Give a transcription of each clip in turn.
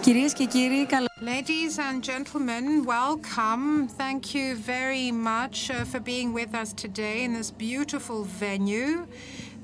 Κυρίες και κύριοι, καλώς Ladies and gentlemen, welcome. Thank you very much uh, for being with us today in this beautiful venue.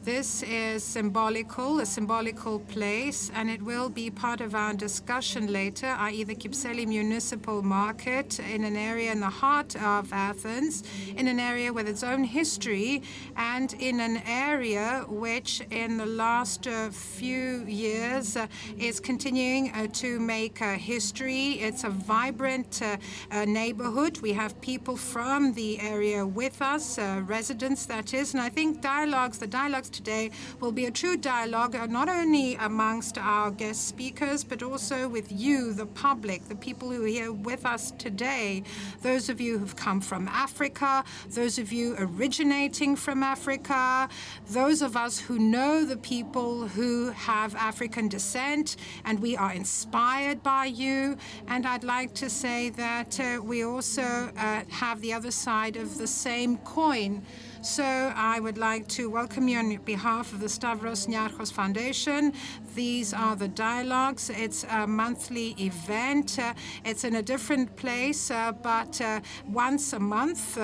This is symbolical, a symbolical place, and it will be part of our discussion later, i.e. the Kypseli Municipal Market in an area in the heart of Athens, in an area with its own history, and in an area which in the last uh, few years uh, is continuing uh, to make uh, history. It's a vibrant uh, uh, neighborhood. We have people from the area with us, residents that is, and I think dialogues, the dialogues today will be a true dialogue, uh, not only amongst our guest speakers, but also with you, the public, the people who are here with us today. Those of you who've come from Africa, those of you originating from Africa, those of us who know the people who have African descent, and we are inspired by you. And I'd like to say that uh, we also uh, have the other side of the same coin. So I would like to welcome you on behalf of the Stavros Niarchos Foundation. These are the dialogues. It's a monthly event. Uh, it's in a different place, uh, but uh, once a month.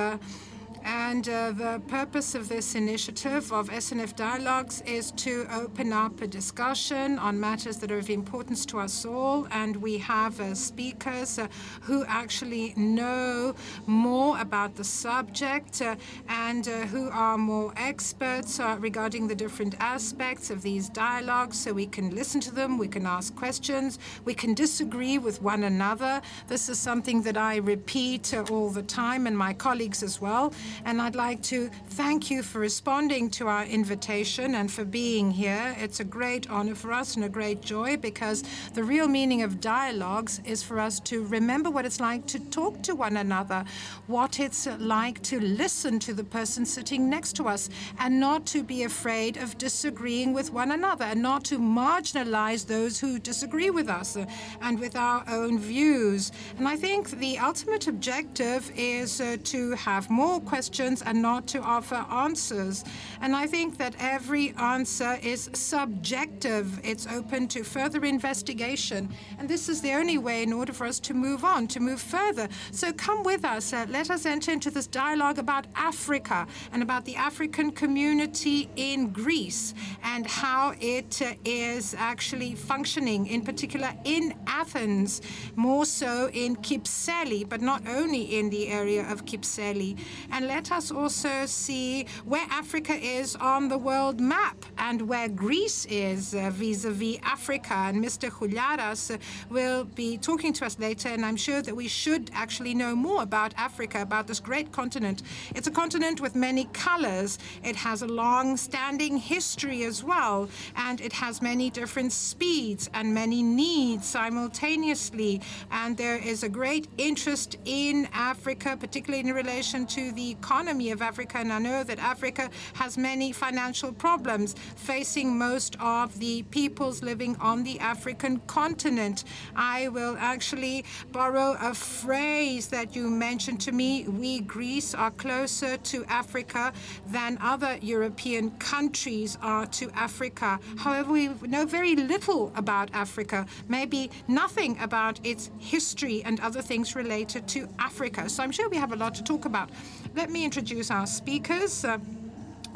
And uh, the purpose of this initiative of SNF Dialogues is to open up a discussion on matters that are of importance to us all. And we have uh, speakers uh, who actually know more about the subject uh, and uh, who are more experts uh, regarding the different aspects of these dialogues. So we can listen to them, we can ask questions, we can disagree with one another. This is something that I repeat all the time, and my colleagues as well. And I'd like to thank you for responding to our invitation and for being here. It's a great honor for us and a great joy because the real meaning of dialogues is for us to remember what it's like to talk to one another, what it's like to listen to the person sitting next to us, and not to be afraid of disagreeing with one another, and not to marginalize those who disagree with us and with our own views. And I think the ultimate objective is uh, to have more questions questions and not to offer answers. And I think that every answer is subjective. It's open to further investigation. And this is the only way in order for us to move on, to move further. So come with us. Uh, let us enter into this dialogue about Africa and about the African community in Greece and how it uh, is actually functioning, in particular in Athens, more so in Kypseli, but not only in the area of Kypseli. And let us also see where Africa is on the world map and where Greece is vis a vis Africa. And Mr. Huliaras will be talking to us later, and I'm sure that we should actually know more about Africa, about this great continent. It's a continent with many colors, it has a long standing history as well, and it has many different speeds and many needs simultaneously. And there is a great interest in Africa, particularly in relation to the economy of Africa, and I know that Africa has many financial problems facing most of the peoples living on the African continent. I will actually borrow a phrase that you mentioned to me. We, Greece, are closer to Africa than other European countries are to Africa. However, we know very little about Africa, maybe nothing about its history and other things related to Africa. So I'm sure we have a lot to talk about. Let me introduce our speakers. Uh,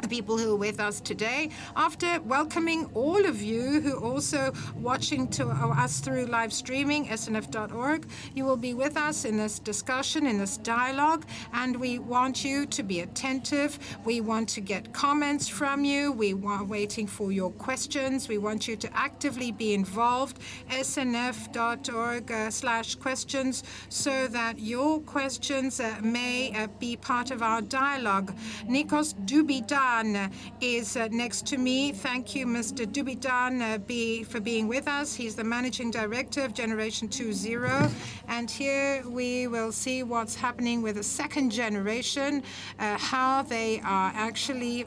the people who are with us today. After welcoming all of you who are also watching to us through live streaming, snf.org, you will be with us in this discussion, in this dialogue, and we want you to be attentive. We want to get comments from you. We are waiting for your questions. We want you to actively be involved. snf.org uh, slash questions so that your questions uh, may uh, be part of our dialogue. Nikos Odubitan is uh, next to me. Thank you, Mr. Odubitan, uh, be, for being with us. He's the managing director of Generation 2.0. And here we will see what's happening with the second generation, uh, how they are actually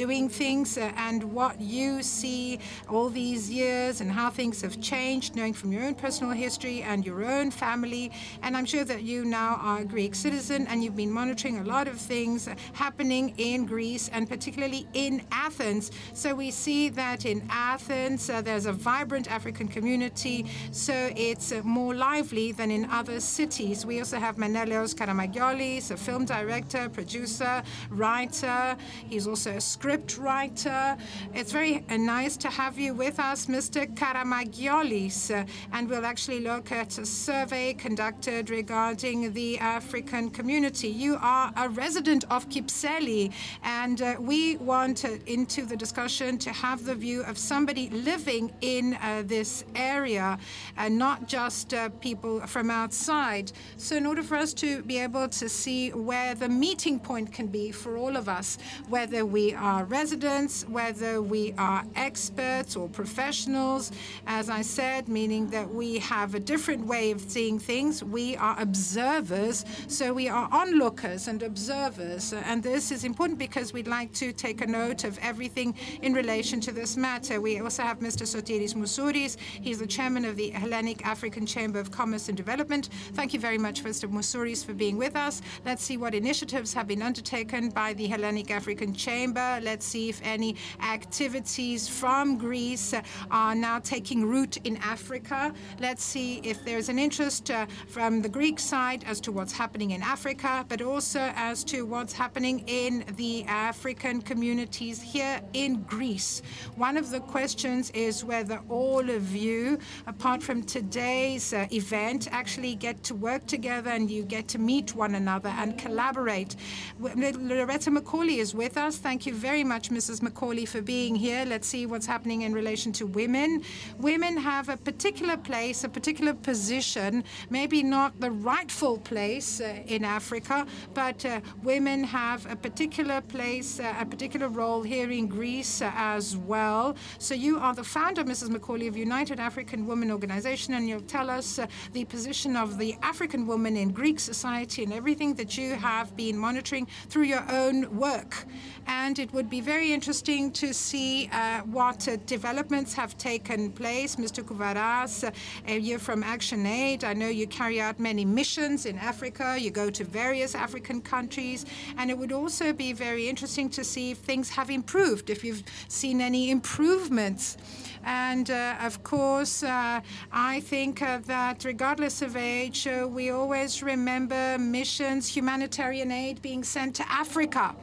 doing things uh, and what you see all these years and how things have changed, knowing from your own personal history and your own family. And I'm sure that you now are a Greek citizen and you've been monitoring a lot of things happening in Greece and particularly in Athens. So we see that in Athens uh, there's a vibrant African community, so it's uh, more lively than in other cities. We also have Menelaos Karamagiolis, a film director, producer, writer. He's also a script writer. It's very uh, nice to have you with us, Mr. Karamagiolis, uh, and we'll actually look at a survey conducted regarding the African community. You are a resident of Kypseli, and uh, we want uh, into the discussion to have the view of somebody living in uh, this area and not just uh, people from outside. So, in order for us to be able to see where the meeting point can be for all of us, whether we are residents, whether we are experts or professionals, as I said, meaning that we have a different way of seeing things. We are observers, so we are onlookers and observers. And this is important because we'd like to take a note of everything in relation to this matter. We also have Mr. Sotiris Mousouris. He's the chairman of the Hellenic African Chamber of Commerce and Development. Thank you very much, Mr. Mousouris, for being with us. Let's see what initiatives have been undertaken by the Hellenic African Chamber. Let's see if any activities from Greece are now taking root in Africa. Let's see if there's an interest uh, from the Greek side as to what's happening in Africa, but also as to what's happening in the African communities here in Greece. One of the questions is whether all of you, apart from today's uh, event, actually get to work together and you get to meet one another and collaborate. Loretta Macauley is with us. Thank you very much, Mrs. Macauley, for being here. Let's see what's happening in relation to women. Women have a particular place, a particular position, maybe not the rightful place uh, in Africa, but uh, women have a particular place, uh, a particular role here in Greece uh, as well. So you are the founder, Mrs. Macauley, of United African Women Organization, and you'll tell us uh, the position of the African woman in Greek society and everything that you have been monitoring through your own work. And it would be very interesting to see uh, what uh, developments have taken place. Mr. Kouvaras, uh, you're from ActionAid. I know you carry out many missions in Africa. You go to various African countries. And it would also be very interesting to see if things have improved, if you've seen any improvements. And uh, of course, uh, I think uh, that regardless of age, uh, we always remember missions, humanitarian aid being sent to Africa.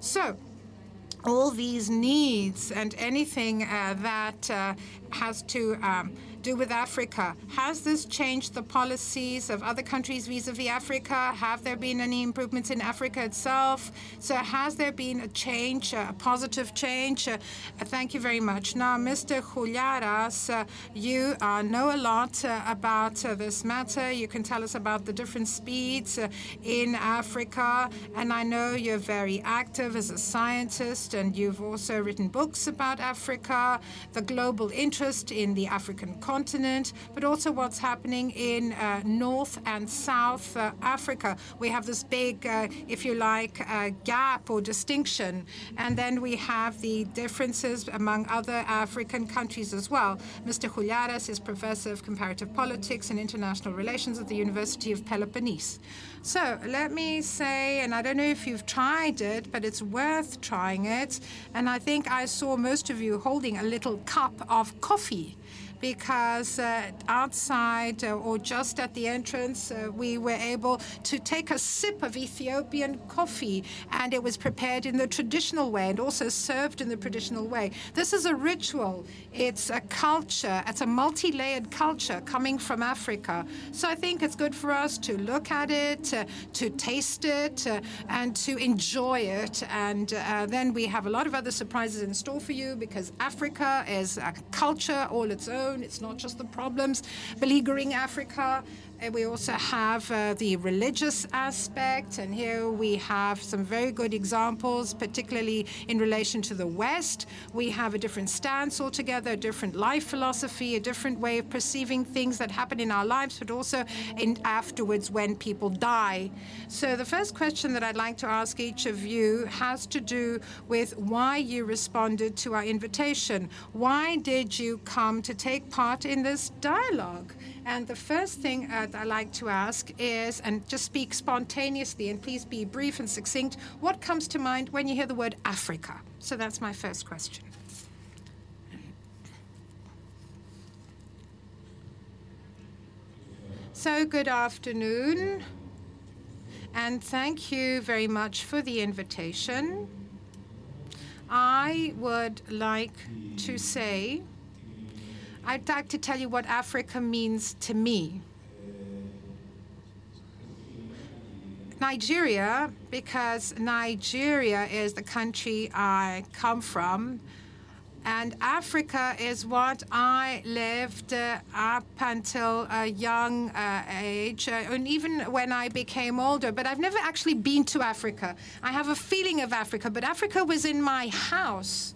So, all these needs and anything uh, that uh, has to um, do with Africa. Has this changed the policies of other countries vis-a-vis Africa? Have there been any improvements in Africa itself? So has there been a change, a positive change? Uh, thank you very much. Now, Mr. Huliaras, uh, you uh, know a lot uh, about this matter. You can tell us about the different speeds in Africa, and I know you're very active as a scientist, and you've also written books about Africa, the global interest in the African continent, but also what's happening in uh, North and South uh, Africa. We have this big, uh, if you like, uh, gap or distinction. And then we have the differences among other African countries as well. Mr. Huliaras is Professor of Comparative Politics and International Relations at the University of Peloponnese. So let me say, and I don't know if you've tried it, but it's worth trying it. And I think I saw most of you holding a little cup of coffee because uh, outside uh, or just at the entrance, uh, we were able to take a sip of Ethiopian coffee, and it was prepared in the traditional way and also served in the traditional way. This is a ritual, it's a culture, it's a multi layered culture coming from Africa. So I think it's good for us to look at it, uh, to taste it, uh, and to enjoy it. And uh, then we have a lot of other surprises in store for you because Africa is a culture all its own. It's not just the problems beleaguering Africa. We also have uh, the religious aspect, and here we have some very good examples, particularly in relation to the West. We have a different stance altogether, a different life philosophy, a different way of perceiving things that happen in our lives, but also in afterwards when people die. So the first question that I'd like to ask each of you has to do with why you responded to our invitation. Why did you come to take part in this dialogue? And the first thing uh, I'd like to ask is, and just speak spontaneously, and please be brief and succinct, what comes to mind when you hear the word Africa? So that's my first question. So, good afternoon, and thank you very much for the invitation. I would like to say, I'd like to tell you what Africa means to me. Nigeria, because Nigeria is the country I come from, and Africa is what I lived uh, up until a young uh, age, uh, and even when I became older. But I've never actually been to Africa. I have a feeling of Africa, but Africa was in my house.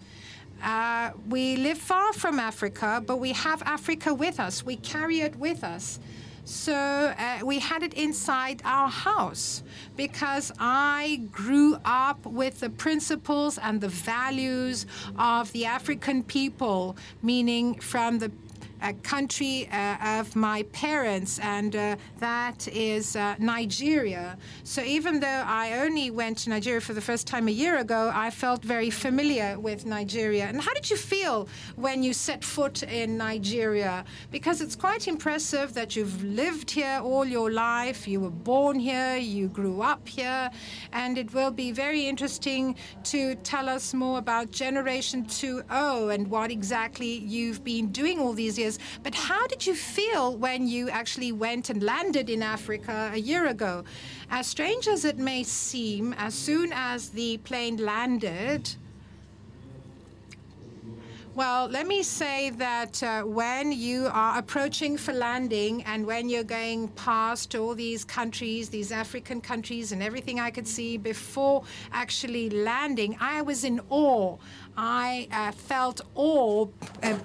Uh, we live far from Africa, but we have Africa with us. We carry it with us. So uh, we had it inside our house because I grew up with the principles and the values of the African people, meaning from the country uh, of my parents, and uh, that is uh, Nigeria. So even though I only went to Nigeria for the first time a year ago, I felt very familiar with Nigeria. And how did you feel when you set foot in Nigeria? Because it's quite impressive that you've lived here all your life, you were born here, you grew up here, and it will be very interesting to tell us more about Generation 2.0 and what exactly you've been doing all these years years. But how did you feel when you actually went and landed in Africa a year ago? As strange as it may seem, as soon as the plane landed, well, let me say that uh, when you are approaching for landing and when you're going past all these countries, these African countries, and everything I could see before actually landing, I was in awe. I uh, felt awe uh,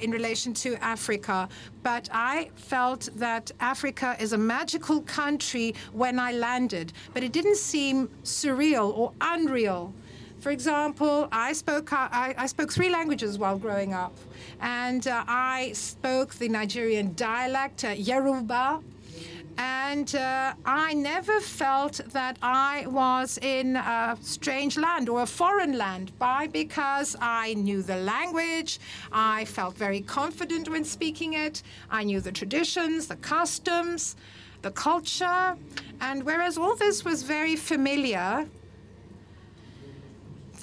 in relation to Africa, but I felt that Africa is a magical country when I landed, but it didn't seem surreal or unreal. For example, I spoke I, I, spoke three languages while growing up, and uh, I spoke the Nigerian dialect, uh, Yoruba, and uh, I never felt that I was in a strange land or a foreign land. Why? Because I knew the language, I felt very confident when speaking it, I knew the traditions, the customs, the culture, and whereas all this was very familiar,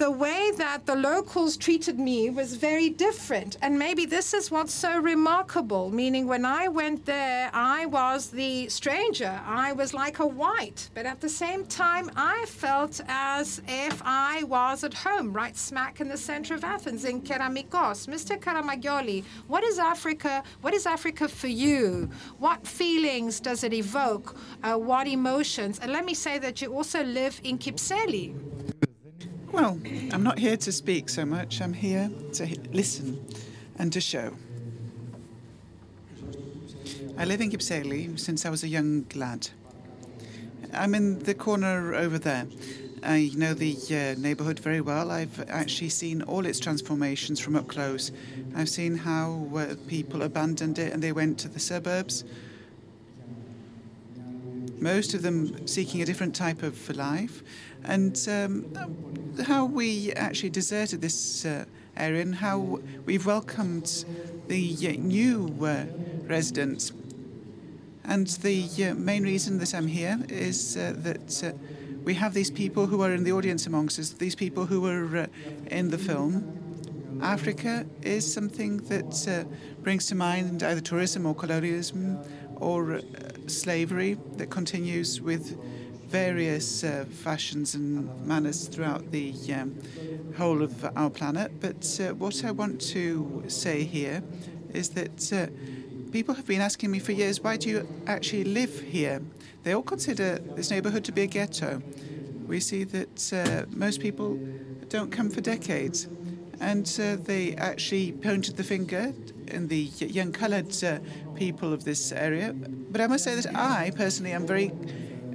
the way that the locals treated me was very different. And maybe this is what's so remarkable, meaning when I went there, I was the stranger. I was like a white. But at the same time, I felt as if I was at home, right smack in the center of Athens, in Keramikos. Mr. Karamagioli, what is Africa? What is Africa for you? What feelings does it evoke? Uh, what emotions? And let me say that you also live in Kypseli. Well, I'm not here to speak so much. I'm here to listen and to show. I live in Kypseli since I was a young lad. I'm in the corner over there. I know the uh, neighbourhood very well. I've actually seen all its transformations from up close. I've seen how uh, people abandoned it and they went to the suburbs. Most of them seeking a different type of life and um, how we actually deserted this uh, area and how we've welcomed the uh, new uh, residents. And the uh, main reason that I'm here is uh, that we have these people who are in the audience amongst us, these people who are in the film. Africa is something that brings to mind either tourism or colonialism or slavery that continues with various uh, fashions and manners throughout the um, whole of our planet. But uh, what I want to say here is that uh, people have been asking me for years, why do you actually live here? They all consider this neighborhood to be a ghetto. We see that uh, most people don't come for decades. And uh, they actually pointed the finger in the young colored uh, people of this area. But I must say that I personally am very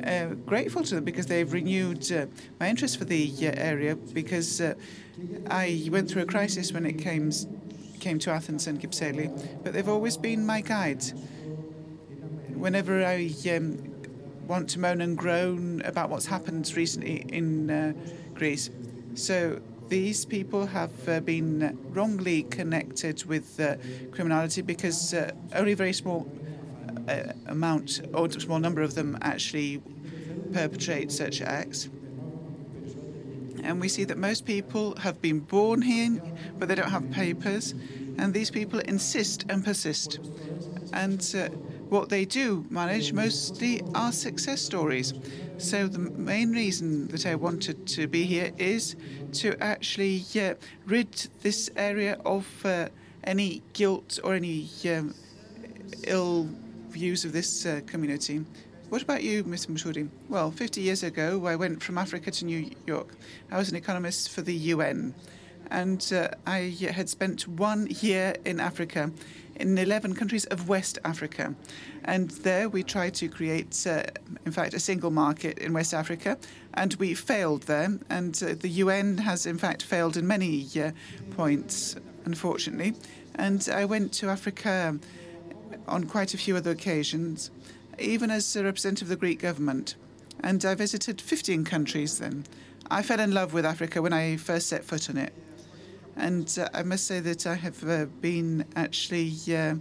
uh, grateful to them because they've renewed uh, my interest for the uh, area because uh, I went through a crisis when it came came to Athens and Kypseli, but they've always been my guides. whenever I um, want to moan and groan about what's happened recently in uh, Greece. So these people have uh, been wrongly connected with uh, criminality because uh, only a very small amount or small number of them actually perpetrate such acts. And we see that most people have been born here, but they don't have papers. And these people insist and persist. And uh, what they do manage mostly are success stories. So the main reason that I wanted to be here is to actually uh, rid this area of uh, any guilt or any um, ill views of this uh, community. What about you, Mr. Mousouri? Well, 50 years ago, I went from Africa to New York. I was an economist for the UN, and uh, I had spent one year in Africa in 11 countries of West Africa. And there we tried to create, uh, in fact, a single market in West Africa, and we failed there. And uh, the UN has, in fact, failed in many uh, points, unfortunately. And I went to Africa on quite a few other occasions, even as a representative of the Greek government. And I visited 15 countries then. I fell in love with Africa when I first set foot on it. And uh, I must say that I have uh, been actually uh,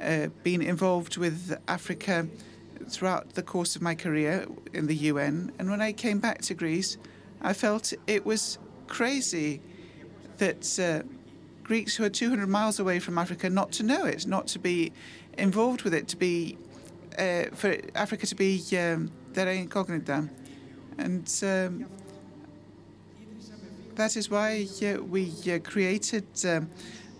uh been involved with Africa throughout the course of my career in the UN. And when I came back to Greece, I felt it was crazy that uh, Greeks who are 200 miles away from Africa not to know it, not to be involved with it, to be uh, for Africa to be um, terra incognita. And um, that is why uh, we uh, created um,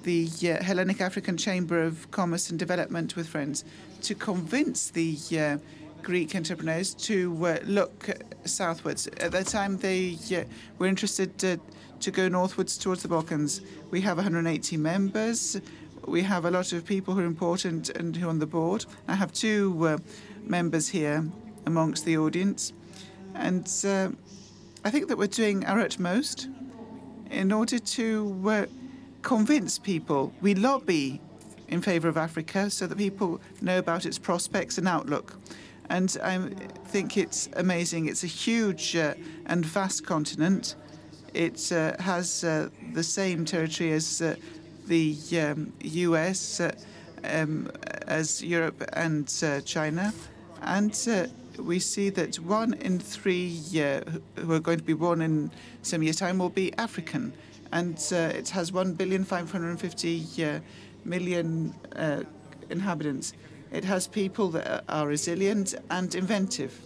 the uh, Hellenic African Chamber of Commerce and Development with Friends to convince the uh, Greek entrepreneurs to uh, look southwards. At that time, they were interested to go northwards towards the Balkans. We have 180 members. We have a lot of people who are important and who are on the board. I have two members here amongst the audience. And I think that we're doing our utmost in order to uh, convince people. We lobby in favor of Africa so that people know about its prospects and outlook. And I think it's amazing. It's a huge uh, and vast continent. It uh, has uh, the same territory as uh, the um, US, uh, um, as Europe and uh, China. And we see that one in three who are going to be born in some years' time will be African. And it has 1,550 million uh, inhabitants. It has people that are resilient and inventive.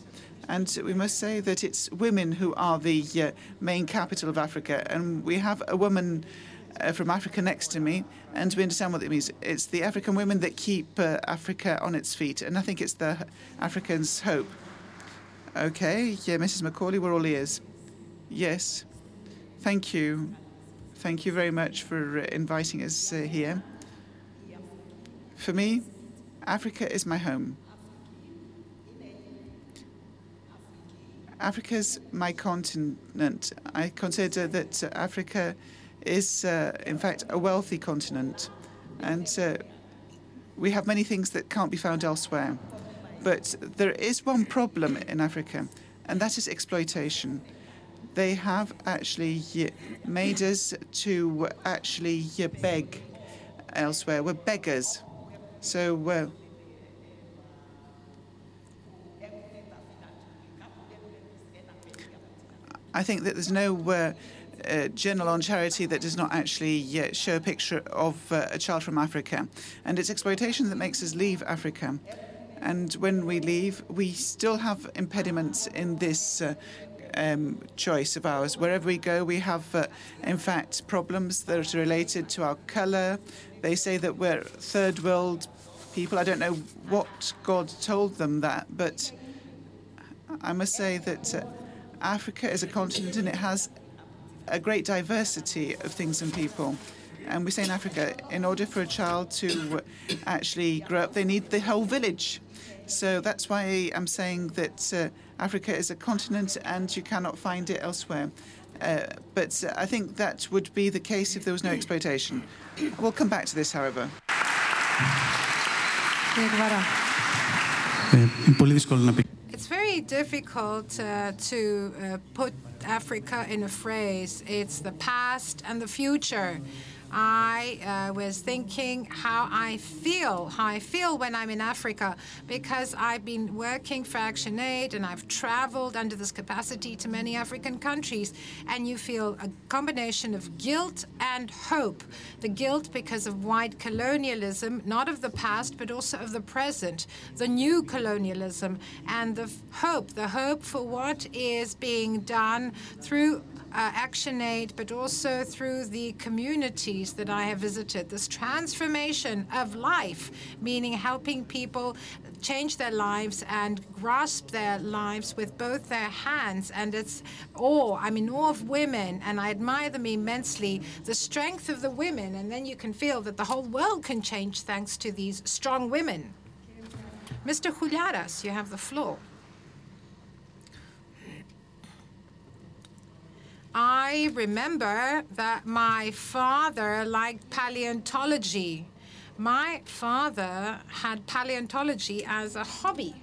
And we must say that it's women who are the uh, main capital of Africa. And we have a woman uh, from Africa next to me, and we understand what it means. It's the African women that keep uh, Africa on its feet, and I think it's the Africans' hope. Okay, yeah, Mrs. Macauley, we're all ears. Yes, thank you. Thank you very much for uh, inviting us uh, here. For me, Africa is my home. Africa's my continent. I consider that Africa is, uh, in fact, a wealthy continent. And uh, we have many things that can't be found elsewhere. But there is one problem in Africa, and that is exploitation. They have actually made us to actually beg elsewhere. We're beggars. So, uh, I think that there's no uh, journal on charity that does not actually uh, show a picture of uh, a child from Africa. And it's exploitation that makes us leave Africa. And when we leave, we still have impediments in this uh, um, choice of ours. Wherever we go, we have, uh, in fact, problems that are related to our colour. They say that we're third world people. I don't know what God told them that, but I must say that uh, Africa is a continent and it has a great diversity of things and people. And we say in Africa, in order for a child to actually grow up, they need the whole village. So that's why I'm saying that uh, Africa is a continent and you cannot find it elsewhere. Uh, but I think that would be the case if there was no exploitation. We'll come back to this, however. Difficult uh, to uh, put Africa in a phrase. It's the past and the future. I uh, was thinking how I feel, how I feel when I'm in Africa, because I've been working for ActionAid and I've traveled under this capacity to many African countries, and you feel a combination of guilt and hope. The guilt because of white colonialism, not of the past, but also of the present, the new colonialism, and the hope, the hope for what is being done through Uh, ActionAid, but also through the communities that I have visited. This transformation of life, meaning helping people change their lives and grasp their lives with both their hands. And it's awe. I'm in awe of women, and I admire them immensely. The strength of the women, and then you can feel that the whole world can change thanks to these strong women. Mr. Huliaras, you have the floor. I remember that my father liked paleontology. My father had paleontology as a hobby.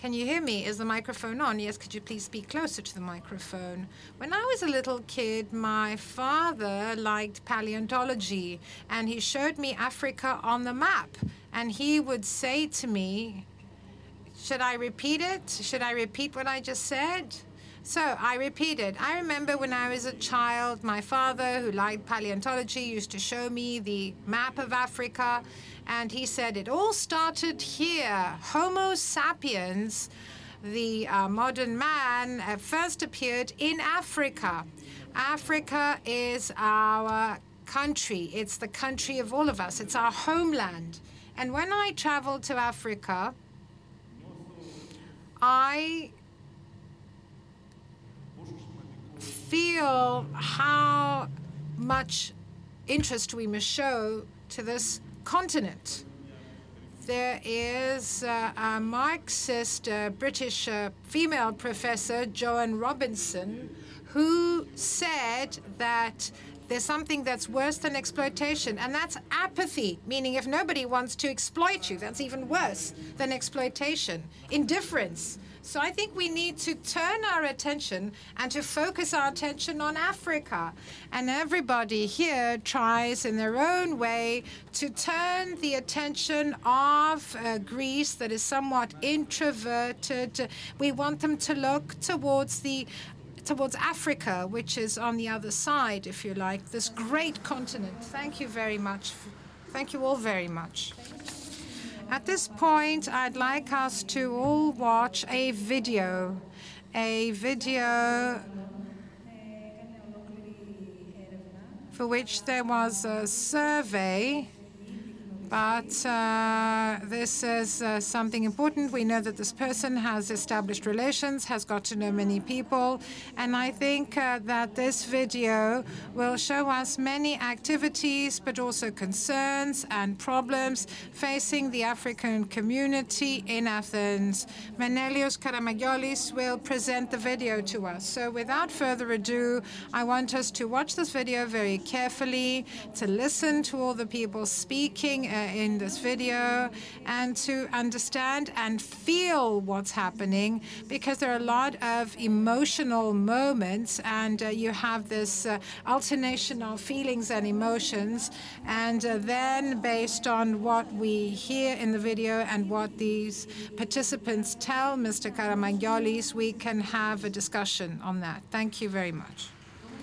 Can you hear me? Is the microphone on? Yes, could you please speak closer to the microphone? When I was a little kid, my father liked paleontology and he showed me Africa on the map. And he would say to me, Should I repeat it? Should I repeat what I just said? So I repeated. I remember when I was a child, my father, who liked paleontology, used to show me the map of Africa, and he said it all started here. Homo sapiens, the uh, modern man, uh, first appeared in Africa. Africa is our country. It's the country of all of us. It's our homeland. And when I traveled to Africa, I feel how much interest we must show to this continent. There is uh, a Marxist uh, British uh, female professor, Joan Robinson, who said that there's something that's worse than exploitation, and that's apathy, meaning if nobody wants to exploit you, that's even worse than exploitation. Indifference. So I think we need to turn our attention and to focus our attention on Africa. And everybody here tries in their own way to turn the attention of uh, Greece that is somewhat introverted. We want them to look towards the towards Africa, which is on the other side, if you like, this great continent. Thank you very much. Thank you all very much. At this point, I'd like us to all watch a video. A video for which there was a survey but uh, this is uh, something important. We know that this person has established relations, has got to know many people, and I think uh, that this video will show us many activities, but also concerns and problems facing the African community in Athens. Menelaos Karamagiolis will present the video to us. So without further ado, I want us to watch this video very carefully, to listen to all the people speaking in this video and to understand and feel what's happening because there are a lot of emotional moments and uh, you have this uh, alternation of feelings and emotions. And uh, then, based on what we hear in the video and what these participants tell Mr. Karamagiolis, we can have a discussion on that. Thank you very much.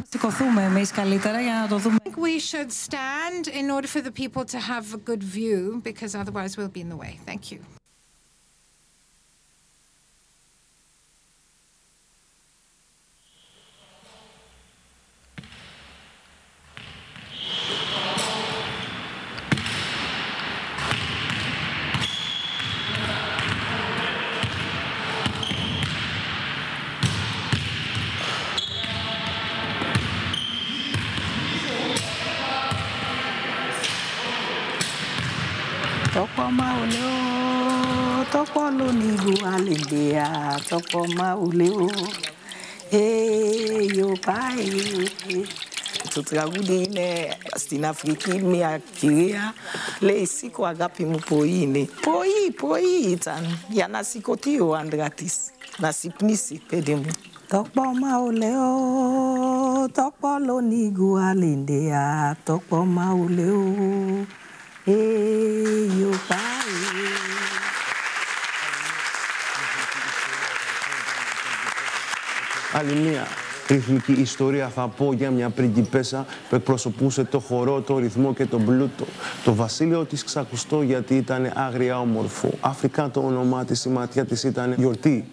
σηκωθούμε εμείς καλύτερα για να το δούμε. We should stand in order for the people to have a good view because otherwise we'll be in the way. Thank you. soko mauleo eyopae tutragudine sinafriki miakiria le isiko agapi mu poine poi poi tan ya nasikotio andratis nasipnisi pedemu tokpo ma ò lé o tọpọ ló ní igun àlèndè à tọpọ o. Èèyàn. Άλλη μία ρυθμική ιστορία θα πω για μια πριγκιπέσα που εκπροσωπούσε το χορό, το ρυθμό και τον πλούτο. Το βασίλειο της ξακουστό γιατί ήταν άγρια όμορφο. Αφρικά το όνομά της, η ματιά της ήταν γιορτή.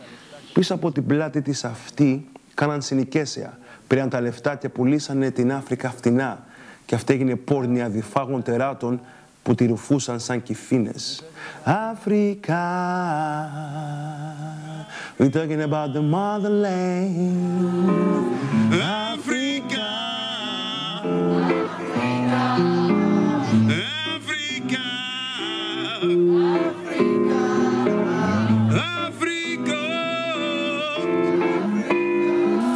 Πίσω από την πλάτη της αυτή κάναν συνοικέσια. Πήραν τα λεφτά και πουλήσανε την Αφρικα φτηνά. Και αυτή έγινε πόρνια διφάγων τεράτων που τη ρουφούσαν σαν κυφίνες. Αφρικά, we talking about the motherland. Αφρικά, Αφρικά, Αφρικά.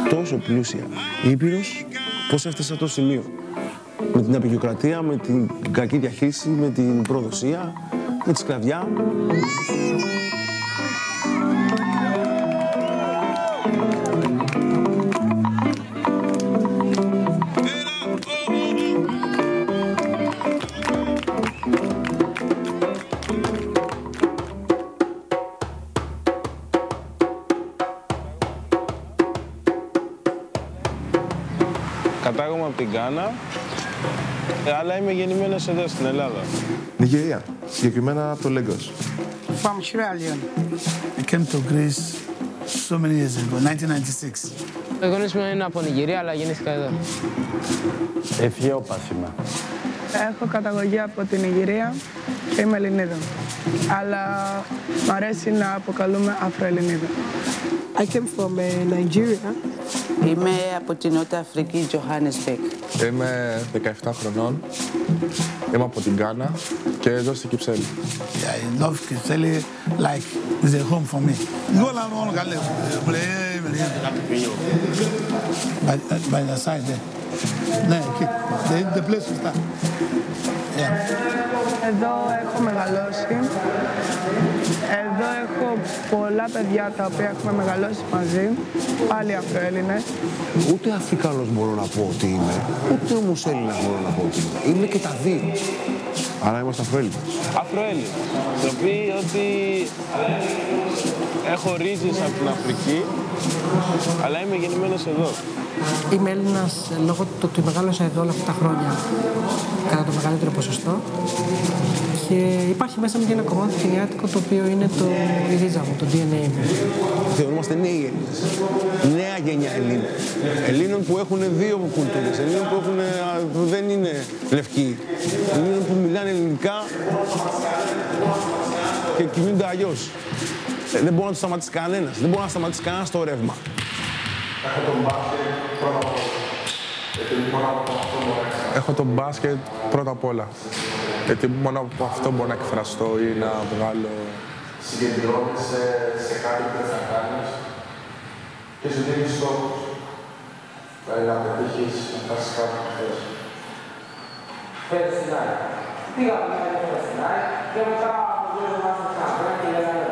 Τόσο πλούσια. Η Ήπειρος πώς έφτασε σε αυτό το σημείο; Με την απεικιοκρατία, με την κακή διαχείριση, με την προδοσία, με τη σκλαβιά. Κατάγομαι από την Κάνα, ε, αλλά είμαι γεννημένος εδώ στην Ελλάδα. Νιγηρία, συγκεκριμένα από το Lagos. From Sierra Leone. I came to Greece so many years ago, 1996. Οι γονείς μου είναι από Νιγηρία, αλλά γεννήθηκα εδώ. Αιθιόπασιμα. Έχω καταγωγή από την Ιγυρία και είμαι Ελληνίδα. Αλλά μ' αρέσει να αποκαλούμε Αφροελληνίδα. I came from uh, Nigeria. Είμαι από την Νότια Αφρική, Johannesburg. Είμαι 17 χρονών. Είμαι από την Γκάνα και εδώ στην Κυψέλη. Yeah, I love Kiseli like it's a home for me. Go along, go along, go By, by the side there. No, okay. The, the place to start. Yeah. Εδώ έχω μεγαλώσει. Εδώ έχω πολλά παιδιά τα οποία έχουμε μεγαλώσει μαζί. Πάλι Αφροέλληνες. Ούτε Αφρικάνος μπορώ να πω ότι είμαι, ούτε όμως Έλληνας μπορώ να πω ότι είμαι. Είμαι και τα δύο. Άρα είμαστε Αφροέλληνες. Αφροέλληνες. Το οποίο ότι έχω ρίζες από την Αφρική, αλλά είμαι γεννημένος εδώ. Είμαι Έλληνας λόγω του ότι μεγάλωσα εδώ όλα αυτά τα χρόνια κατά το μεγαλύτερο ποσοστό. Και υπάρχει μέσα μου και ένα κομμάτι γενιάτικο το οποίο είναι το, η ρίζα μου, το DNA μου. Θεωρούμαστε νέοι Έλληνες. Νέα γενιά Ελλήνων. Ελλήνων που έχουν δύο κουλτούρες. Ελλήνων που, έχουν, που δεν είναι λευκοί. Ελλήνων που μιλάνε ελληνικά και κινούνται αλλιώς. Ε, δεν μπορεί να τους σταματήσει κανένας. Δεν μπορεί να σταματήσει κανένας το ρεύμα. Έχω τον μπάσκετ πρώτα απ' όλα. Γιατί μόνο από αυτό μπορώ να εκφραστώ ή να βγάλω... Συγκεντρώνεσαι σε κάτι που θες να κάνεις και σου δίνεις στόχους. Δηλαδή να πετύχεις να φτάσεις κάπου που θες. Φέτος στην ΑΕΚ. Πήγα από την φορά στην ΑΕΚ και μετά από δύο εβδομάδες στο Καμπρά και λέγανε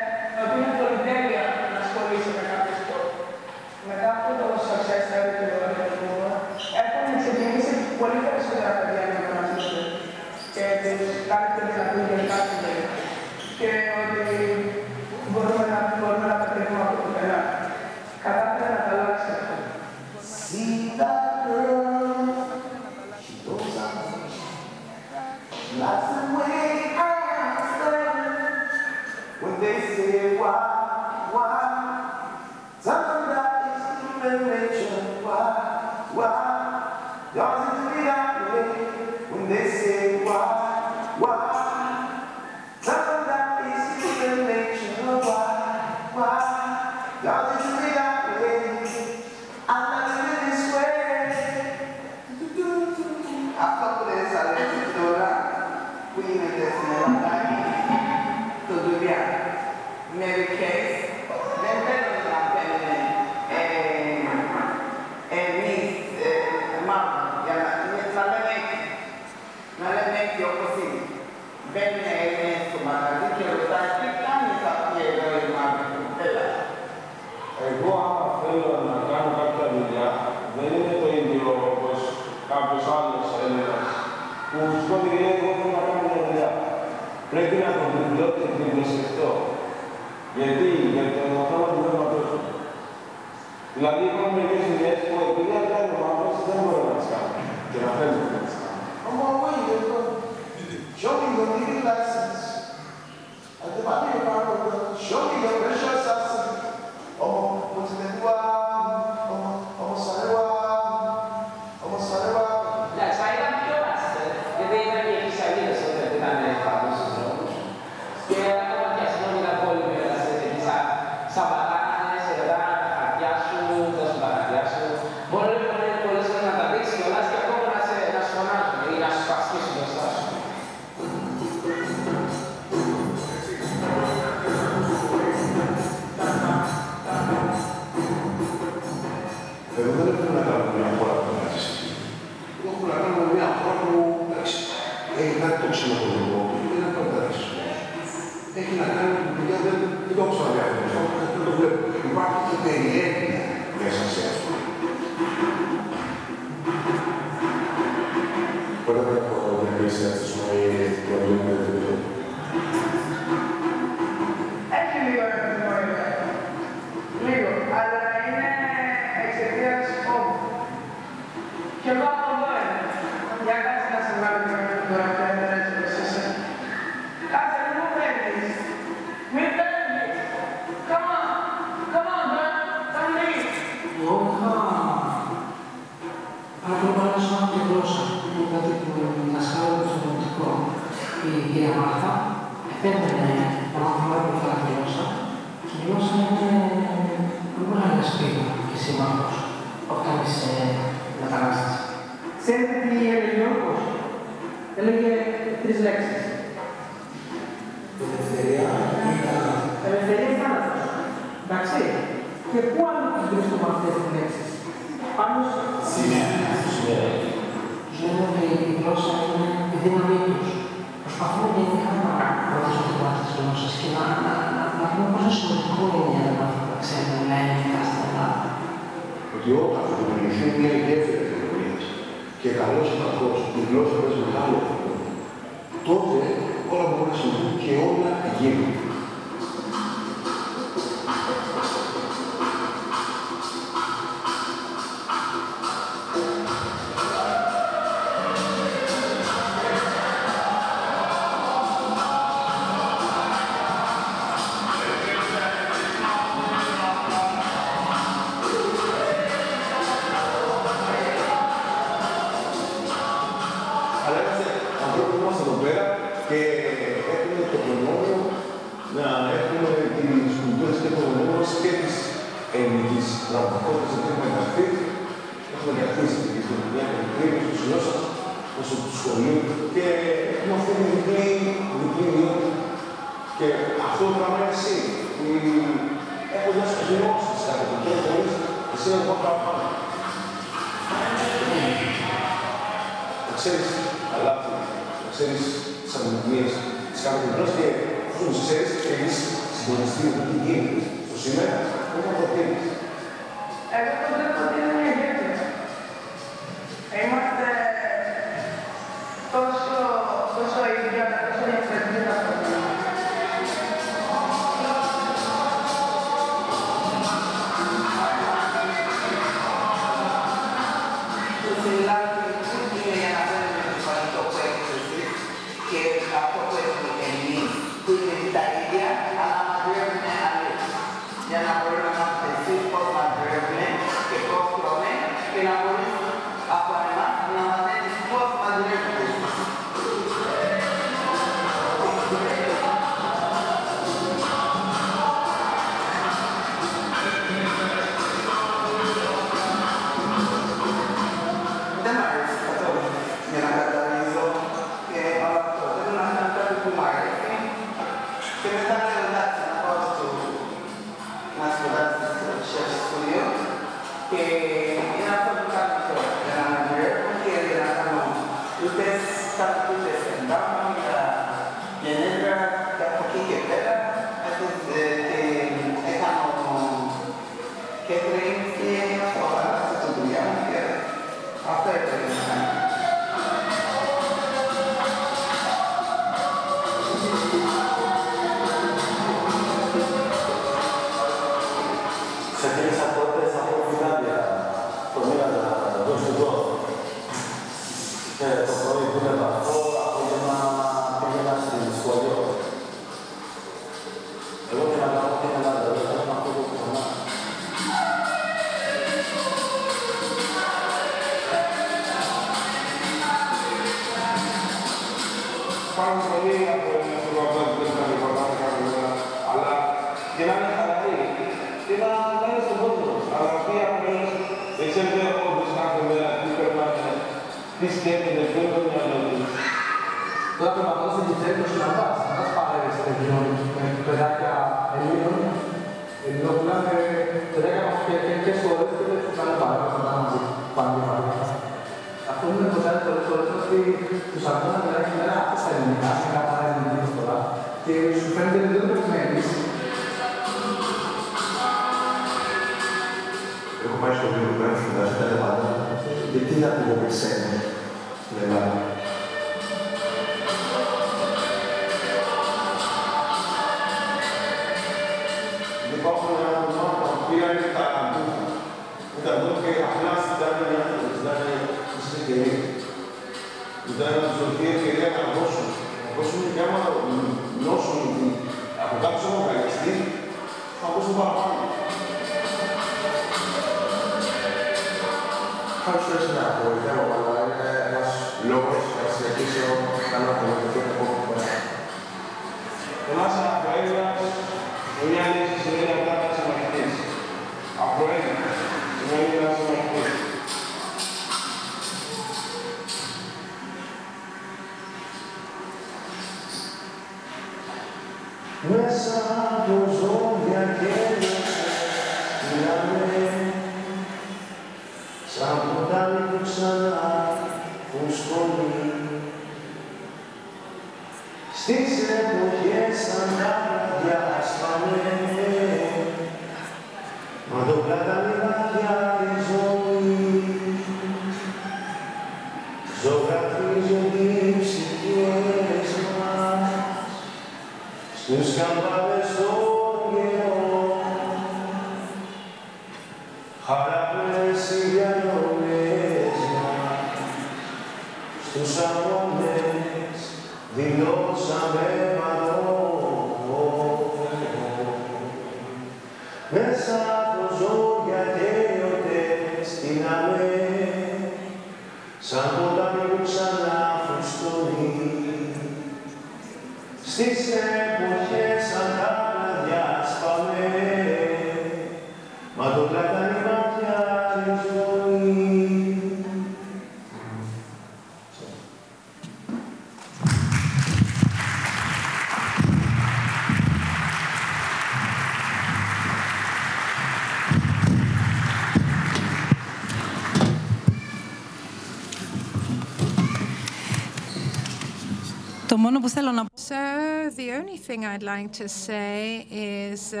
Το μόνο που θέλω να πω So, the only thing I'd like to say is uh,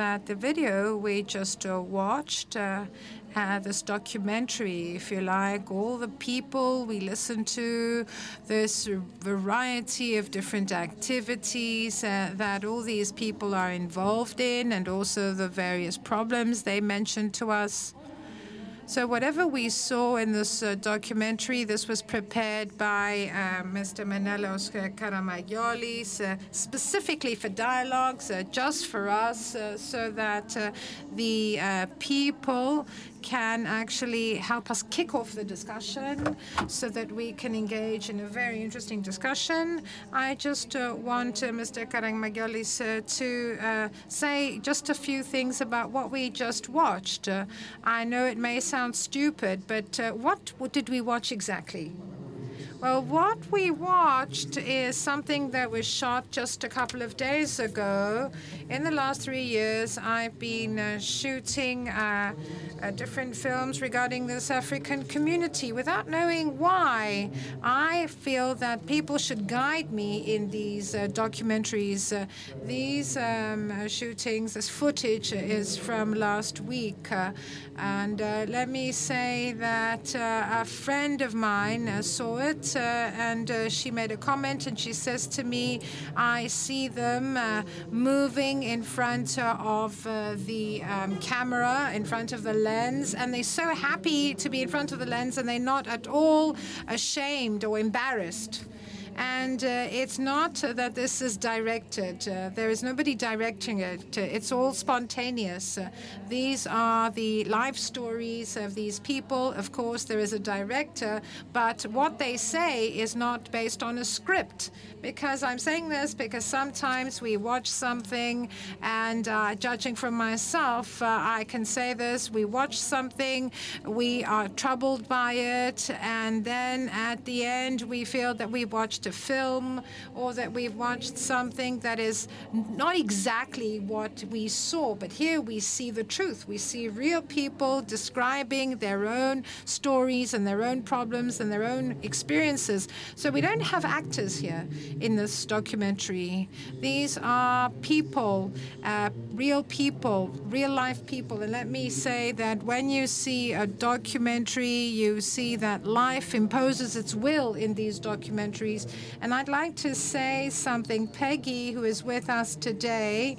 that the video we just uh, watched, uh, uh, this documentary, if you like, all the people we listened to, this variety of different activities uh, that all these people are involved in, and also the various problems they mentioned to us. So, whatever we saw in this uh, documentary, this was prepared by uh, Mr. Menelaos Karamagiolis, uh, specifically for dialogues, uh, just for us, uh, so that uh, the people can actually help us kick off the discussion so that we can engage in a very interesting discussion. I just uh, want uh, Mr. Karamagiolis uh, to say just a few things about what we just watched. Uh, I know it may sound stupid, but uh, what did we watch exactly? Well, what we watched is something that was shot just a couple of days ago. In the last three years, I've been uh, shooting uh, uh, different films regarding this African community without knowing why. I feel that people should guide me in these uh, documentaries. Uh, these um, uh, shootings, this footage is from last week. and let me say that a friend of mine saw it and uh, she made a comment and she says to me, I see them uh, moving in front of uh, the um, camera, in front of the lens, and they're so happy to be in front of the lens and they're not at all ashamed or embarrassed. And uh, it's not that this is directed. Uh, there is nobody directing it. It's all spontaneous. Uh, These are the life stories of these people. Of course, there is a director, but what they say is not based on a script. Because I'm saying this because sometimes we watch something, and uh, judging from myself, uh, I can say this: we watch something, we are troubled by it, and then at the end we feel that we've watched a film or that we've watched something that is not exactly what we saw. But here we see the truth. We see real people describing their own stories and their own problems and their own experiences. So we don't have actors here in this documentary. These are people, uh, real people, real life people. And let me say that when you see a documentary, you see that life imposes its will in these documentaries. And I'd like to say something. Peggy, who is with us today,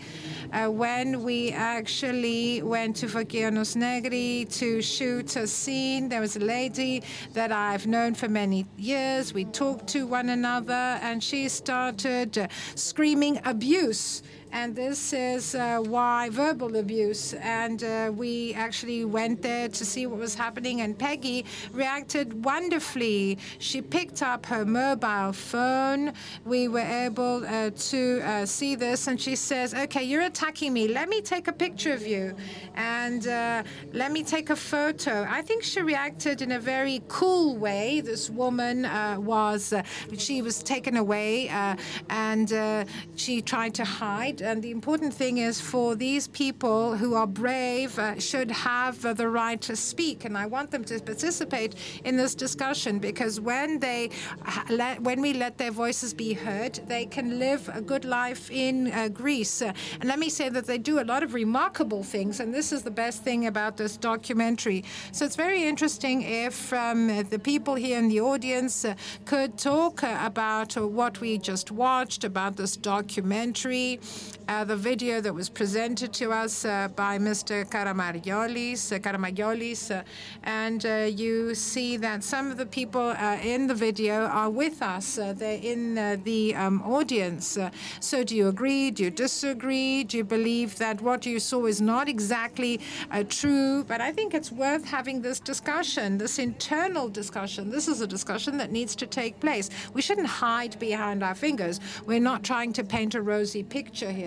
uh, when we actually went to Vagianos Negri to shoot a scene, there was a lady that I've known for many years. We talked to one another, and she started uh, screaming abuse. And this is uh, why verbal abuse. And uh, we actually went there to see what was happening. And Peggy reacted wonderfully. She picked up her mobile phone. We were able uh, to uh, see this. And she says, Okay, you're attacking me. Let me take a picture of you. And uh, let me take a photo. I think she reacted in a very cool way. This woman uh, was, she was taken away and she tried to hide. And the important thing is for these people who are brave uh, should have uh, the right to speak. And I want them to participate in this discussion because when they let, when we let their voices be heard, they can live a good life in uh, Greece. And let me say that they do a lot of remarkable things. And this is the best thing about this documentary. So it's very interesting if um, the people here in the audience uh, could talk uh, about uh, what we just watched, about this documentary, uh, the video that was presented to us uh, by Mr. Karamagiolis, uh, and you see that some of the people uh, in the video are with us. Uh, they're in uh, the um, audience. So do you agree? Do you disagree? Do you believe that what you saw is not exactly true? But I think it's worth having this discussion, this internal discussion. This is a discussion that needs to take place. We shouldn't hide behind our fingers. We're not trying to paint a rosy picture here.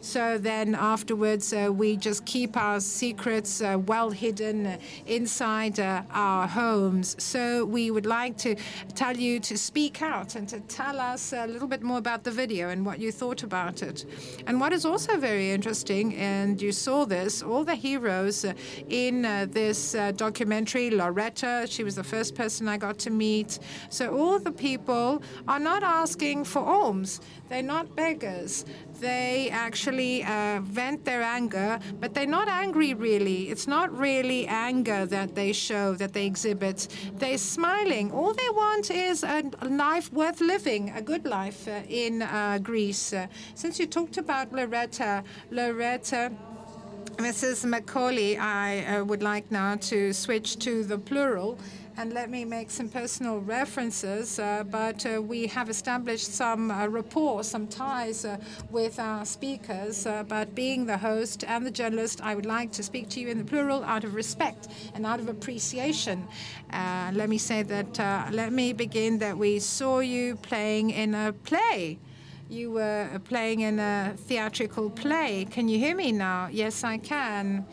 So then afterwards, uh, we just keep our secrets uh, well hidden uh, inside uh, our homes. So we would like to tell you to speak out and to tell us a little bit more about the video and what you thought about it. And what is also very interesting, and you saw this, all the heroes uh, in uh, this documentary, Loretta, she was the first person I got to meet. So all the people are not asking for alms. They're not beggars. They actually uh, vent their anger, but they're not angry really. It's not really anger that they show, that they exhibit. They're smiling. All they want is a life worth living, a good life uh, in uh, Greece. Since you talked about Loretta, Loretta. Mrs. Macauley, I uh, would like now to switch to the plural. And let me make some personal references, uh, but uh, we have established some uh, rapport, some ties uh, with our speakers. Uh, but being the host and the journalist, I would like to speak to you in the plural out of respect and out of appreciation. Uh, let me say that, let me begin that we saw you playing in a play. You were playing in a theatrical play. Can you hear me now? Yes, I can.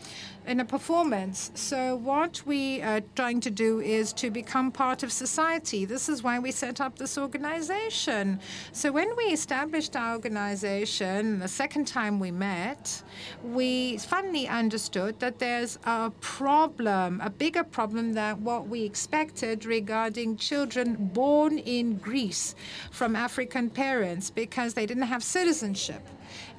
In a performance. So, what we are trying to do is to become part of society. This is why we set up this organization. So, when we established our organization, the second time we met, we finally understood that there's a problem, a bigger problem than what we expected regarding children born in Greece from African parents because they didn't have citizenship.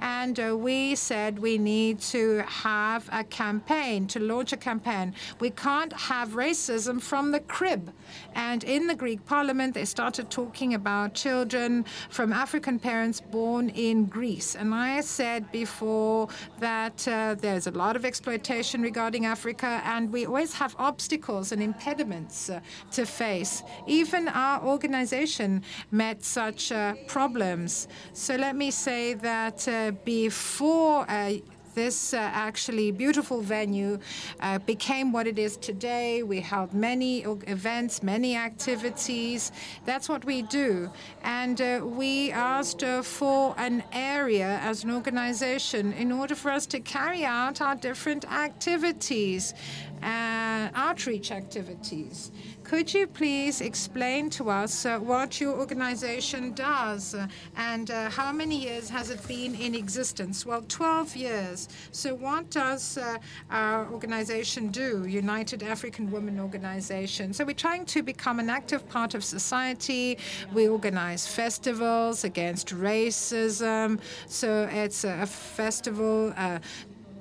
And uh, we said we need to have a campaign, to launch a campaign. We can't have racism from the crib. And in the Greek parliament, they started talking about children from African parents born in Greece. And I said before that uh, there's a lot of exploitation regarding Africa, and we always have obstacles and impediments uh, to face. Even our organization met such uh, problems. So let me say that uh, before uh, this uh, actually beautiful venue uh, became what it is today. We held many events, many activities. That's what we do. And uh, we asked uh, for an area as an organization in order for us to carry out our different activities, uh, outreach activities. Could you please explain to us uh, what your organization does and uh, how many years has it been in existence? Well, 12 years. So, what does uh, our organization do, United African Women Organization? So, we're trying to become an active part of society. We organize festivals against racism. So, it's a festival uh,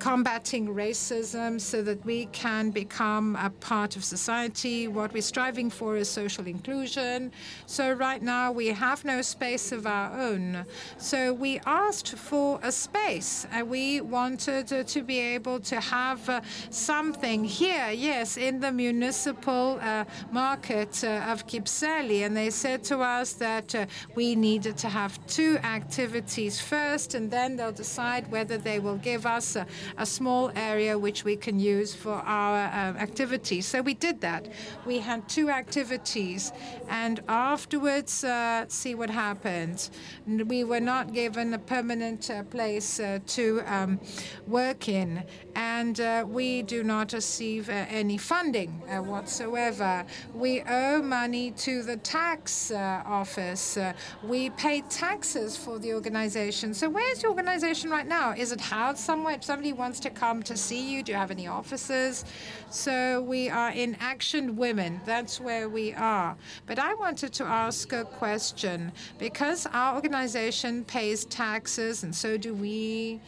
combating racism so that we can become a part of society. What we're striving for is social inclusion. So right now we have no space of our own. So we asked for a space. and we wanted to be able to have uh, something here, yes, in the municipal uh, market uh, of Kypseli. And they said to us that we needed to have two activities first, and then they'll decide whether they will give us a small area which we can use for our uh, activities. So we did that. We had two activities, and afterwards, uh, see what happened. We were not given a permanent uh, place uh, to um, work in, and uh, we do not receive uh, any funding whatsoever. We owe money to the tax office. we pay taxes for the organization. So where's the organization right now? Is it housed somewhere? Somebody wants to come to see you, do you have any offices? So we are in Action Women. That's where we are. But I wanted to ask a question because our organization pays taxes, and so do we.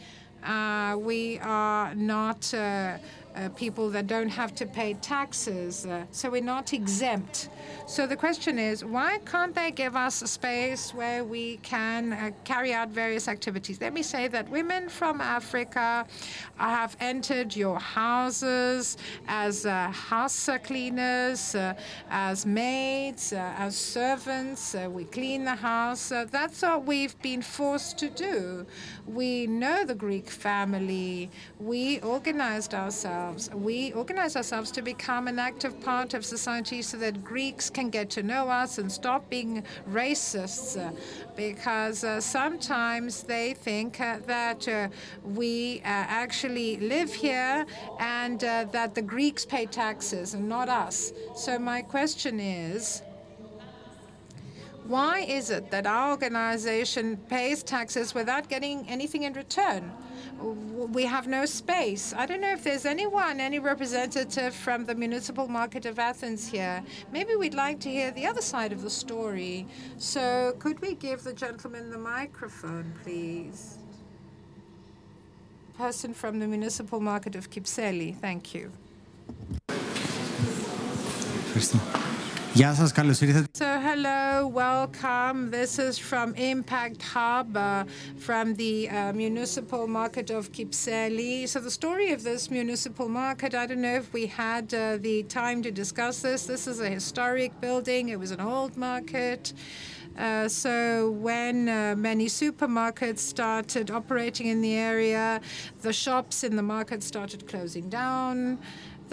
Uh, we are not. Uh, uh, people that don't have to pay taxes. Uh, so we're not exempt. So the question is, why can't they give us a space where we can uh, carry out various activities? Let me say that women from Africa have entered your houses as uh, house cleaners, uh, as maids, uh, as servants. we clean the house. that's what we've been forced to do. We know the Greek family. We organized ourselves. We organize ourselves to become an active part of society so that Greeks can get to know us and stop being racists. Uh, because uh, sometimes they think uh, that uh, we uh, actually live here and uh, that the Greeks pay taxes and not us. So my question is, why is it that our organization pays taxes without getting anything in return? We have no space. I don't know if there's anyone, any representative from the municipal market of Athens here. Maybe we'd like to hear the other side of the story. So could we give the gentleman the microphone, please? Person from the municipal market of Kypseli. Thank you. Γεια σας, καλώς ήρθατε. So, hello, welcome. This is from Impact Hub, uh, from the uh, municipal market of Kypseli. So, the story of this municipal market, I don't know if we had uh, the time to discuss this. This is a historic building. It was an old market. Uh, so when uh, many supermarkets started operating in the area, the shops in the market started closing down.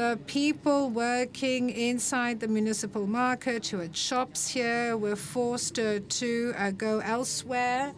The people working inside the municipal market who had shops here were forced uh, to uh, go elsewhere.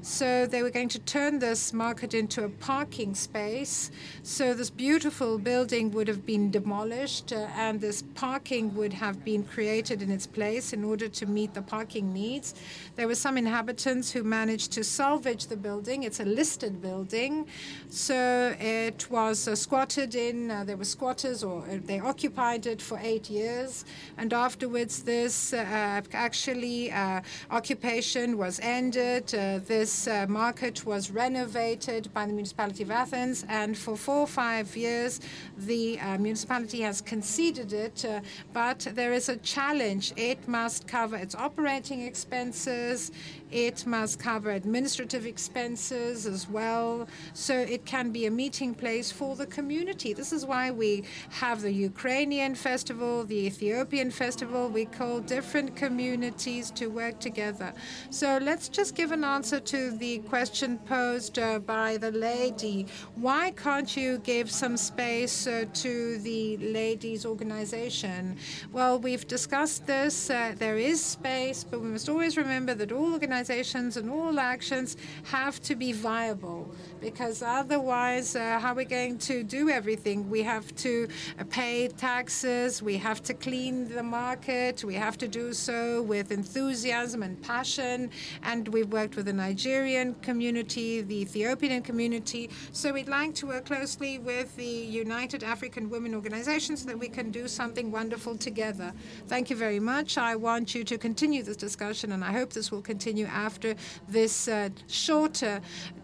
So they were going to turn this market into a parking space. So this beautiful building would have been demolished, uh, and this parking would have been created in its place in order to meet the parking needs. There were some inhabitants who managed to salvage the building. It's a listed building, so it was uh, squatted in. Uh, there were squatters, or uh, they occupied it for eight years, and afterwards, this uh, actually uh, occupation was ended. this market was renovated by the municipality of Athens, and for four or five years, the uh, municipality has conceded it. Uh, but there is a challenge. It must cover its operating expenses. It must cover administrative expenses as well, so it can be a meeting place for the community. This is why we have the Ukrainian festival, the Ethiopian festival. We call different communities to work together. So let's just give an answer to the question posed uh, by the lady. Why can't you give some space uh, to the ladies' organization? Well, we've discussed this. Uh, there is space, but we must always remember that all organizations organizations and all actions have to be viable because otherwise, uh, how are we going to do everything? We have to uh, pay taxes, we have to clean the market, we have to do so with enthusiasm and passion. And we've worked with the Nigerian community, the Ethiopian community. So we'd like to work closely with the United African Women Organization so that we can do something wonderful together. Thank you very much. I want you to continue this discussion, and I hope this will continue after this uh, shorter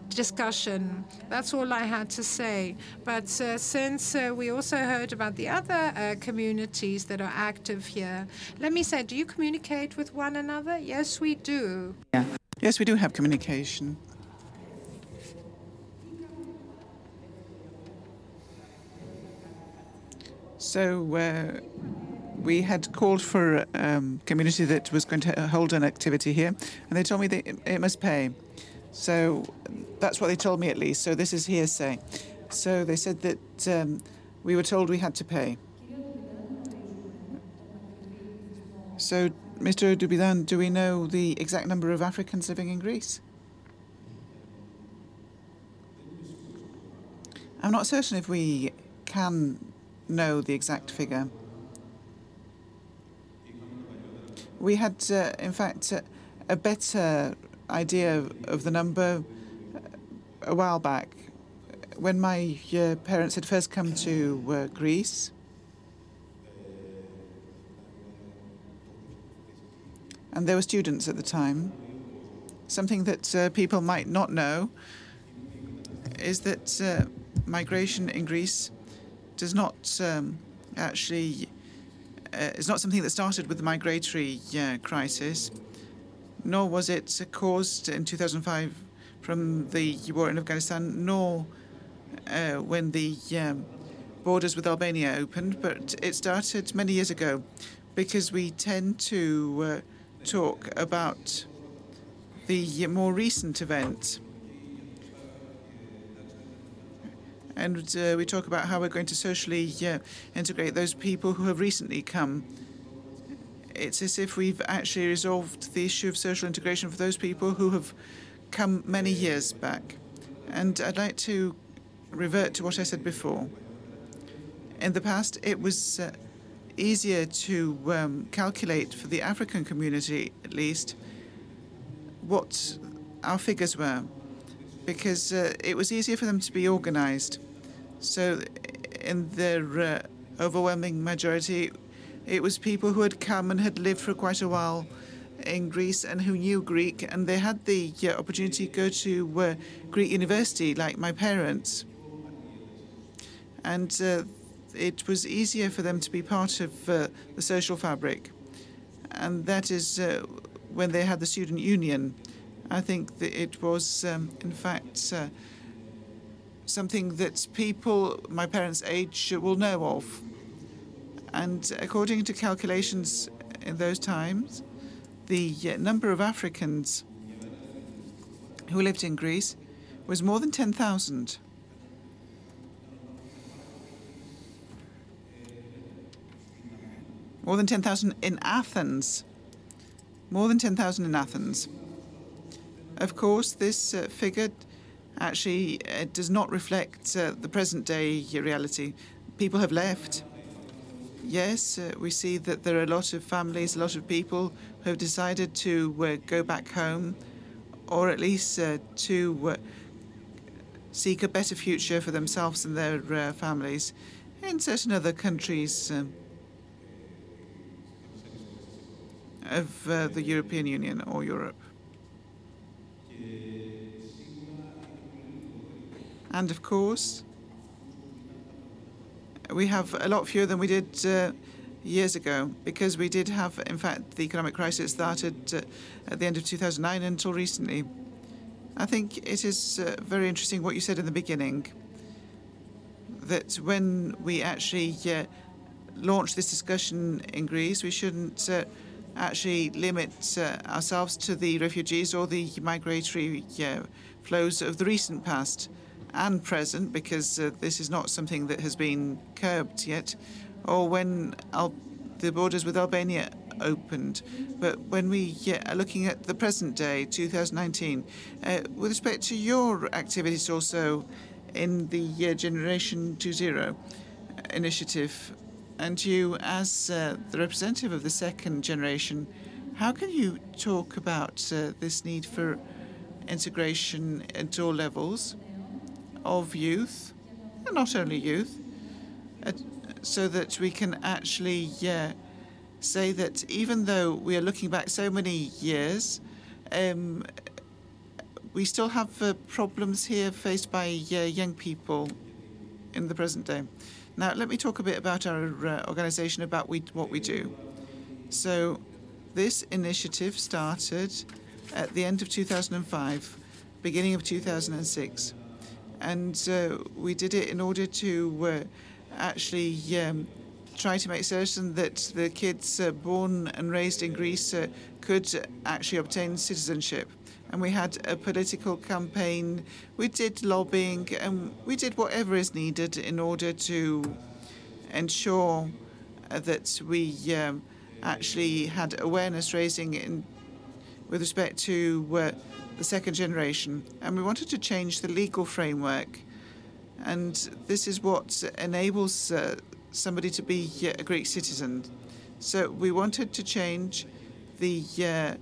discussion. That's all I had to say. But uh, since uh, we also heard about the other uh, communities that are active here, let me say, do you communicate with one another? Yes, we do. Yeah. Yes, we do have communication. So uh, we had called for a um, community that was going to hold an activity here, and they told me that it must pay. So that's what they told me at least. So this is hearsay. So they said that um, we were told we had to pay. So, Mr. Odubitan, do we know the exact number of Africans living in Greece? I'm not certain if we can know the exact figure. We had, uh, in fact, uh, a better idea of the number a while back when my uh, parents had first come to uh, Greece. And they were students at the time. Something that uh, people might not know is that uh, migration in Greece does not um, actually uh, is not something that started with the migratory uh, crisis nor was it caused in 2005 from the war in Afghanistan, nor uh, when the um, borders with Albania opened, but it started many years ago because we tend to uh, talk about the more recent events. And uh, we talk about how we're going to socially integrate those people who have recently come it's as if we've actually resolved the issue of social integration for those people who have come many years back. And I'd like to revert to what I said before. In the past, it was uh, easier to um, calculate for the African community, at least, what our figures were, because uh, it was easier for them to be organized. So, in their uh, overwhelming majority, it was people who had come and had lived for quite a while in Greece and who knew Greek, and they had the uh, opportunity to go to uh, Greek university, like my parents. And uh, it was easier for them to be part of uh, the social fabric. And that is uh, when they had the student union. I think that it was, um, in fact, something that people my parents' age will know of. And according to calculations in those times, the uh, number of Africans who lived in Greece was more than 10,000. More than 10,000 in Athens. More than 10,000 in Athens. Of course, this uh, figure actually it does not reflect uh, the present day reality. People have left yes, uh, we see that there are a lot of families, a lot of people who have decided to uh, go back home or at least uh, to uh, seek a better future for themselves and their uh, families in certain other countries um, of uh, the European Union or Europe. And of course, we have a lot fewer than we did uh, years ago because we did have, in fact, the economic crisis started uh, at the end of 2009 until recently. I think it is uh, very interesting what you said in the beginning that when we actually uh, launch this discussion in Greece, we shouldn't uh, actually limit uh, ourselves to the refugees or the migratory flows of the recent past and present, because uh, this is not something that has been curbed yet, or when Al- the borders with Albania opened. But when we yeah, are looking at the present day, 2019, uh, with respect to your activities also in the uh, Generation 2.0 initiative, and you as uh, the representative of the second generation, how can you talk about uh, this need for integration at all levels of youth, and not only youth, uh, so that we can actually say that even though we are looking back so many years, um, we still have uh, problems here faced by young people in the present day. Now, let me talk a bit about our uh, organization, about we, what we do. So, this initiative started at the end of 2005, beginning of 2006. And uh, we did it in order to uh, actually um, try to make certain that the kids uh, born and raised in Greece could actually obtain citizenship. And we had a political campaign, we did lobbying, and we did whatever is needed in order to ensure that we um, actually had awareness raising in, with respect to uh, the second generation. And we wanted to change the legal framework. And this is what enables uh, somebody to be a Greek citizen. So we wanted to change the uh,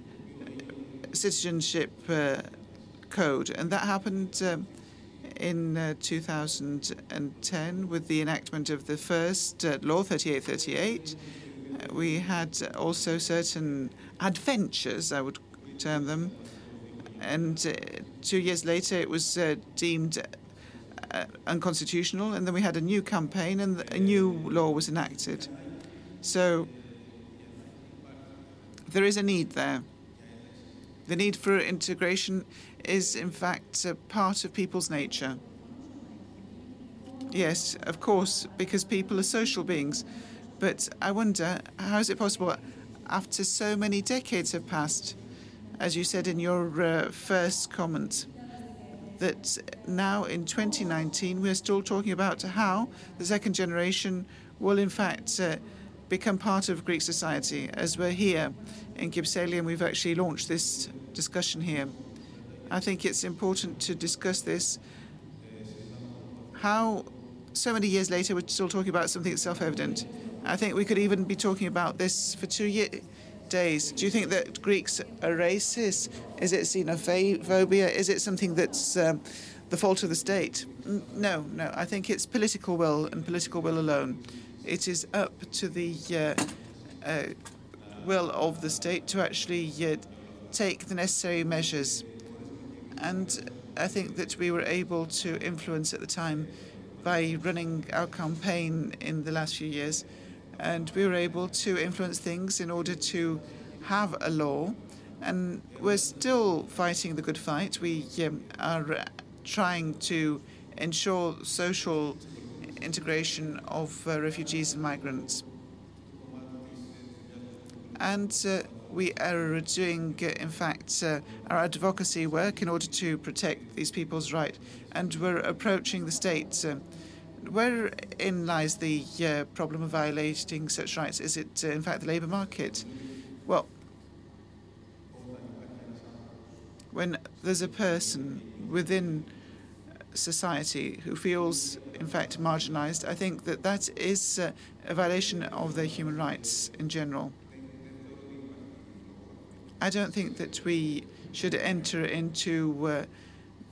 citizenship uh, code, and that happened um, in uh, 2010 with the enactment of the first uh, law 3838. Uh, we had also certain adventures, I would term them, and uh, two years later it was uh, deemed uh, unconstitutional, and then we had a new campaign, and a new law was enacted. So there is a need there. The need for integration is, in fact, a part of people's nature. Yes, of course, because people are social beings. But I wonder, how is it possible, after so many decades have passed, as you said in your uh, first comment, that now in 2019 we're still talking about how the second generation will, in fact, uh, become part of Greek society. As we're here in and we've actually launched this discussion here, I think it's important to discuss this. How so many years later we're still talking about something that's self-evident. I think we could even be talking about this for two years days. Do you think that Greeks are racist? Is it xenophobia? Is it something that's um, the fault of the state? No, no. I think it's political will and political will alone. It is up to the uh, uh, will of the state to actually uh, take the necessary measures. And I think that we were able to influence at the time by running our campaign in the last few years and we were able to influence things in order to have a law. And we're still fighting the good fight. We um, are trying to ensure social integration of uh, refugees and migrants. And uh, we are doing, uh, in fact, uh, our advocacy work in order to protect these people's right. And we're approaching the state uh, Wherein lies the uh, problem of violating such rights? Is it, uh, in fact, the labour market? Well, when there's a person within society who feels, in fact, marginalised, I think that that is uh, a violation of their human rights in general. I don't think that we should enter into uh,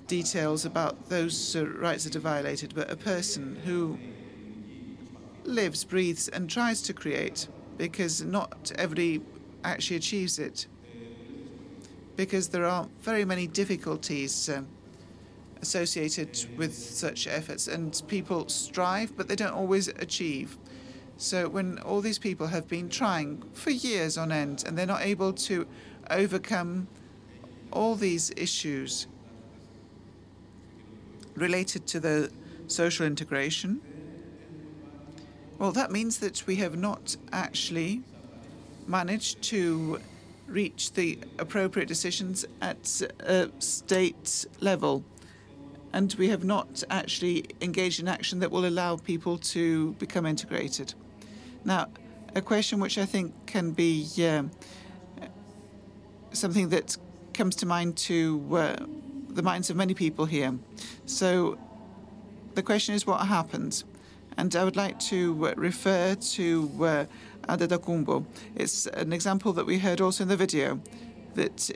details about those uh, rights that are violated, but a person who lives, breathes, and tries to create, because not everybody actually achieves it, because there are very many difficulties uh, associated with such efforts, and people strive, but they don't always achieve. So when all these people have been trying for years on end and they're not able to overcome all these issues related to the social integration, well, that means that we have not actually managed to reach the appropriate decisions at a state level. And we have not actually engaged in action that will allow people to become integrated. Now, a question which I think can be uh, something that comes to mind to uh, the minds of many people here. So the question is what happens? And I would like to uh, refer to uh, Antetokounmpo. It's an example that we heard also in the video that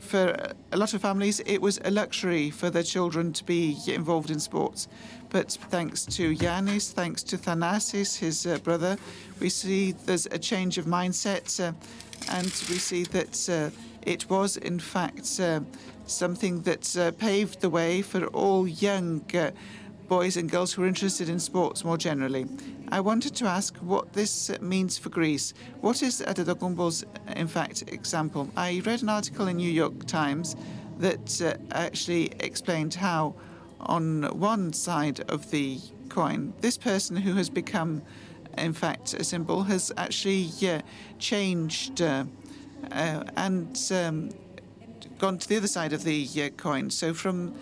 for a lot of families, it was a luxury for their children to be involved in sports. But thanks to Yanis, thanks to Thanasis, his uh, brother, we see there's a change of mindset, uh, and we see that uh, it was, in fact, uh, something that uh, paved the way for all young uh, boys and girls who are interested in sports more generally. I wanted to ask what this means for Greece. What is Antetokounmpo's, in fact, example? I read an article in New York Times that uh, actually explained how, on one side of the coin, this person who has become, in fact, a symbol has actually uh, changed uh, uh, and um, gone to the other side of the uh, coin. So from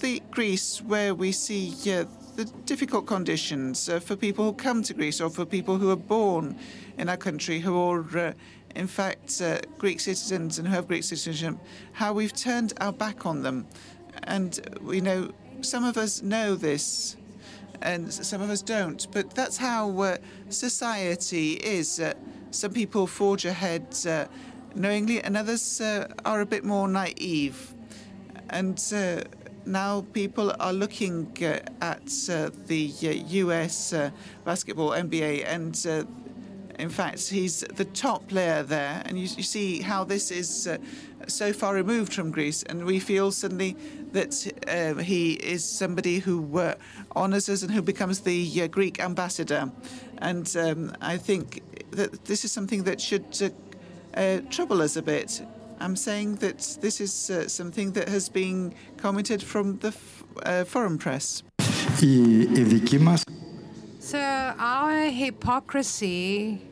the Greece, where we see uh, the difficult conditions uh, for people who come to Greece or for people who are born in our country who are, uh, in fact, uh, Greek citizens and who have Greek citizenship, how we've turned our back on them. And we know some of us know this and some of us don't, but that's how uh, society is. Uh, some people forge ahead uh, knowingly, and others are a bit more naive. And now people are looking uh, at uh, the uh, US basketball NBA, and in fact, he's the top player there. And you, you see how this is so far removed from Greece, and we feel suddenly that he is somebody who honours us and who becomes the Greek ambassador. And um, I think that this is something that should trouble us a bit. I'm saying that this is uh, something that has been commented from the uh, foreign press. So our hypocrisy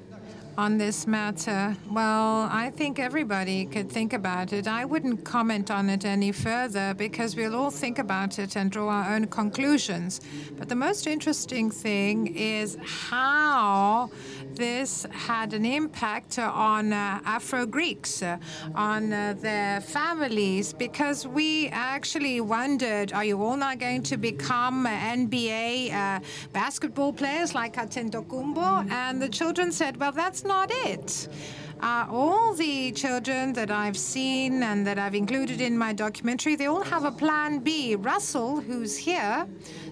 on this matter, well, I think everybody could think about it. I wouldn't comment on it any further because we'll all think about it and draw our own conclusions. But the most interesting thing is how this had an impact on uh, Afro Greeks, uh, on uh, their families, because we actually wondered are you all not going to become NBA uh, basketball players like Antetokounmpo? And the children said, well, that's not it. Uh, all the children that I've seen and that I've included in my documentary, they all have a plan B. Russell, who's here,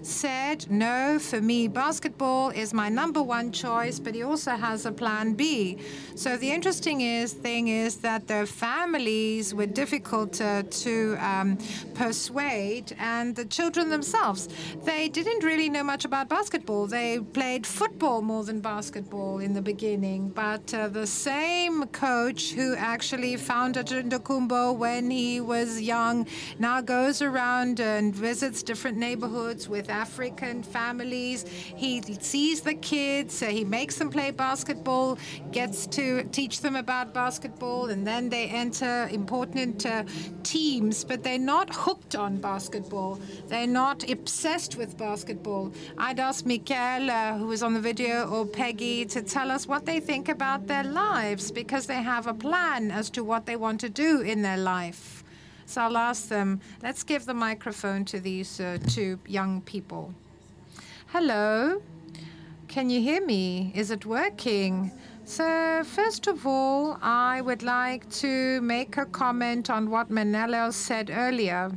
said, No, for me, basketball is my number one choice, but he also has a plan B. So the interesting is, thing is that their families were difficult uh, to um, persuade, and the children themselves, they didn't really know much about basketball. They played football more than basketball in the beginning, but uh, the same coach who actually founded Antetokounmpo when he was young now goes around and visits different neighborhoods with African families. He sees the kids, he makes them play basketball, gets to teach them about basketball, and then they enter important uh, teams, but they're not hooked on basketball. They're not obsessed with basketball. I'd ask Mikael, uh, who was on the video, or Peggy to tell us what they think about their lives because they have a plan as to what they want to do in their life. So I'll ask them, let's give the microphone to these uh, two young people. Hello, can you hear me? Is it working? So, first of all, I would like to make a comment on what Menelaos said earlier.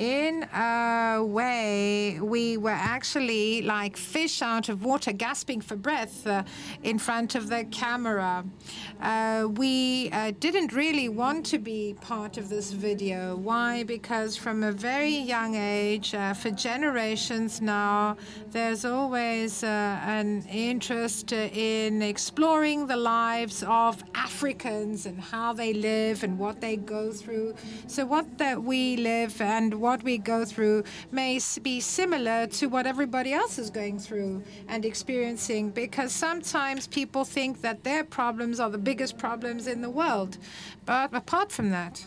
In a way, we were actually like fish out of water, gasping for breath uh, in front of the camera. Uh, we uh, didn't really want to be part of this video. Why? Because from a very young age, uh, for generations now, there's always uh, an interest in exploring the lives of Africans and how they live and what they go through. So, what that we live and what we go through may be similar to what everybody else is going through and experiencing because sometimes people think that their problems are the biggest problems in the world. But apart from that,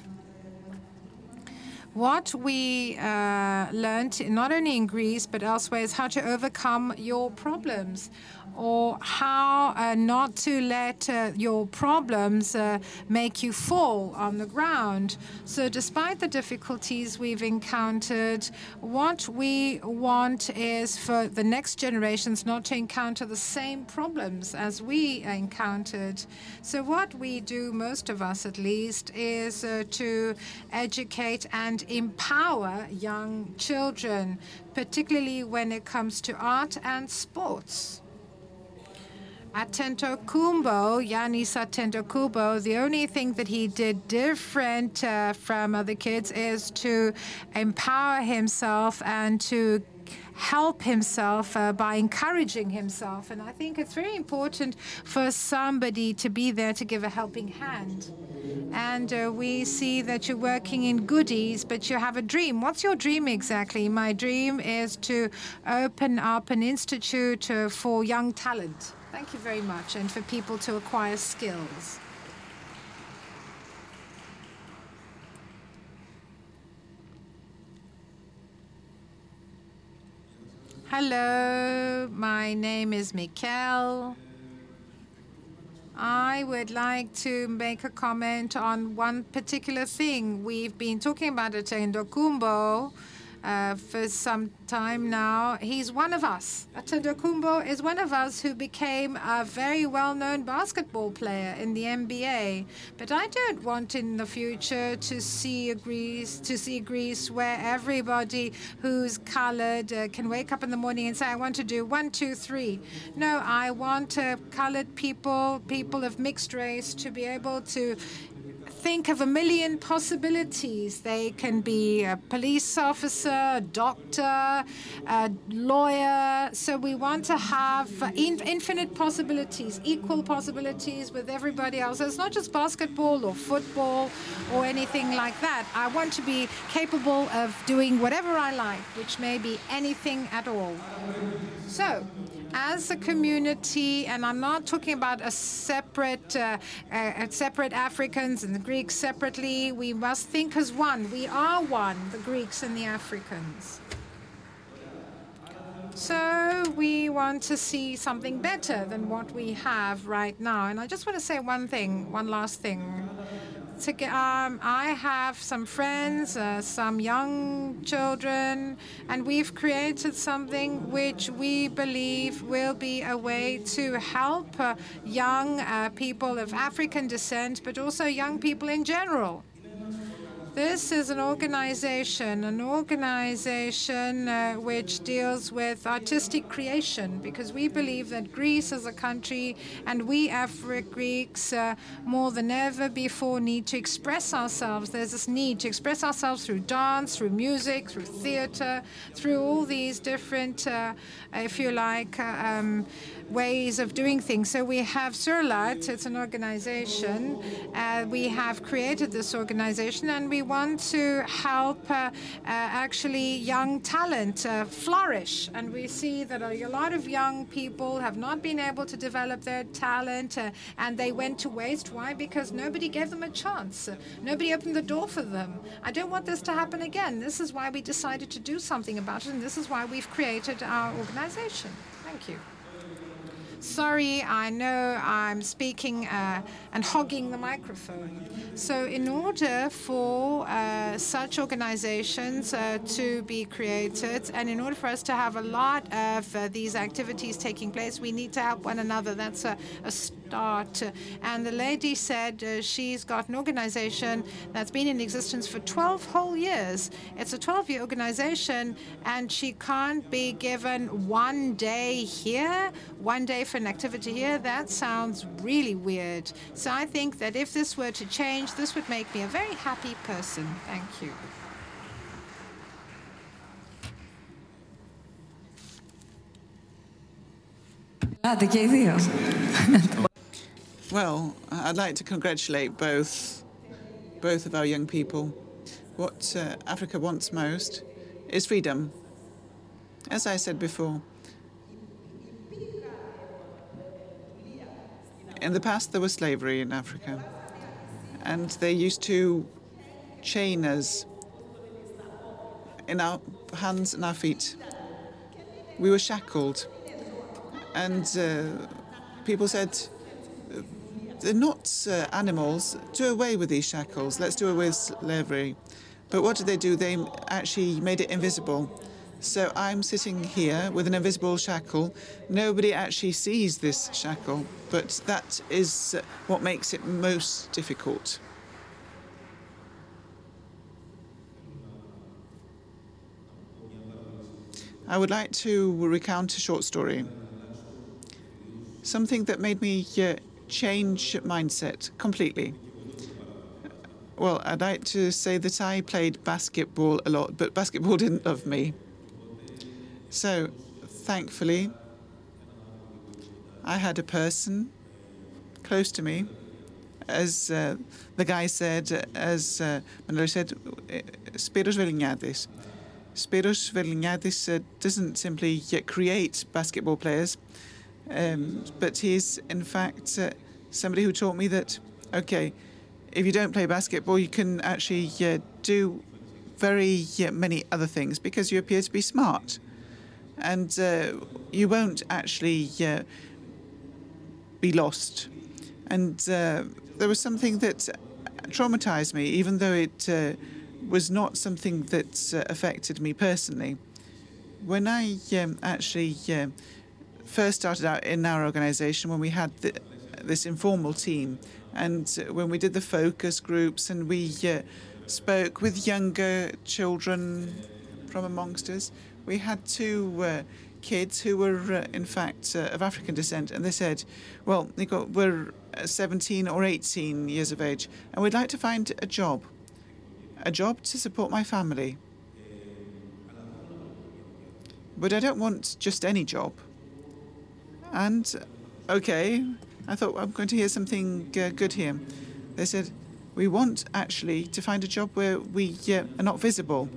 what we uh, learned, not only in Greece but elsewhere, is how to overcome your problems or how uh, not to let uh, your problems uh, make you fall on the ground. So, despite the difficulties we've encountered, what we want is for the next generations not to encounter the same problems as we encountered. So, what we do, most of us at least, is uh, to educate and empower young children, particularly when it comes to art and sports. Kumbo, Yanis Kumbo, the only thing that he did different uh, from other kids is to empower himself and to help himself uh, by encouraging himself. And I think it's very important for somebody to be there to give a helping hand. And uh, we see that you're working in goodies, but you have a dream. What's your dream exactly? My dream is to open up an institute uh, for young talent. Thank you very much, and for people to acquire skills. Hello, my name is Mikkel. I would like to make a comment on one particular thing. We've been talking about it Antetokounmpo uh, for some time now. He's one of us. Kumbo is one of us who became a very well-known basketball player in the NBA. But I don't want in the future to see Greece to see Greece where everybody who's colored uh, can wake up in the morning and say, "I want to do one, two, three." No, I want uh, colored people, people of mixed race, to be able to think of a million possibilities. They can be a police officer, a doctor, a lawyer. So we want to have in infinite possibilities, equal possibilities with everybody else. It's not just basketball or football or anything like that. I want to be capable of doing whatever I like, which may be anything at all. So, as a community, and I'm not talking about a separate, uh, uh, separate Africans and the Greeks separately. We must think as one. We are one, the Greeks and the Africans. So we want to see something better than what we have right now. And I just want to say one thing, one last thing to um, I have some friends, uh, some young children, and we've created something which we believe will be a way to help uh, young uh, people of African descent, but also young people in general. This is an organization, an organization uh, which deals with artistic creation because we believe that Greece as a country and we Afro Greeks uh, more than ever before need to express ourselves. There's this need to express ourselves through dance, through music, through theater, through all these different, uh, if you like, uh, um, ways of doing things. So we have Surlat, it's an organization. Uh, we have created this organization and we want to help uh, uh, actually young talent uh, flourish. And we see that a lot of young people have not been able to develop their talent and they went to waste. Why? Because nobody gave them a chance. Nobody opened the door for them. I don't want this to happen again. This is why we decided to do something about it and this is why we've created our organization. Thank you. Sorry, I know I'm speaking uh, and hogging the microphone. So, in order for uh, such organizations uh, to be created, and in order for us to have a lot of uh, these activities taking place, we need to help one another. That's a, a start. And the lady said uh, she's got an organization that's been in existence for 12 whole years. It's a 12 year organization, and she can't be given one day here, one day for an activity here. That sounds really weird. So I think that if this were to change, this would make me a very happy person. Thank you. Ελάτε και οι δύο. Well, I'd like to congratulate both, both of our young people. What uh, Africa wants most is freedom. As I said before, in the past there was slavery in Africa, and they used to chain us in our hands and our feet. We were shackled, and uh, people said, they're not uh, animals. Do away with these shackles. Let's do away with slavery. But what did they do? They actually made it invisible. So I'm sitting here with an invisible shackle. Nobody actually sees this shackle, but that is what makes it most difficult. I would like to recount a short story. Something that made me uh, change mindset completely. Well, I'd like to say that I played basketball a lot, but basketball didn't love me. So, thankfully, I had a person close to me. As uh, the guy said, as uh, Manolo said, uh, Spiros Velliniatis. Spiros Velliniatis uh, doesn't simply yet create basketball players, um, but he's in fact uh, somebody who taught me that, okay, if you don't play basketball, you can actually uh, do very uh, many other things because you appear to be smart. And uh, you won't actually uh, be lost. And uh, there was something that traumatized me, even though it was not something that affected me personally. When I um, actually first started out in our organization, when we had the, this informal team, and uh, when we did the focus groups and we uh, spoke with younger children from amongst us, we had two uh, kids who were, uh, in fact, uh, of African descent, and they said, Well, we're uh, 17 or 18 years of age, and we'd like to find a job, a job to support my family. But I don't want just any job. And, okay, I thought I'm going to hear something uh, good here. They said, We want actually to find a job where we uh, are not visible.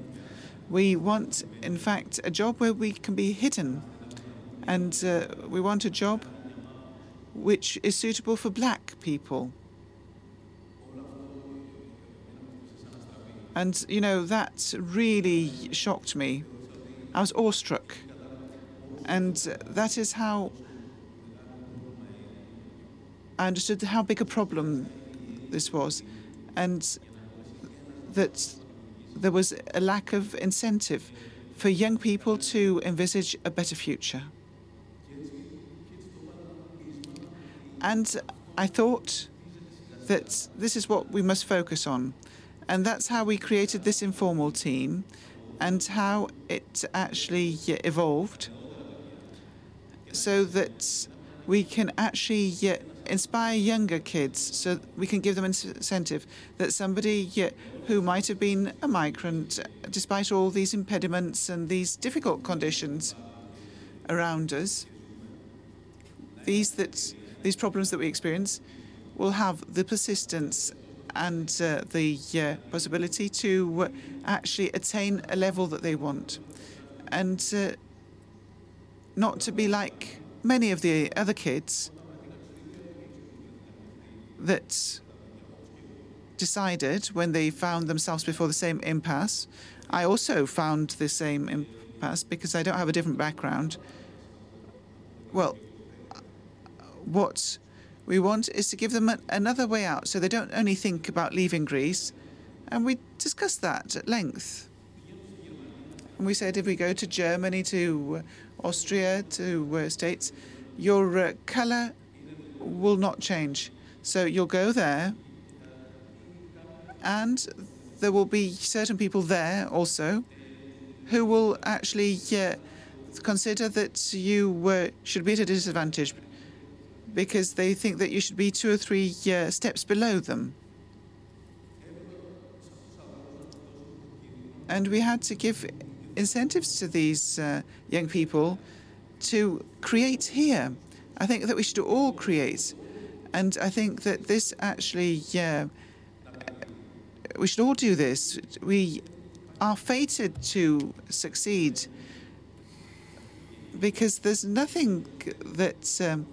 We want, in fact, a job where we can be hidden. And uh, we want a job which is suitable for black people. And, you know, that really shocked me. I was awestruck. And that is how I understood how big a problem this was, and that there was a lack of incentive for young people to envisage a better future. And I thought that this is what we must focus on. And that's how we created this informal team and how it actually evolved so that we can actually inspire younger kids so we can give them incentive that somebody who might have been a migrant, despite all these impediments and these difficult conditions around us, these that these problems that we experience will have the persistence and uh, the uh, possibility to uh, actually attain a level that they want, and uh, not to be like many of the other kids that decided when they found themselves before the same impasse. I also found the same impasse because I don't have a different background. Well, what we want is to give them another way out so they don't only think about leaving Greece. And we discussed that at length. And we said if we go to Germany, to Austria, to uh, States, your uh, colour will not change. So you'll go there, and there will be certain people there also who will actually uh, consider that you should be at a disadvantage because they think that you should be two or three uh, steps below them. And we had to give incentives to these uh, young people to create here. I think that we should all create. And I think that this actually, uh, we should all do this. We are fated to succeed because there's nothing that um,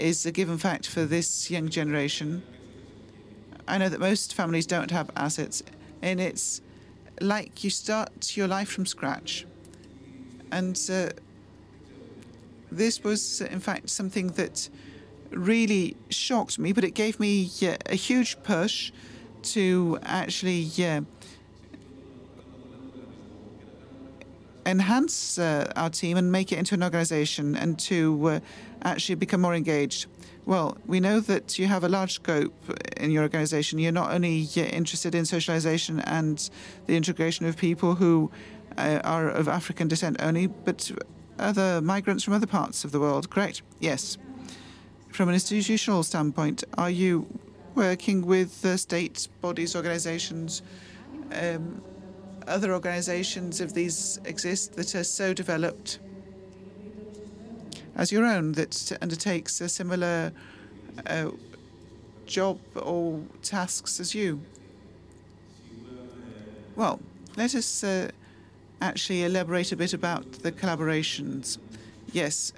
is a given fact for this young generation. I know that most families don't have assets, and it's like you start your life from scratch. And uh, this was, in fact, something that really shocked me, but it gave me a huge push to actually enhance uh, our team and make it into an organization and to uh, actually become more engaged. Well, we know that you have a large scope in your organization. You're not only interested in socialization and the integration of people who uh, are of African descent only, but other migrants from other parts of the world, correct? Yes. From an institutional standpoint, are you working with uh, state bodies, organizations, um, other organizations, if these exist, that are so developed as your own that undertakes a similar uh, job or tasks as you? Well, let us uh, actually elaborate a bit about the collaborations. Yes,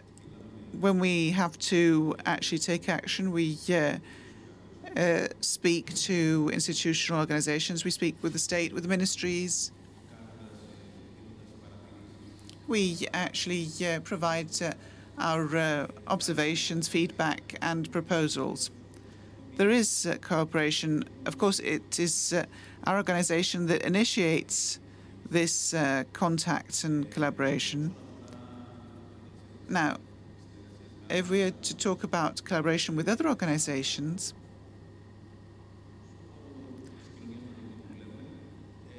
when we have to actually take action, we uh, uh, speak to institutional organizations, we speak with the state, with the ministries. We actually uh, provide our uh, observations, feedback, and proposals. There is uh, cooperation. Of course, it is uh, our organization that initiates this contact and collaboration. Now, if we are to talk about collaboration with other organizations,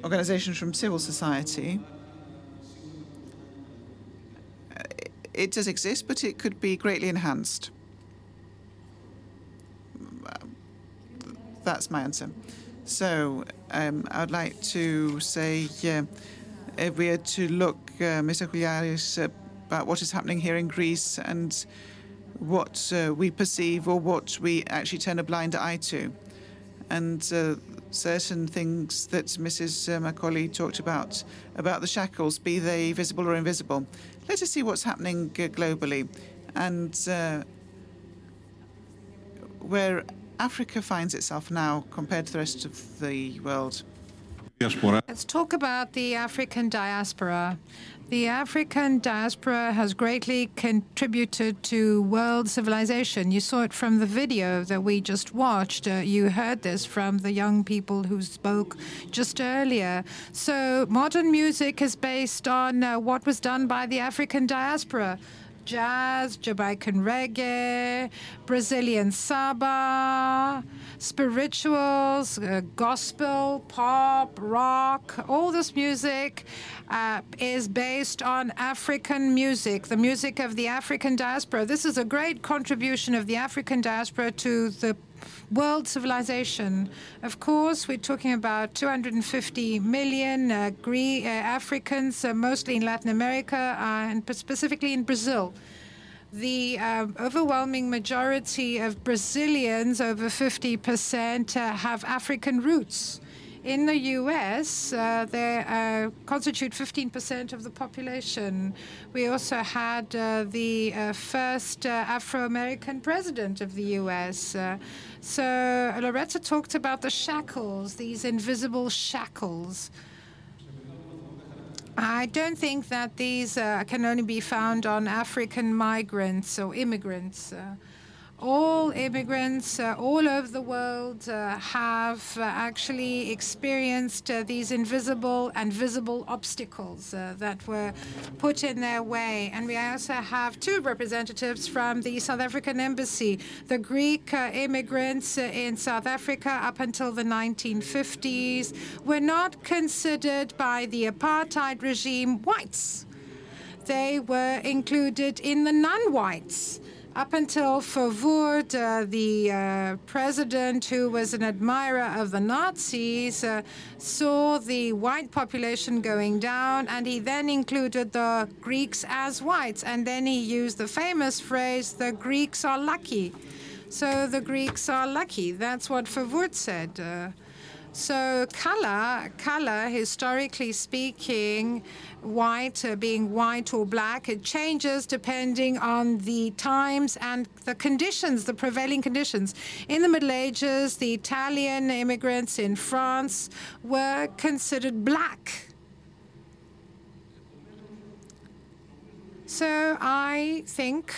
organizations from civil society, it does exist, but it could be greatly enhanced. That's my answer. So um, I'd like to say, uh, if we are to look, uh, Mr. Huliaras, about what is happening here in Greece and what uh, we perceive or what we actually turn a blind eye to. And uh, certain things that Mrs. Macauley talked about, about the shackles, be they visible or invisible. Let us see what's happening uh, globally and uh, where Africa finds itself now compared to the rest of the world. Let's talk about the African diaspora. The African diaspora has greatly contributed to world civilization. You saw it from the video that we just watched. Uh, you heard this from the young people who spoke just earlier. So, modern music is based on uh, what was done by the African diaspora jazz, Jamaican reggae, Brazilian samba, spirituals, uh, gospel, pop, rock. All this music uh, is based on African music, the music of the African diaspora. This is a great contribution of the African diaspora to the world civilization. Of course, we're talking about 250 million uh, uh, Africans, uh, mostly in Latin America and specifically in Brazil. The uh, overwhelming majority of Brazilians, over 50%, uh, have African roots. In the US, uh, they uh, constitute 15% of the population. We also had uh, the uh, first Afro American president of the US. So Loretta talked about the shackles, these invisible shackles. I don't think that these uh, can only be found on African migrants or immigrants uh, all immigrants uh, all over the world uh, have uh, actually experienced uh, these invisible and visible obstacles uh, that were put in their way. And we also have two representatives from the South African embassy. The Greek uh, immigrants in South Africa up until the 1950s were not considered by the apartheid regime whites. They were included in the non-whites up until Verwoerd, uh, the uh, president who was an admirer of the Nazis, uh, saw the white population going down, and he then included the Greeks as whites. And then he used the famous phrase, the Greeks are lucky. So the Greeks are lucky. That's what Verwoerd said. So color, color, historically speaking, white uh, being white or black, it changes depending on the times and the conditions, the prevailing conditions. In the Middle Ages, the Italian immigrants in France were considered black. So I think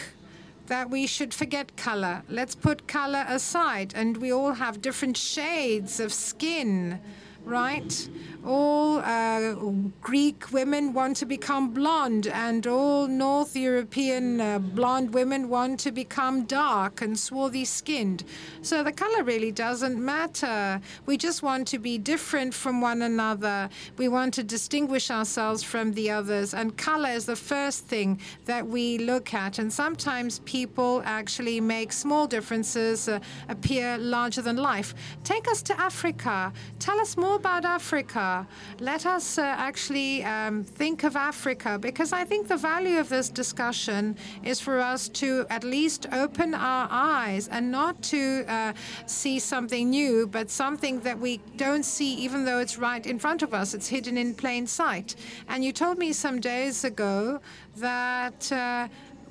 that we should forget color. Let's put color aside. And we all have different shades of skin, right? All uh, Greek women want to become blonde, and all North European uh, blonde women want to become dark and swarthy skinned. So the color really doesn't matter. We just want to be different from one another. We want to distinguish ourselves from the others, and color is the first thing that we look at. And sometimes people actually make small differences uh, appear larger than life. Take us to Africa. Tell us more about Africa. Let us uh, actually um, think of Africa, because I think the value of this discussion is for us to at least open our eyes and not to uh, see something new, but something that we don't see, even though it's right in front of us. It's hidden in plain sight. And you told me some days ago that. Uh,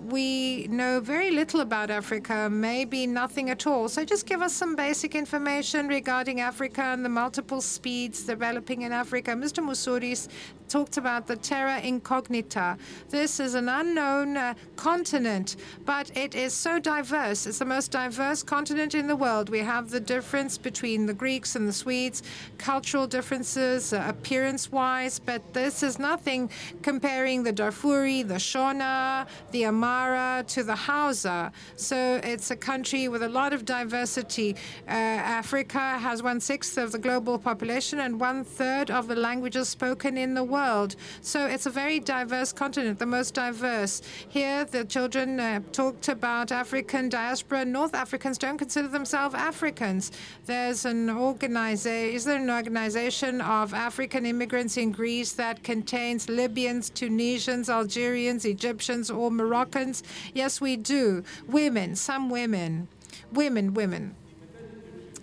we know very little about Africa, maybe nothing at all. So just give us some basic information regarding Africa and the multiple speeds developing in Africa. Mr. Mousouris talked about the terra incognita. This is an unknown uh, continent, but it is so diverse. It's the most diverse continent in the world. We have the difference between the Greeks and the Swedes, cultural differences, uh, appearance-wise, but this is nothing comparing the Darfuri, the Shona, the Amar, Amhara to the Hausa. So it's a country with a lot of diversity. Uh, Africa has one sixth of the global population and one third of the languages spoken in the world. So it's a very diverse continent, the most diverse. Here, the children uh, talked about African diaspora. North Africans don't consider themselves Africans. There's an organization, is there an organization of African immigrants in Greece that contains Libyans, Tunisians, Algerians, Egyptians, or Moroccans? Yes, we do. Women, some women, women, women.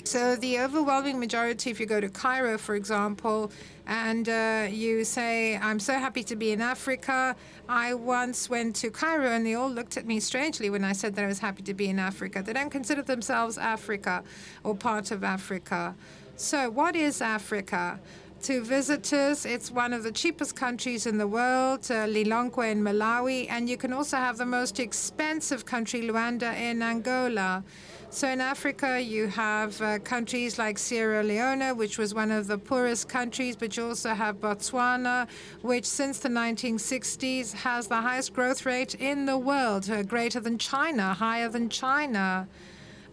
So the overwhelming majority, if you go to Cairo, for example, and uh, you say, I'm so happy to be in Africa. I once went to Cairo and they all looked at me strangely when I said that I was happy to be in Africa. They don't consider themselves Africa or part of Africa. So what is Africa? To visitors. It's one of the cheapest countries in the world, uh, Lilongwe in Malawi, and you can also have the most expensive country, Luanda, in Angola. So in Africa, you have uh, countries like Sierra Leone, which was one of the poorest countries, but you also have Botswana, which since the 1960s has the highest growth rate in the world, uh, greater than China, higher than China.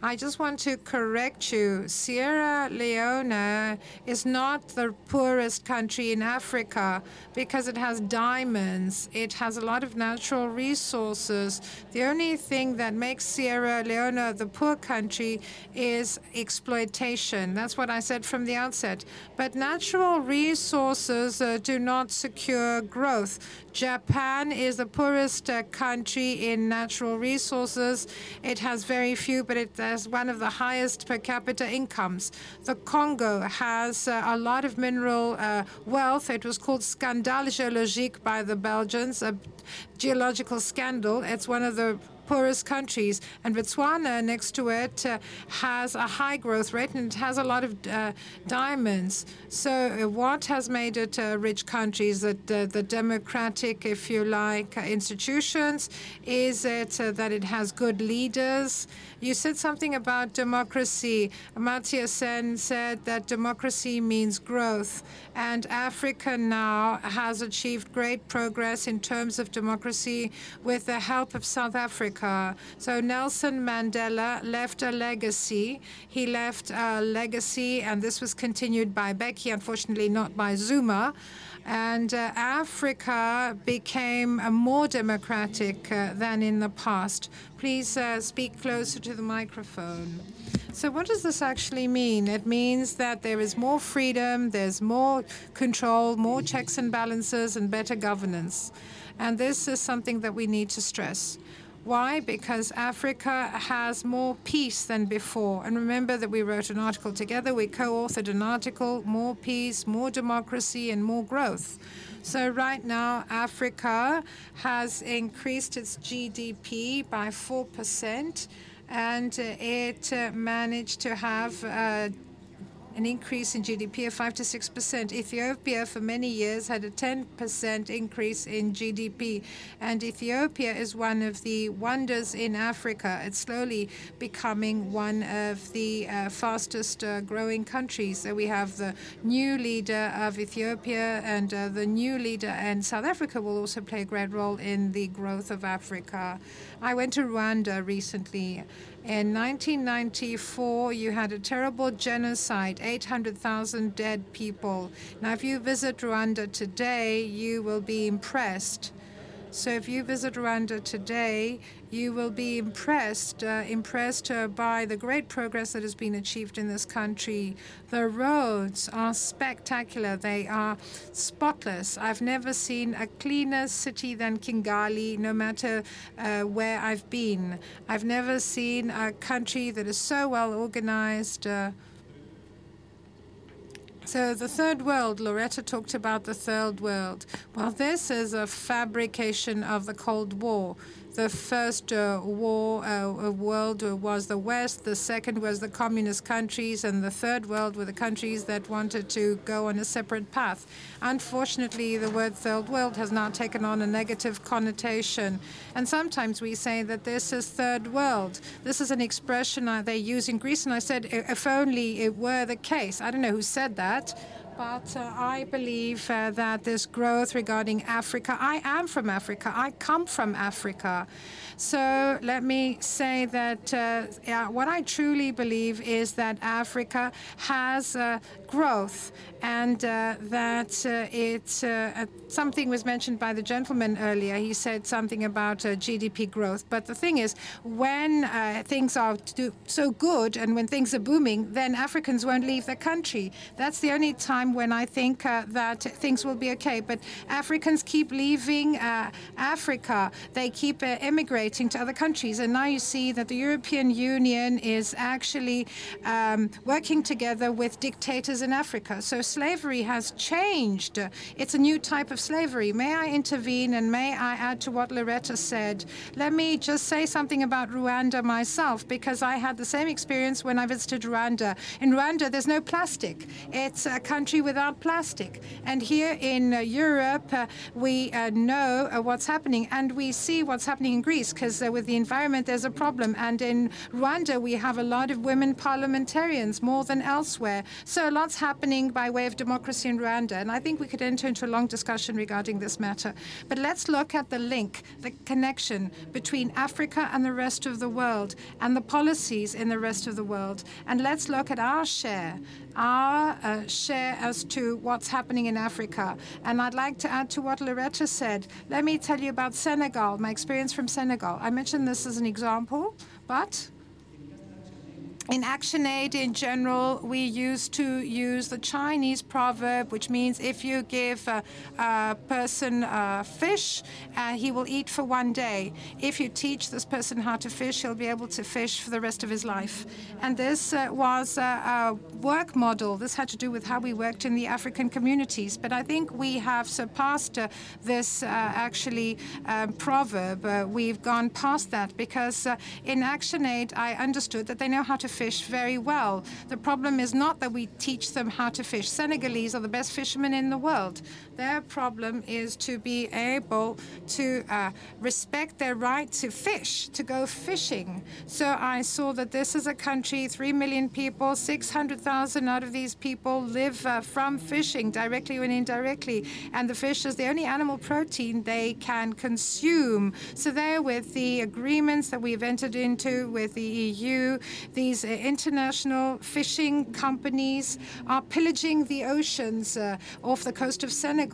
I just want to correct you. Sierra Leone is not the poorest country in Africa because it has diamonds. It has a lot of natural resources. The only thing that makes Sierra Leone the poor country is exploitation. That's what I said from the outset. But natural resources uh, do not secure growth. Japan is the poorest uh, country in natural resources. It has very few, but it has one of the highest per capita incomes. The Congo has uh, a lot of mineral uh, wealth. It was called Scandale Géologique by the Belgians, a geological scandal. It's one of the poorest countries. And Botswana, next to it, uh, has a high growth rate and it has a lot of uh, diamonds. So, uh, what has made it a rich country is that uh, the democratic, if you like, uh, institutions? Is it uh, that it has good leaders? You said something about democracy. Amartya Sen said that democracy means growth. And Africa now has achieved great progress in terms of democracy with the help of South Africa. So Nelson Mandela left a legacy. He left a legacy, and this was continued by Mbeki, unfortunately, not by Zuma and uh, Africa became uh, more democratic uh, than in the past. Please uh, speak closer to the microphone. So, what does this actually mean? It means that there is more freedom, there's more control, more checks and balances, and better governance. And this is something that we need to stress. Why? Because Africa has more peace than before. And remember that we wrote an article together, we co authored an article more peace, more democracy, and more growth. So, right now, Africa has increased its GDP by 4%, and it managed to have uh, an increase in GDP of 5 to 6 percent. Ethiopia, for many years, had a 10 percent increase in GDP. And Ethiopia is one of the wonders in Africa. It's slowly becoming one of the uh, fastest uh, growing countries. So we have the new leader of Ethiopia, and uh, the new leader in South Africa will also play a great role in the growth of Africa. I went to Rwanda recently. In 1994, you had a terrible genocide, 800,000 dead people. Now, if you visit Rwanda today, you will be impressed. So if you visit Rwanda today, you will be impressed, uh, impressed uh, by the great progress that has been achieved in this country. The roads are spectacular. They are spotless. I've never seen a cleaner city than Kigali, no matter uh, where I've been. I've never seen a country that is so well organized. So the third world, Loretta talked about the third world. Well, this is a fabrication of the Cold War. The first uh, war uh, world was the West, the second was the communist countries, and the third world were the countries that wanted to go on a separate path. Unfortunately, the word third world has now taken on a negative connotation. And sometimes we say that this is third world. This is an expression they use in Greece, and I said, if only it were the case. I don't know who said that but uh, I believe uh, that this growth regarding Africa, I am from Africa, I come from Africa. So let me say that uh, what I truly believe is that Africa has uh, growth and uh, that uh, it's something was mentioned by the gentleman earlier. He said something about GDP growth. But the thing is, when things are so good and when things are booming, then Africans won't leave the country. That's the only time when I think uh, that things will be okay. But Africans keep leaving uh, Africa. They keep uh, immigrating to other countries. And now you see that the European Union is actually um, working together with dictators in Africa. So slavery has changed. It's a new type of slavery. May I intervene and may I add to what Loretta said? Let me just say something about Rwanda myself because I had the same experience when I visited Rwanda. In Rwanda, there's no plastic. It's a country without plastic. And here in uh, Europe, uh, we uh, know uh, what's happening and we see what's happening in Greece because uh, with the environment, there's a problem. And in Rwanda, we have a lot of women parliamentarians, more than elsewhere. So a lot's happening by way of democracy in Rwanda. And I think we could enter into a long discussion regarding this matter. But let's look at the link, the connection between Africa and the rest of the world and the policies in the rest of the world. And let's look at our share, our uh, share as to what's happening in Africa. And I'd like to add to what Loretta said. Let me tell you about Senegal, my experience from Senegal. I mentioned this as an example, but in ActionAid in general, we used to use the Chinese proverb, which means if you give a, a person a fish, uh, he will eat for one day. If you teach this person how to fish, he'll be able to fish for the rest of his life. And this uh, was a, a, work model. This had to do with how we worked in the African communities. But I think we have surpassed uh, this uh, actually um, proverb. Uh, we've gone past that because uh, in ActionAid, I understood that they know how to fish very well. The problem is not that we teach them how to fish. Senegalese are the best fishermen in the world. Their problem is to be able to uh, respect their right to fish, to go fishing. So I saw that this is a country, 3 million people, 600,000 out of these people live uh, from fishing, directly and indirectly. And the fish is the only animal protein they can consume. So there, with the agreements that we've entered into with the EU, these international fishing companies are pillaging the oceans uh, off the coast of Senegal.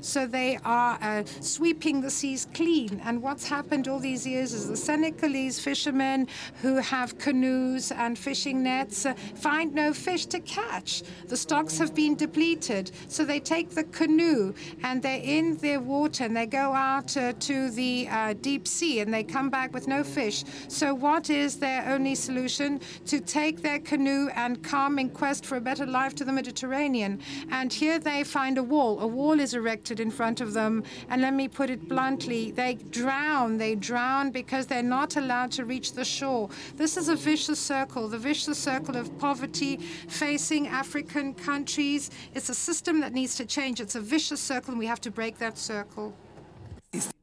So they are uh, sweeping the seas clean. And what's happened all these years is the Senegalese fishermen who have canoes and fishing nets uh, find no fish to catch. The stocks have been depleted. So they take the canoe and they're in their water and they go out uh, to the uh, deep sea and they come back with no fish. So what is their only solution? To take their canoe and come in quest for a better life to the Mediterranean. And here they find a wall. A wall is erected in front of them. And let me put it bluntly they drown. They drown because they're not allowed to reach the shore. This is a vicious circle, the vicious circle of poverty facing African countries. It's a system that needs to change. It's a vicious circle, and we have to break that circle.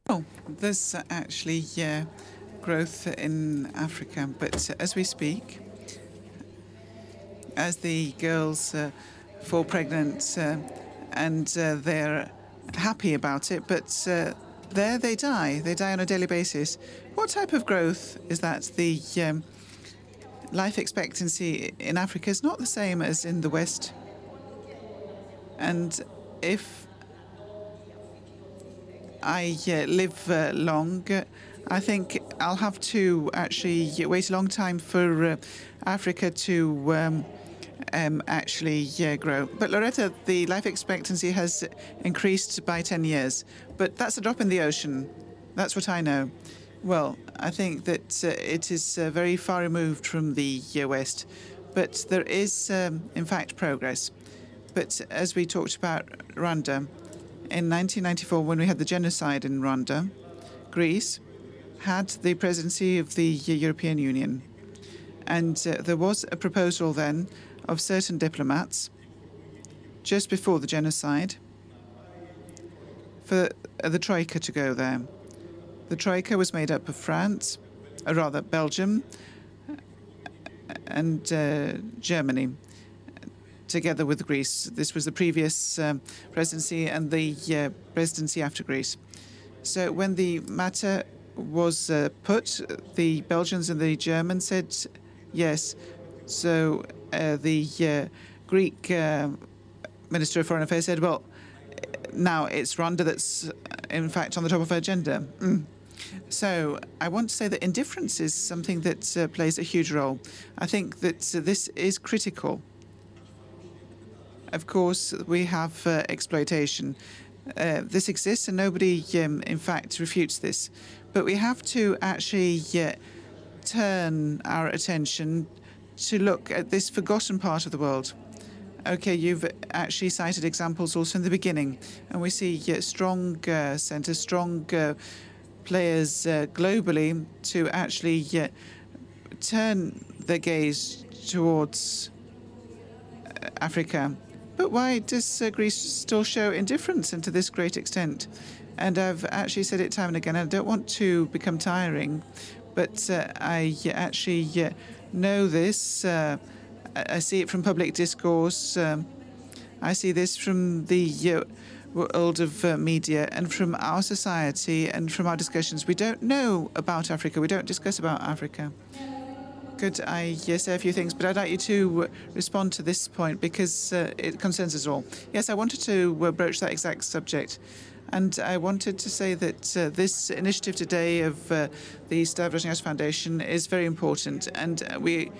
Oh, there's actually uh, growth in Africa, but as we speak, as the girls uh, fall pregnant uh, and uh, they're happy about it, but uh, there they die. They die on a daily basis. What type of growth is that? The um, life expectancy in Africa is not the same as in the West. And if I uh, live uh, long, I think I'll have to actually wait a long time for uh, Africa to um, um, actually grow. But Loretta, the life expectancy has increased by 10 years, but that's a drop in the ocean. That's what I know. Well, I think that uh, it is uh, very far removed from the uh, West, but there is, um, in fact, progress. But as we talked about Rwanda, in 1994, when we had the genocide in Rwanda, Greece had the presidency of the European Union. And uh, there was a proposal then of certain diplomats just before the genocide for uh, the Troika to go there. The Troika was made up of France, or rather Belgium, and uh, Germany, together with Greece. This was the previous um, presidency and the uh, presidency after Greece. So when the matter was uh, put, the Belgians and the Germans said yes. So uh, the uh, Greek uh, Minister of Foreign Affairs said, well, now it's Rwanda that's, in fact, on the top of our agenda. Mm. So I want to say that indifference is something that uh, plays a huge role. I think that uh, this is critical. Of course, we have uh, exploitation. this exists, and nobody, um, in fact, refutes this. But we have to actually turn our attention to look at this forgotten part of the world. Okay, you've actually cited examples also in the beginning, and we see uh, strong uh, centres, strong uh, players uh, globally to actually uh, turn their gaze towards uh, Africa. But why does Greece still show indifference and to this great extent? And I've actually said it time and again, I don't want to become tiring, but I actually know this. Uh, I see it from public discourse. Um, I see this from the uh, world of uh, media and from our society and from our discussions. We don't know about Africa. We don't discuss about Africa. Could I uh, say a few things? But I'd like you to uh, respond to this point because uh, it concerns us all. Yes, I wanted to broach that exact subject. And I wanted to say that uh, this initiative today of uh, the Stavros Foundation is very important, and uh, we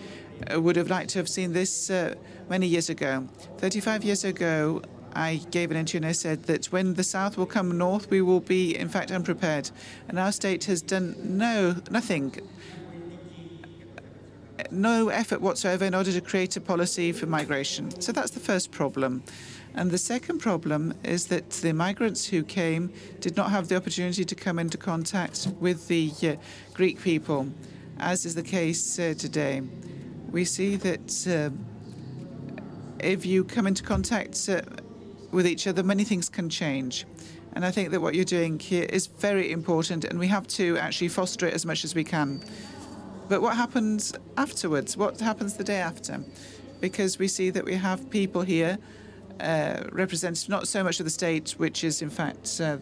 uh, would have liked to have seen this uh, many years ago. 35 years ago, I gave an interview and I said that when the South will come north, we will be, in fact, unprepared. And our state has done no nothing, no effort whatsoever in order to create a policy for migration. So that's the first problem. And the second problem is that the migrants who came did not have the opportunity to come into contact with the uh, Greek people, as is the case uh, today. We see that uh, if you come into contact uh, with each other, many things can change. And I think that what you're doing here is very important, and we have to actually foster it as much as we can. But what happens afterwards? What happens the day after? Because we see that we have people here uh, representative not so much of the state, which is in fact uh,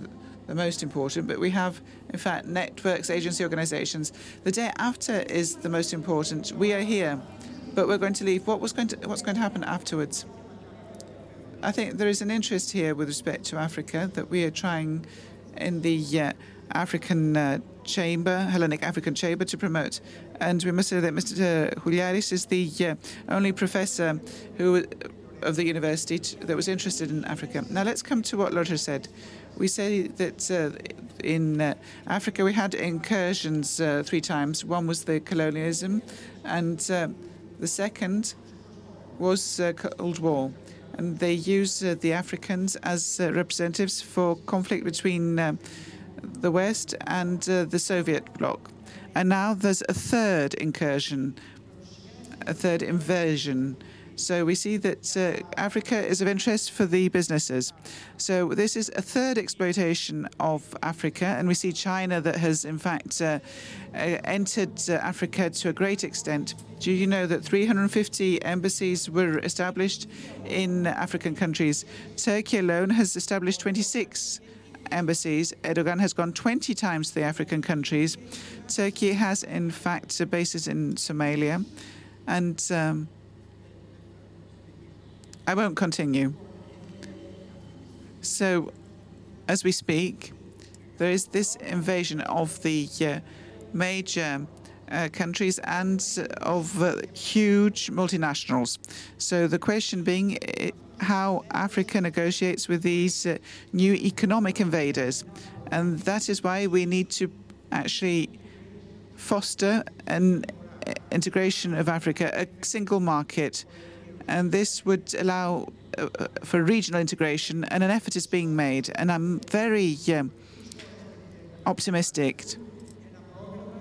the most important, but we have in fact networks, agency organizations. The day after is the most important. We are here, but we're going to leave. What was going to what's going to happen afterwards? I think there is an interest here with respect to Africa that we are trying in the uh, African uh, Chamber, Hellenic African Chamber, to promote. And we must say that Mr. Huliaras is the uh, only professor who of the university that was interested in Africa. Now let's come to what Lothar said. We say that uh, in uh, Africa we had incursions uh, three times. One was the colonialism, and uh, the second was uh, Cold War. And they used uh, the Africans as representatives for conflict between the West and the Soviet bloc. And now there's a third incursion, a third invasion so we see that uh, Africa is of interest for the businesses. So this is a third exploitation of Africa, and we see China that has in fact uh, uh, entered uh, Africa to a great extent. Do you know that 350 embassies were established in African countries? Turkey alone has established 26 embassies. Erdogan has gone 20 times to the African countries. Turkey has, in fact, bases in Somalia. And um, I won't continue. So, as we speak, there is this invasion of the uh, major uh, countries and of uh, huge multinationals. So the question being how Africa negotiates with these uh, new economic invaders. And that is why we need to actually foster an uh, integration of Africa, a single market, and this would allow uh, uh, for regional integration, and an effort is being made. And I'm very um, optimistic.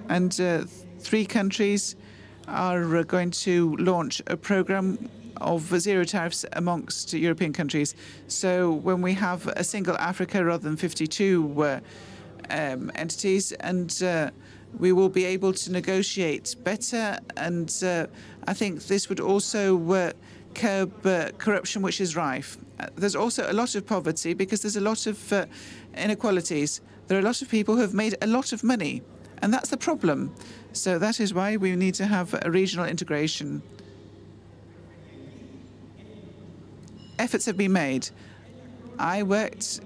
And uh, three countries are uh, going to launch a program of zero tariffs amongst European countries. So when we have a single Africa rather than 52 uh, um, entities, and uh, we will be able to negotiate better. And I think this would also curb uh, corruption which is rife. Uh, there's also a lot of poverty because there's a lot of uh, inequalities. There are a lot of people who have made a lot of money, and that's the problem. So that is why we need to have a regional integration. Efforts have been made. I worked,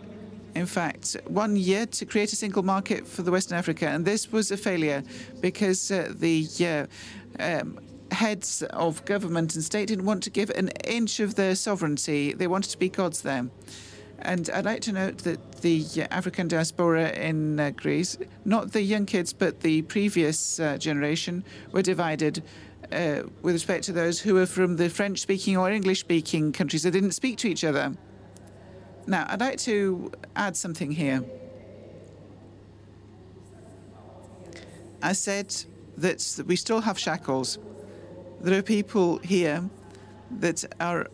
in fact, one year to create a single market for the Western Africa, and this was a failure because uh, the uh, um, heads of government and state didn't want to give an inch of their sovereignty. They wanted to be gods there. And I'd like to note that the African diaspora in uh, Greece, not the young kids, but the previous uh, generation, were divided uh, with respect to those who were from the French speaking or English speaking countries that didn't speak to each other. Now, I'd like to add something here. I said that we still have shackles. There are people here that are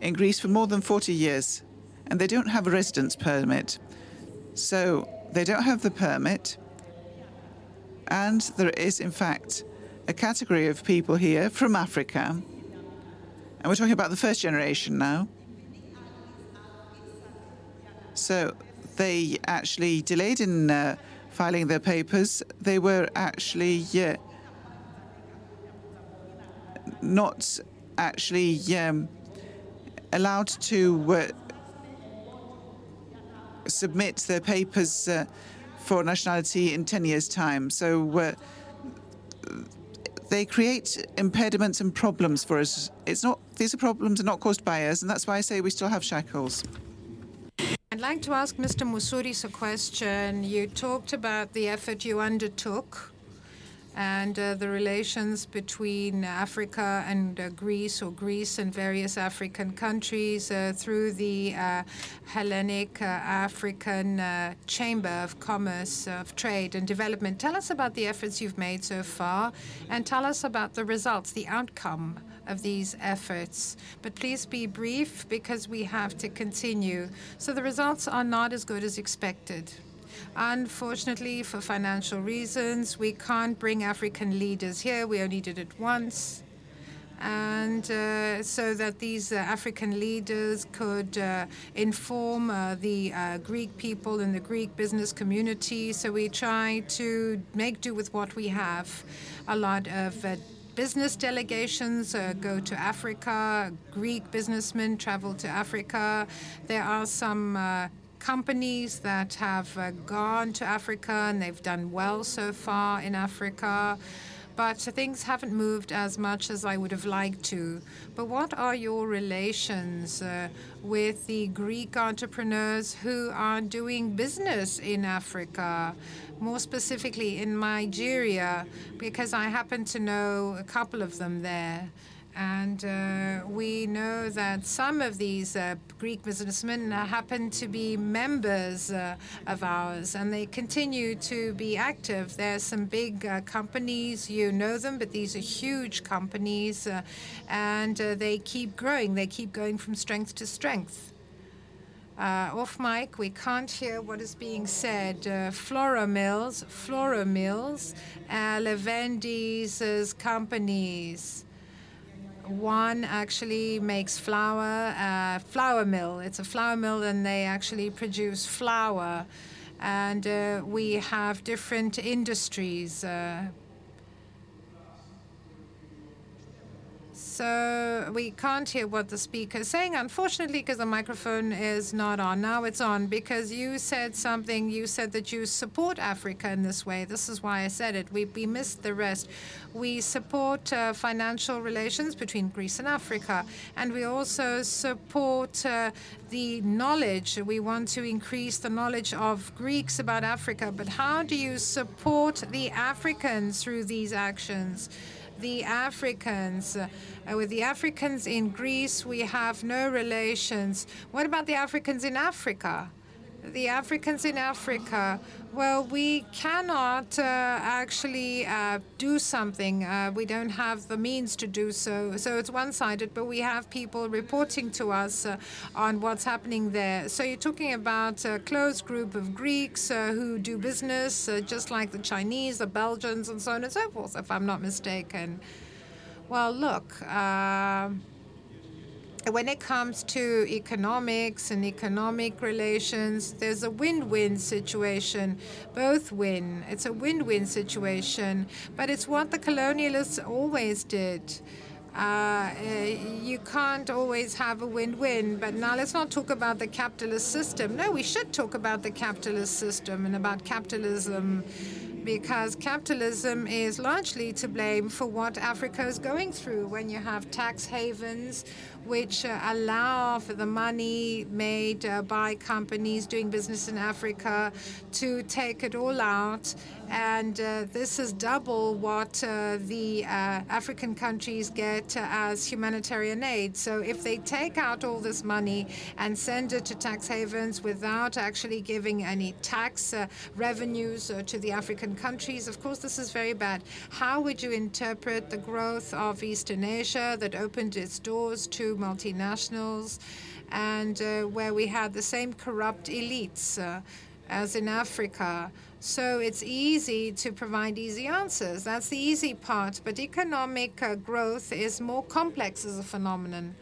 in Greece for more than 40 years and they don't have a residence permit. So they don't have the permit. And there is, in fact, a category of people here from Africa. And we're talking about the first generation now. So they actually delayed in uh, filing their papers. They were actually uh, not actually um, allowed to uh, submit their papers uh, for nationality in 10 years' time. So uh, they create impediments and problems for us. It's not; these are problems are not caused by us, and that's why I say we still have shackles. I'd like to ask Mr. Mousouris a question. You talked about the effort you undertook and uh, the relations between Africa and uh, Greece, or Greece and various African countries, uh, through the uh, Hellenic uh, African uh, Chamber of Commerce, of Trade and Development. Tell us about the efforts you've made so far, and tell us about the results, the outcome of these efforts. But please be brief because we have to continue. So the results are not as good as expected. Unfortunately, for financial reasons, we can't bring African leaders here. We only did it once. And uh, so that these uh, African leaders could uh, inform uh, the uh, Greek people and the Greek business community. So we try to make do with what we have. A lot of uh, business delegations uh, go to Africa, Greek businessmen travel to Africa. There are some uh, companies that have uh, gone to Africa and they've done well so far in Africa. But things haven't moved as much as I would have liked to. But what are your relations uh, with the Greek entrepreneurs who are doing business in Africa? more specifically in Nigeria, because I happen to know a couple of them there. And uh, we know that some of these uh, Greek businessmen happen to be members uh, of ours, and they continue to be active. There are some big uh, companies, you know them, but these are huge companies, uh, and uh, they keep growing. They keep going from strength to strength. Uh, off mic, we can't hear what is being said. Uh, Flour Mills, Flour Mills, uh, Leventis companies. One actually makes flour, uh, flour mill. It's a flour mill, and they actually produce flour. And uh, we have different industries. Uh, So we can't hear what the speaker is saying, unfortunately, because the microphone is not on. Now it's on because you said something. You said that you support Africa in this way. This is why I said it. We, we missed the rest. We support uh, financial relations between Greece and Africa, and we also support uh, the knowledge. We want to increase the knowledge of Greeks about Africa. But how do you support the Africans through these actions? The Africans. Uh, with the Africans in Greece, we have no relations. What about the Africans in Africa? The Africans in Africa, well, we cannot uh, actually uh, do something. Uh, we don't have the means to do so. So it's one sided, but we have people reporting to us uh, on what's happening there. So you're talking about a close group of Greeks uh, who do business, uh, just like the Chinese, the Belgians, and so on and so forth, if I'm not mistaken. Well, look when it comes to economics and economic relations, there's a win-win situation. Both win. It's a win-win situation, but it's what the colonialists always did. Uh, you can't always have a win-win. But now let's not talk about the capitalist system. No, we should talk about the capitalist system and about capitalism because capitalism is largely to blame for what Africa is going through when you have tax havens which uh, allow for the money made uh, by companies doing business in Africa to take it all out. And uh, this is double what uh, the uh, African countries get uh, as humanitarian aid. So if they take out all this money and send it to tax havens without actually giving any tax revenues to the African countries, of course, this is very bad. How would you interpret the growth of Eastern Asia that opened its doors to multinationals, and uh, where we had the same corrupt elites uh, as in Africa. So it's easy to provide easy answers. That's the easy part. But economic uh, growth is more complex as a phenomenon.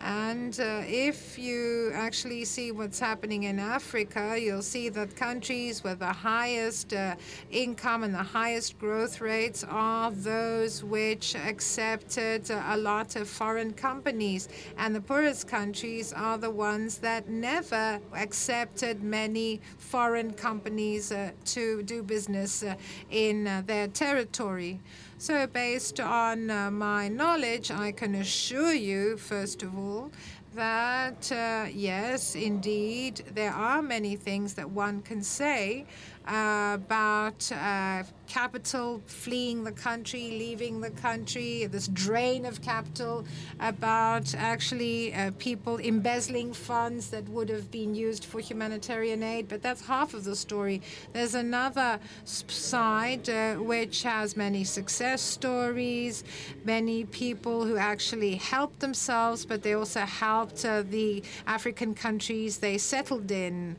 And uh, if you actually see what's happening in Africa, you'll see that countries with the highest uh, income and the highest growth rates are those which accepted a lot of foreign companies. And the poorest countries are the ones that never accepted many foreign companies uh, to do business uh, in uh, their territory. So, based on uh, my knowledge, I can assure you, first of all, that uh, yes, indeed, there are many things that one can say about uh, capital fleeing the country, leaving the country, this drain of capital, about actually uh, people embezzling funds that would have been used for humanitarian aid. But that's half of the story. There's another side uh, which has many success stories, many people who actually helped themselves, but they also helped the African countries they settled in,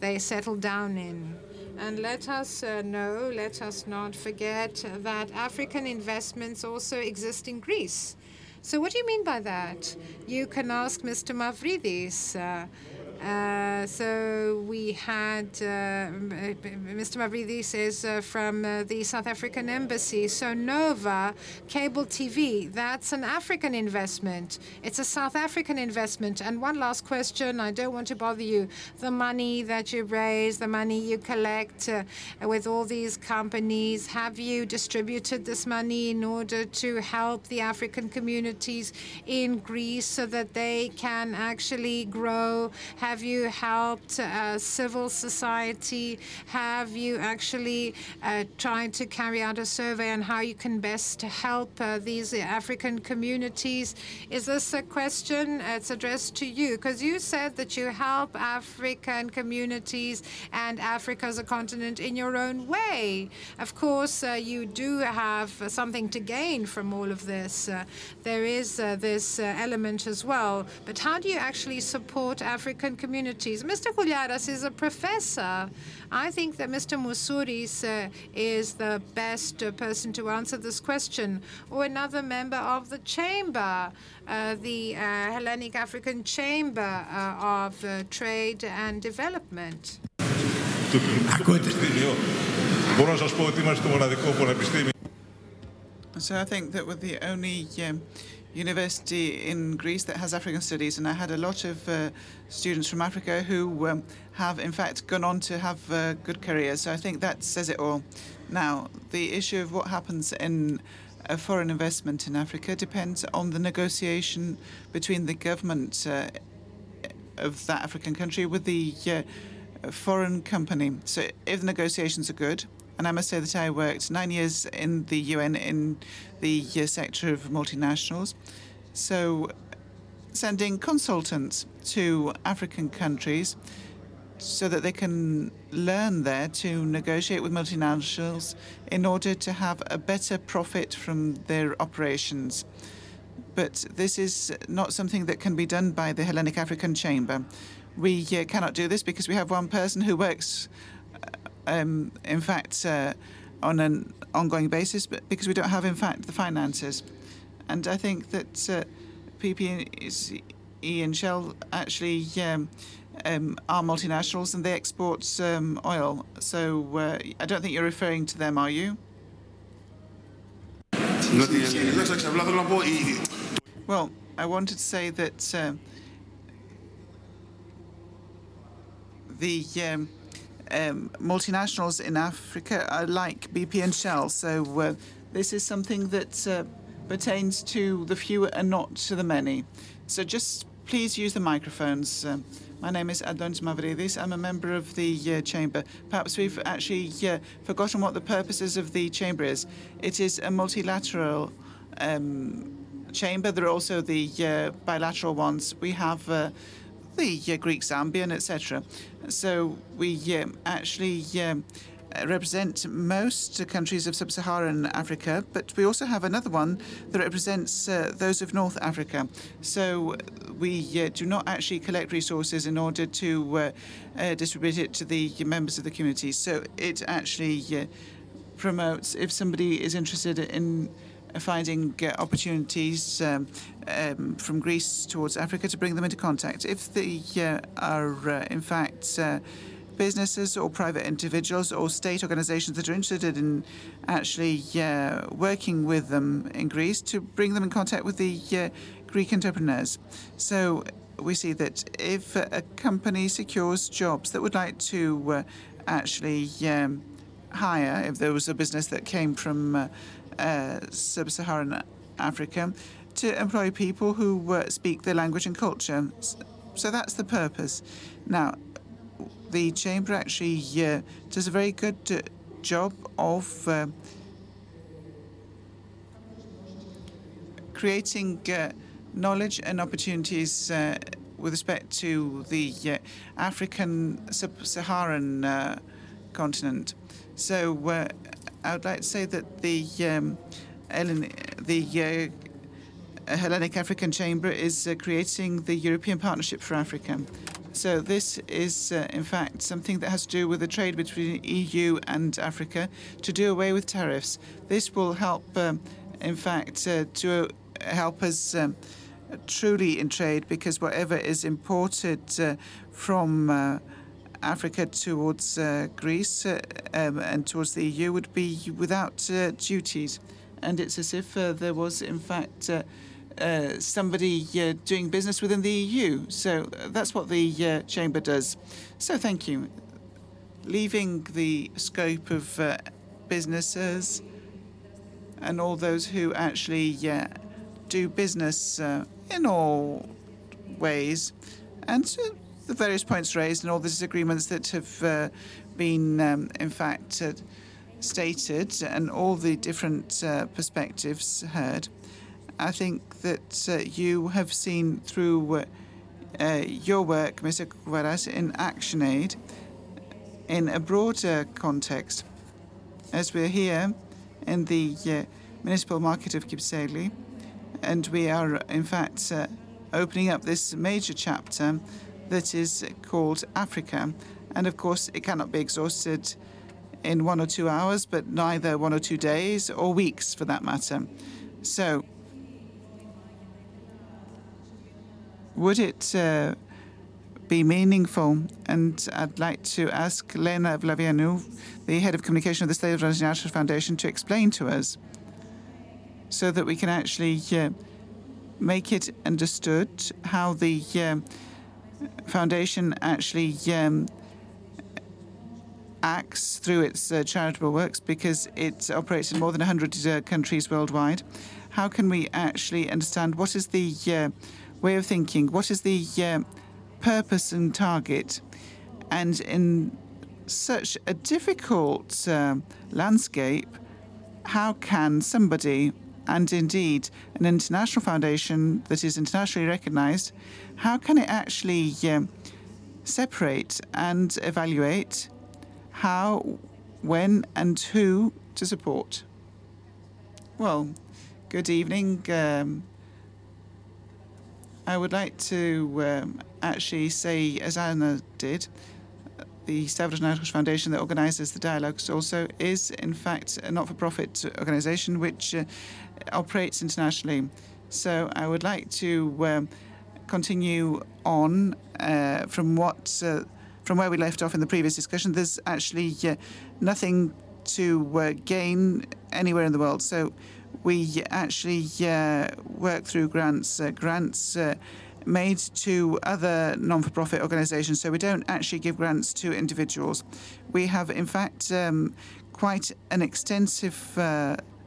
they settled down in. And let us uh, know, let us not forget that African investments also exist in Greece. So, what do you mean by that? You can ask Mr. Mavridis. Uh, uh, so we had uh, Mr. Mavridis is uh, from uh, the South African embassy. So Nova cable TV, that's an African investment. It's a South African investment. And one last question, I don't want to bother you. The money that you raise, the money you collect uh, with all these companies, have you distributed this money in order to help the African communities in Greece so that they can actually grow? Have have you helped uh, civil society? Have you actually uh, tried to carry out a survey on how you can best help uh, these African communities? Is this a question? It's addressed to you because you said that you help African communities and Africa as a continent in your own way. Of course, uh, you do have something to gain from all of this. Uh, there is uh, this element as well. But how do you actually support African communities. Mr. Huliaras is a professor. I think that Mr. Mousouris uh, is the best uh, person to answer this question, or another member of the chamber, uh, the uh, Hellenic African Chamber uh, of Trade and Development. So I think that we're the only um, university in Greece that has African studies, and I had a lot of uh, students from Africa who um, have, in fact, gone on to have uh, good careers. So I think that says it all. Now, the issue of what happens in foreign investment in Africa depends on the negotiation between the government uh, of that African country with the uh, foreign company. So if the negotiations are good, and I must say that I worked nine years in the UN in the uh, sector of multinationals. So sending consultants to African countries so that they can learn there to negotiate with multinationals in order to have a better profit from their operations. But this is not something that can be done by the Hellenic African Chamber. We uh, cannot do this because we have one person who works um, in fact, uh, on an ongoing basis, but because we don't have, in fact, the finances. And I think that uh, BP and Shell actually um, um, are multinationals and they export um, oil. So uh, I don't think you're referring to them, are you? Well, I wanted to say that uh, the um, multinationals in Africa are like BP and Shell. So uh, this is something that uh, pertains to the few and not to the many. So just please use the microphones. Um, my name is Adonis Mavridis. I'm a member of the uh, chamber. Perhaps we've actually uh, forgotten what the purposes of the chamber is. It is a multilateral um, chamber. There are also the uh, bilateral ones. We have uh, the uh, Greek Zambian, etc. So we actually represent most countries of sub-Saharan Africa, but we also have another one that represents uh, those of North Africa. So we uh, do not actually collect resources in order to uh, uh distribute it to the members of the community. So it actually promotes, if somebody is interested in finding uh, opportunities um, um, from Greece towards Africa to bring them into contact. If they uh, are, uh, in fact, uh, businesses or private individuals or state organizations that are interested in actually uh, working with them in Greece to bring them in contact with the uh, Greek entrepreneurs. So we see that if a company secures jobs that would like to actually um, hire, if there was a business that came from sub-Saharan Africa, to employ people who uh, speak the language and culture. So that's the purpose. Now, the chamber actually uh, does a very good uh, job of uh, creating uh, knowledge and opportunities uh, with respect to the uh, African sub-Saharan continent. So I would like to say that the um, the Hellenic African Chamber is creating the European Partnership for Africa. So this is, uh, in fact, something that has to do with the trade between EU and Africa to do away with tariffs. This will help, um, in fact, uh, to help us um, truly in trade because whatever is imported uh, from uh, Africa towards uh, Greece uh, um, and towards the EU would be without duties. And it's as if there was, in fact, uh, somebody uh, doing business within the EU. So uh, that's what the uh, Chamber does. So thank you. Leaving the scope of uh, businesses and all those who actually do business in all ways, and the various points raised and all the disagreements that have been, um, in fact, stated, and all the different perspectives heard. I think that uh, you have seen through uh, uh your work, Mr. Kouvaras, in ActionAid in a broader context. As we're here in the uh, municipal market of Kypseli, and we are, in fact, uh, opening up this major chapter that is called Africa. And of course, it cannot be exhausted in one or two hours, but neither one or two days or weeks for that matter. So, would it uh, be meaningful? And I'd like to ask Lena Vlavianou, the head of communication of the Stavros Niarchos Foundation, to explain to us so that we can actually uh, make it understood how the uh, foundation actually um, acts through its uh, charitable works because it operates in more than 100 uh, countries worldwide. How can we actually understand what is the uh, way of thinking. What is the uh, purpose and target? And in such a difficult uh, landscape, how can somebody, and indeed an international foundation that is internationally recognized, how can it actually uh, separate and evaluate how, when, and who to support? Well, good evening. Um, I would like to um, actually say, as Anna did, the Stavros Niarchos Foundation that organises the dialogues also is, in fact, a not-for-profit organisation which uh, operates internationally. So I would like to um, continue on uh, from what uh, from where we left off in the previous discussion. There's actually uh, nothing to uh, gain anywhere in the world. So we actually uh, work through grants, uh, grants made to other non-for-profit organisations. So we don't actually give grants to individuals. We have, in fact, um, quite an extensive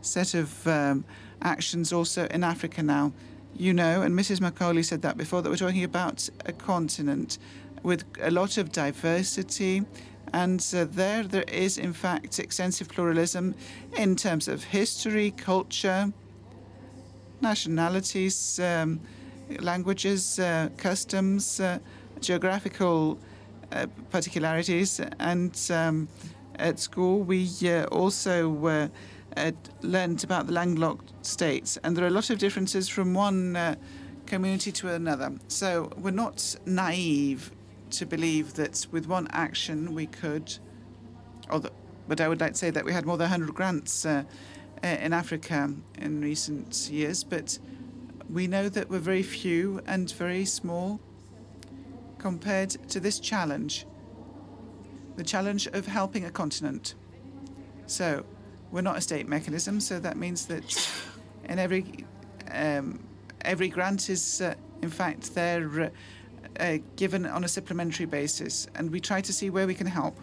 set of um, actions also in Africa now. You know, and Mrs. Macauley said that before, that we're talking about a continent with a lot of diversity and uh, there, there is, in fact, extensive pluralism in terms of history, culture, nationalities, um, languages, uh, customs, uh, geographical uh, particularities. And um, at school, we uh, also uh, learned about the landlocked states. And there are a lot of differences from one community to another. So we're not naive to believe that with one action we could, although, but I would like to say that we had more than 100 grants uh, in Africa in recent years, but we know that we're very few and very small compared to this challenge the challenge of helping a continent. So, we're not a state mechanism, so that means that every um, every grant is, uh, in fact, they're uh, given on a supplementary basis, and we try to see where we can help.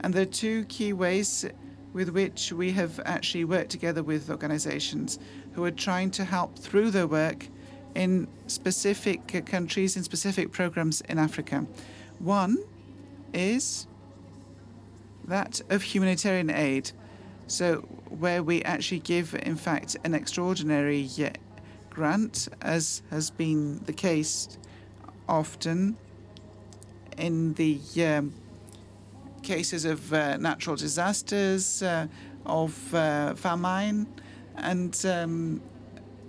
And there are two key ways with which we have actually worked together with organizations who are trying to help through their work in specific countries, in specific programs in Africa. One is that of humanitarian aid. So, where we actually give, in fact, an extraordinary grant, as has been the case often in the um, cases of uh, natural disasters, uh, of uh, famine, and um,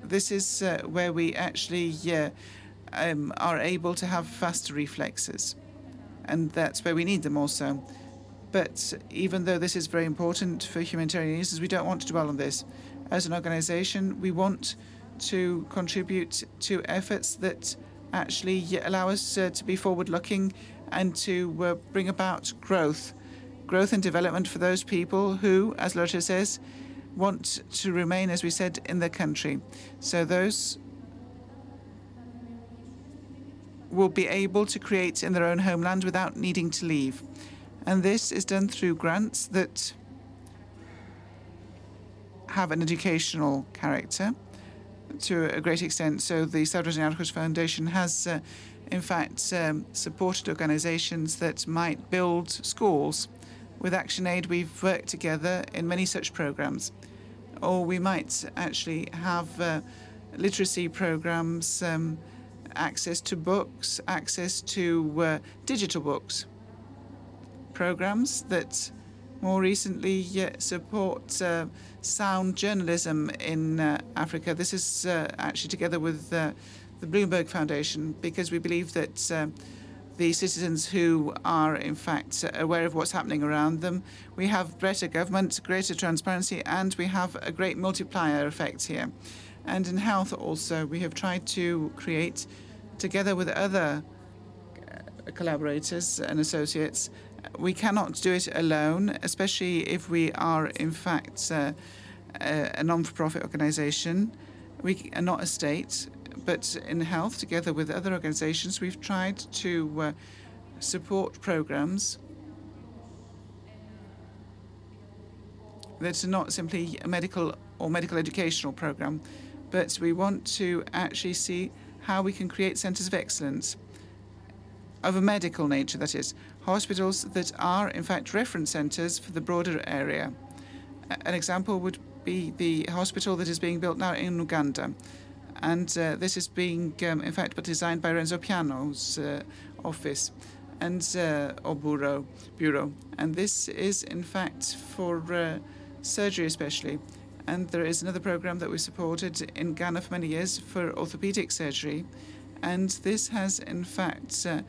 this is uh, where we actually uh, um, are able to have faster reflexes, and that's where we need them also. But even though this is very important for humanitarian reasons, we don't want to dwell on this. As an organization, we want to contribute to efforts that actually allow us uh, to be forward looking and to uh, bring about growth, growth and development for those people who, as Lotte says, want to remain, as we said, in their country. So those will be able to create in their own homeland without needing to leave. And this is done through grants that have an educational character to a great extent. So the Stavros Niarchos Foundation has, uh, in fact, um, supported organizations that might build schools. With ActionAid, we've worked together in many such programs. Or we might actually have uh, literacy programs, um, access to books, access to uh, digital books programs that more recently support uh, sound journalism in uh, Africa. This is uh, actually together with the Bloomberg Foundation because we believe that the citizens who are in fact aware of what's happening around them, we have better government, greater transparency, and we have a great multiplier effect here. And in health also, we have tried to create, together with other collaborators and associates, we cannot do it alone, especially if we are, in fact, uh, a non for profit organization. We are not a state, but in health, together with other organizations, we've tried to uh, support programs that are not simply a medical or medical educational program, but we want to actually see how we can create centers of excellence of a medical nature, that is, hospitals that are, in fact, reference centres for the broader area. An example would be the hospital that is being built now in Uganda. And uh, this is being, um, in fact, but designed by Renzo Piano's uh, office and uh, or bureau, bureau. And this is, in fact, for uh, surgery especially. And there is another program that we supported in Ghana for many years for orthopedic surgery. And this has, in fact, uh,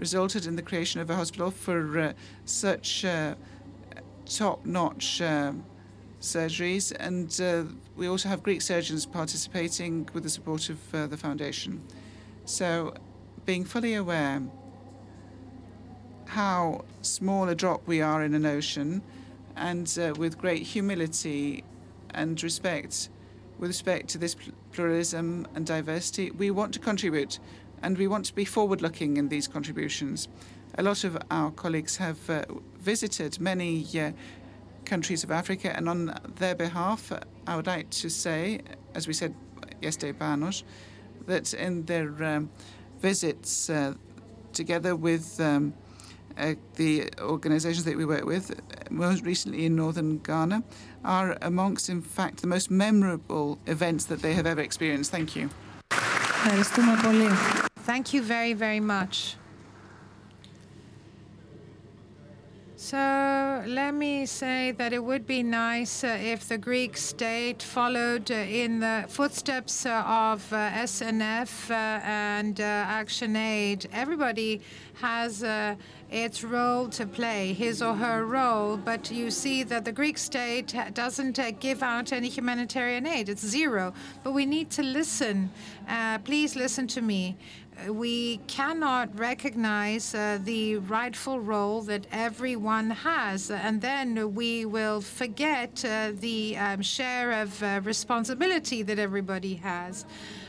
resulted in the creation of a hospital for uh, such uh, top-notch uh, surgeries, and uh, we also have Greek surgeons participating with the support of uh, the foundation. So, being fully aware how small a drop we are in an ocean, and uh, with great humility and respect, with respect to this pluralism and diversity, we want to contribute and we want to be forward looking in these contributions. A lot of our colleagues have uh, visited many uh, countries of Africa, and on their behalf, I would like to say, as we said yesterday, Panos, that in their um, visits uh, together with um, uh, the organizations that we work with, most recently in northern Ghana, are amongst, in fact, the most memorable events that they have ever experienced. Thank you. Thank you very, very much. So let me say that it would be nice uh, if the Greek state followed uh, in the footsteps uh, of uh, SNF uh, and uh, ActionAid. Everybody has its role to play, his or her role, but you see that the Greek state doesn't give out any humanitarian aid. It's zero. But we need to listen. Please listen to me we cannot recognize uh, the rightful role that everyone has, and then we will forget uh, the um, share of uh, responsibility that everybody has.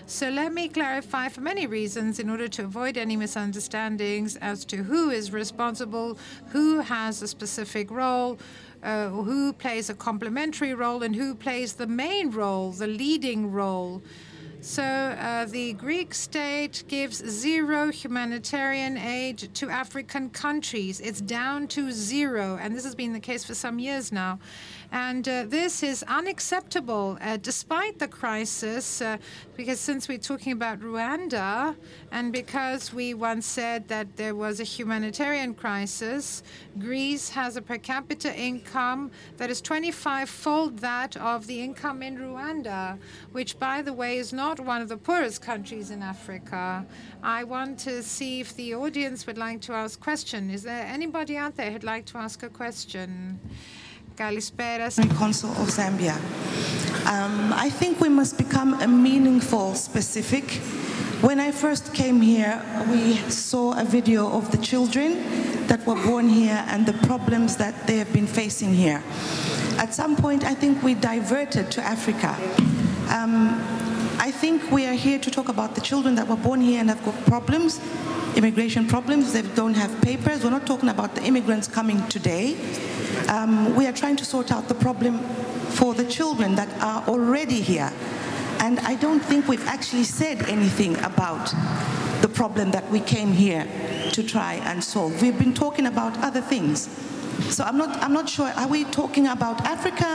So let me clarify for many reasons in order to avoid any misunderstandings as to who is responsible, who has a specific role. Uh, who plays a complementary role and who plays the main role, the leading role. So uh, the Greek state gives zero humanitarian aid to African countries. It's down to zero, and this has been the case for some years now. And uh, this is unacceptable uh, despite the crisis, uh, because since we're talking about Rwanda, and because we once said that there was a humanitarian crisis, Greece has a per capita income that is 25 fold that of the income in Rwanda, which, by the way, is not one of the poorest countries in Africa. I want to see if the audience would like to ask a question. Is there anybody out there who'd like to ask a question? Kalispera. Council of Zambia. Um, I think we must become a meaningful specific. When I first came here, we saw a video of the children that were born here and the problems that they have been facing here. At some point, I think we diverted to Africa. Um, I think we are here to talk about the children that were born here and have got problems, immigration problems. They don't have papers. We're not talking about the immigrants coming today. Um, we are trying to sort out the problem for the children that are already here. And I don't think we've actually said anything about the problem that we came here to try and solve. We've been talking about other things. So I'm not, I'm not sure, are we talking about Africa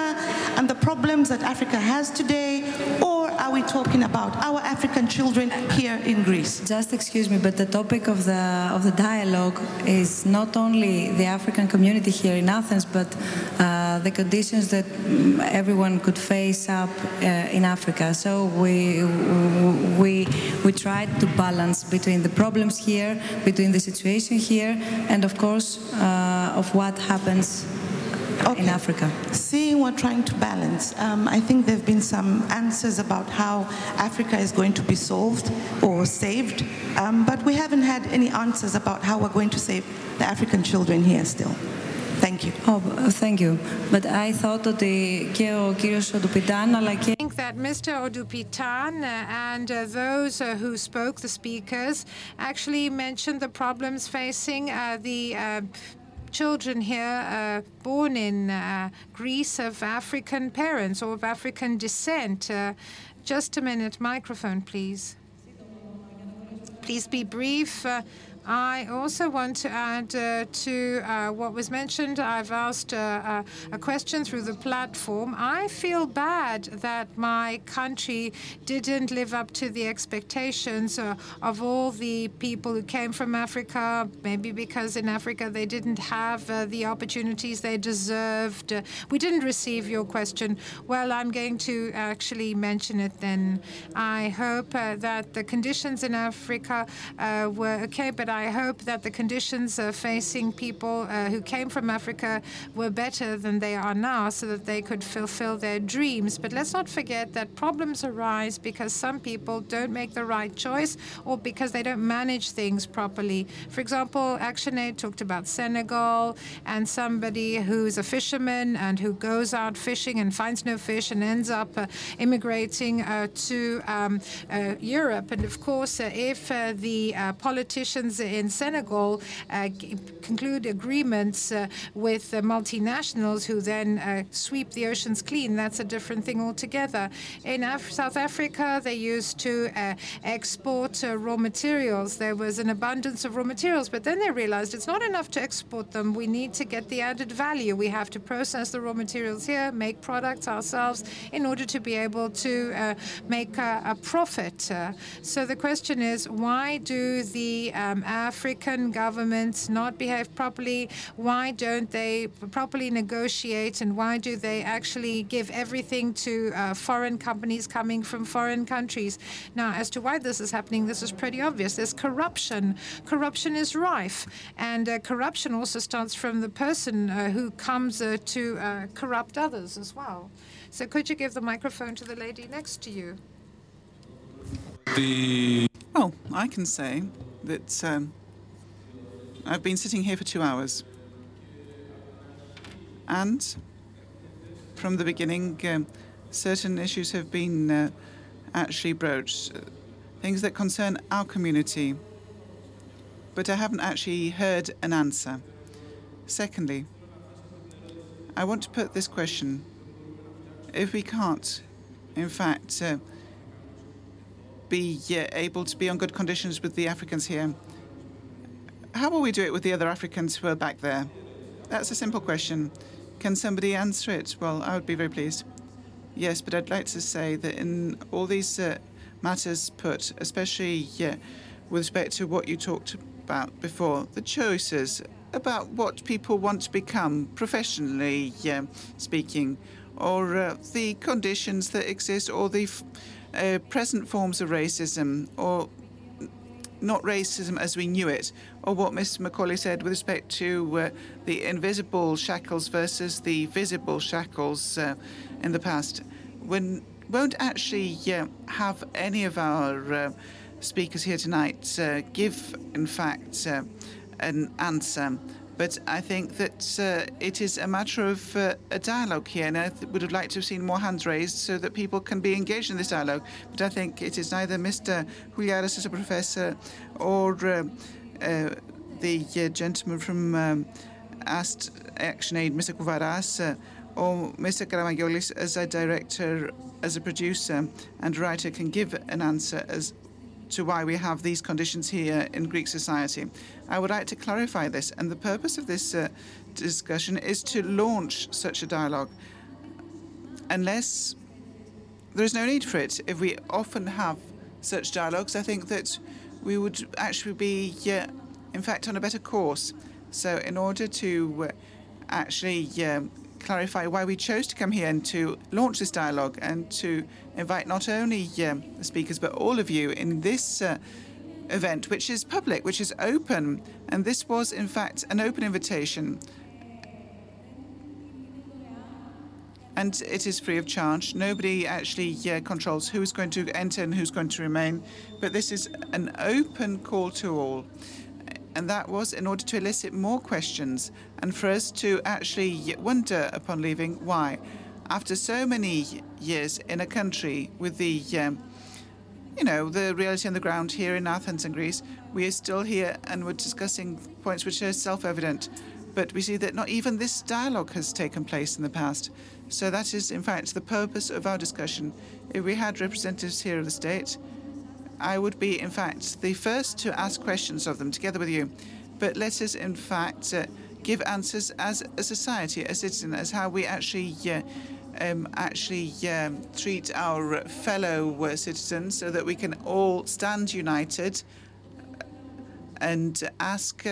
and the problems that Africa has today, or are we talking about our African children here in Greece? Just excuse me, but the topic of the of the dialogue is not only the African community here in Athens, but uh, the conditions that everyone could face up uh, in Africa. So we we we tried to balance between the problems here, between the situation here, and of course uh, of what happens okay. in Africa? Seeing we're trying to balance, um, I think there have been some answers about how Africa is going to be solved or saved, um, but we haven't had any answers about how we're going to save the African children here still. Thank you. Oh, uh, thank you. But I thought ότι και ο κύριος Οντουπιτάν that Mr. Odubitan uh, and uh, those uh, who spoke, the speakers, actually mentioned the problems facing uh, the uh, children here uh, born in uh, Greece of African parents or of African descent. Uh, just a minute, microphone, please. Please be brief. I also want to add uh, to uh, what was mentioned. I've asked uh, uh, a question through the platform. I feel bad that my country didn't live up to the expectations uh, of all the people who came from Africa, maybe because in Africa they didn't have uh, the opportunities they deserved. We didn't receive your question. Well, I'm going to actually mention it then. I hope that the conditions in Africa were okay, but I hope that the conditions facing people uh, who came from Africa were better than they are now so that they could fulfill their dreams. But let's not forget that problems arise because some people don't make the right choice or because they don't manage things properly. For example, ActionAid talked about Senegal and somebody who's a fisherman and who goes out fishing and finds no fish and ends up uh, immigrating uh, to um, uh, Europe. And of course, uh, if uh, the politicians in Senegal uh, conclude agreements uh, with multinationals who then uh, sweep the oceans clean, that's a different thing altogether. In Af- South Africa, they used to export raw materials. There was an abundance of raw materials, but then they realized it's not enough to export them. We need to get the added value. We have to process the raw materials here, make products ourselves in order to be able to uh, make a, a profit. Uh, so the question is, why do the um, African governments not behave properly? Why don't they properly negotiate? And why do they actually give everything to uh, foreign companies coming from foreign countries? Now, as to why this is happening, this is pretty obvious. There's corruption. Corruption is rife. And uh, corruption also starts from the person uh, who comes uh, to uh, corrupt others as well. So, could you give the microphone to the lady next to you? The well, I can say that um, I've been sitting here for two hours, and from the beginning, um, certain issues have been uh, actually broached, uh, things that concern our community, but I haven't actually heard an answer. Secondly, I want to put this question: If we can't, in fact, uh, be able to be on good conditions with the Africans here, how will we do it with the other Africans who are back there? That's a simple question. Can somebody answer it? Well, I would be very pleased. Yes, but I'd like to say that in all these uh, matters put, especially with respect to what you talked about before, the choices about what people want to become professionally speaking, or uh, the conditions that exist, or the uh, present forms of racism, or not racism as we knew it, or what Ms. Macauley said with respect to uh, the invisible shackles versus the visible shackles uh, in the past, when won't actually uh, have any of our uh, speakers here tonight uh, give, in fact, uh, an answer. But I think that uh, it is a matter of uh, a dialogue here, and I would have liked to have seen more hands raised so that people can be engaged in this dialogue. But I think it is neither Mr. Huliaras as a professor or uh, uh, the uh, gentleman from um, AST ActionAid, Mr. Kouvaras, uh, or Mr. Karamagiolis as a director, as a producer and writer can give an answer as to why we have these conditions here in Greek society. I would like to clarify this, and the purpose of this uh, discussion is to launch such a dialogue. Unless there is no need for it, if we often have such dialogues, I think that we would actually be, uh, in fact, on a better course. So, in order to uh, actually clarify why we chose to come here and to launch this dialogue and to invite not only the speakers but all of you in this uh, event, which is public, which is open. And this was, in fact, an open invitation. And it is free of charge. Nobody actually uh, controls who's going to enter and who's going to remain. But this is an open call to all and that was in order to elicit more questions and for us to actually wonder upon leaving why, after so many years in a country with the, um, you know, the reality on the ground here in Athens and Greece, we are still here and we're discussing points which are self-evident. But we see that not even this dialogue has taken place in the past. So that is, in fact, the purpose of our discussion. If we had representatives here of the state, I would be, in fact, the first to ask questions of them together with you. But let us, in fact, uh, give answers as a society, as citizen, as how we actually. Uh, um, actually um, treat our fellow uh, citizens so that we can all stand united and ask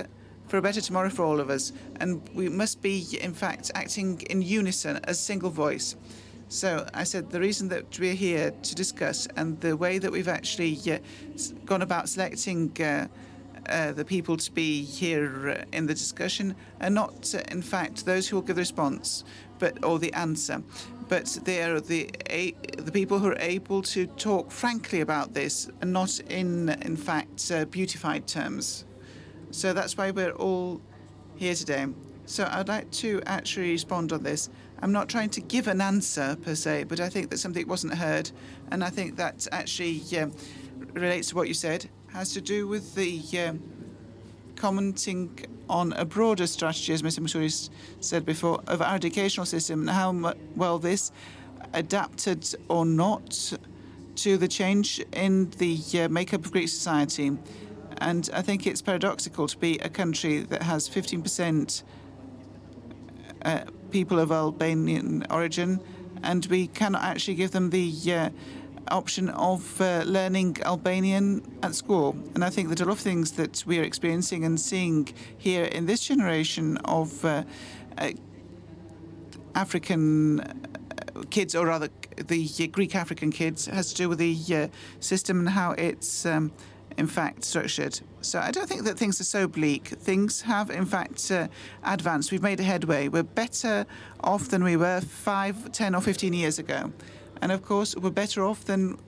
for a better tomorrow for all of us. And we must be, in fact, acting in unison as a single voice. So I said the reason that we're here to discuss and the way that we've actually uh, gone about selecting uh, uh, the people to be here uh, in the discussion are not, uh, in fact, those who will give the response, but or the answer, but they are the the people who are able to talk frankly about this and not in, in fact, uh, beautified terms. So that's why we're all here today. So I'd like to actually respond on this. I'm not trying to give an answer per se, but I think that something wasn't heard, and I think that actually um, relates to what you said. Has to do with the commenting on a broader strategy, as Mr. Mousouris said before, of our educational system and how well this adapted or not to the change in the uh, makeup of Greek society. And I think it's paradoxical to be a country that has 15% uh, people of Albanian origin, and we cannot actually give them the uh, option of uh, learning Albanian at school. And I think that a lot of things that we are experiencing and seeing here in this generation of uh, uh, African uh, kids, or rather the Greek African kids, has to do with the uh, system and how it's um, in fact structured. So I don't think that things are so bleak. Things have in fact uh, advanced. We've made a headway. We're better off than we were five, ten, or 15 years ago. And of course, we're better off than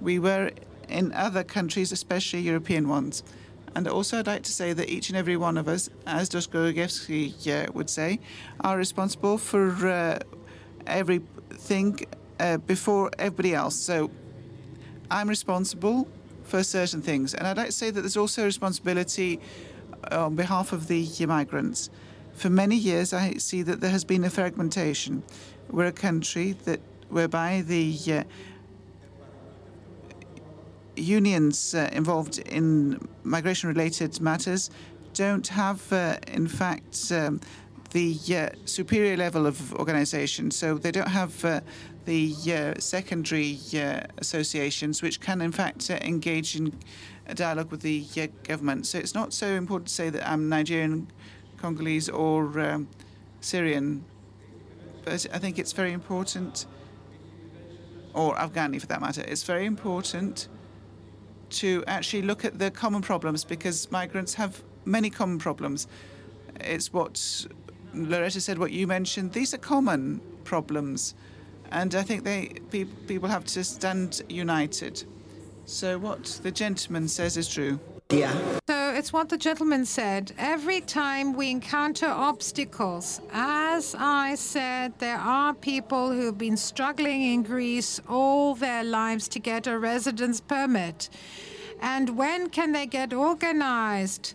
we were in other countries, especially European ones. And also, I'd like to say that each and every one of us, as Dostoevsky uh, would say, are responsible for uh, everything uh, before everybody else. So I'm responsible for certain things. And I'd like to say that there's also responsibility on behalf of the migrants. For many years, I see that there has been a fragmentation. We're a country that whereby the uh, unions uh, involved in migration-related matters don't have, uh, in fact, um, the uh, superior level of organization. So they don't have uh, the uh, secondary associations, which can, in fact, engage in a dialogue with the government. So it's not so important to say that I'm Nigerian, Congolese, or um, Syrian. But I think it's very important or Afghani for that matter, it's very important to actually look at the common problems because migrants have many common problems. It's what Loretta said, what you mentioned. These are common problems, and I think they people have to stand united. So what the gentleman says is true. Yeah. So it's what the gentleman said. Every time we encounter obstacles, as I said, there are people who've been struggling in Greece all their lives to get a residence permit. And when can they get organized?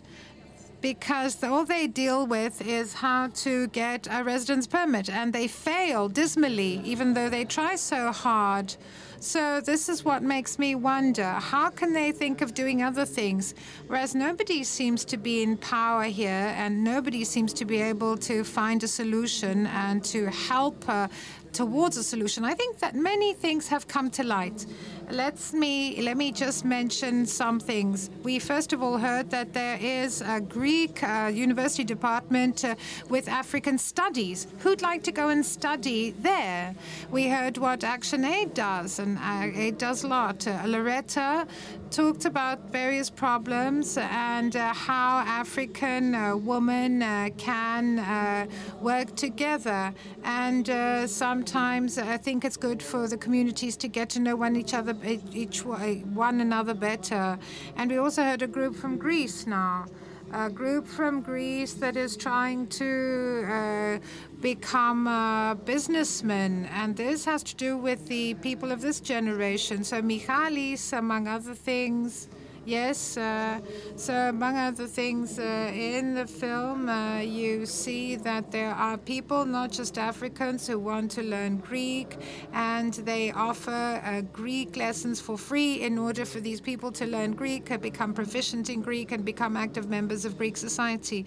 because all they deal with is how to get a residence permit, and they fail dismally, even though they try so hard. So this is what makes me wonder, how can they think of doing other things? Whereas nobody seems to be in power here and nobody seems to be able to find a solution and to help uh, towards a solution. I think that many things have come to light. Let's me let me just mention some things. We first of all heard that there is a Greek uh, university department uh, with African studies. Who'd like to go and study there? We heard what ActionAid does, and uh, it does a lot. Uh, Loretta talked about various problems and uh, how African uh, women can work together. And sometimes I think it's good for the communities to get to know one each other, each one another better. And we also heard a group from Greece now a group from Greece that is trying to uh, become a businessman. And this has to do with the people of this generation. So Michalis, among other things, Yes, uh, so among other things, uh, in the film, uh, you see that there are people, not just Africans, who want to learn Greek, and they offer uh, Greek lessons for free in order for these people to learn Greek, become proficient in Greek, and become active members of Greek society.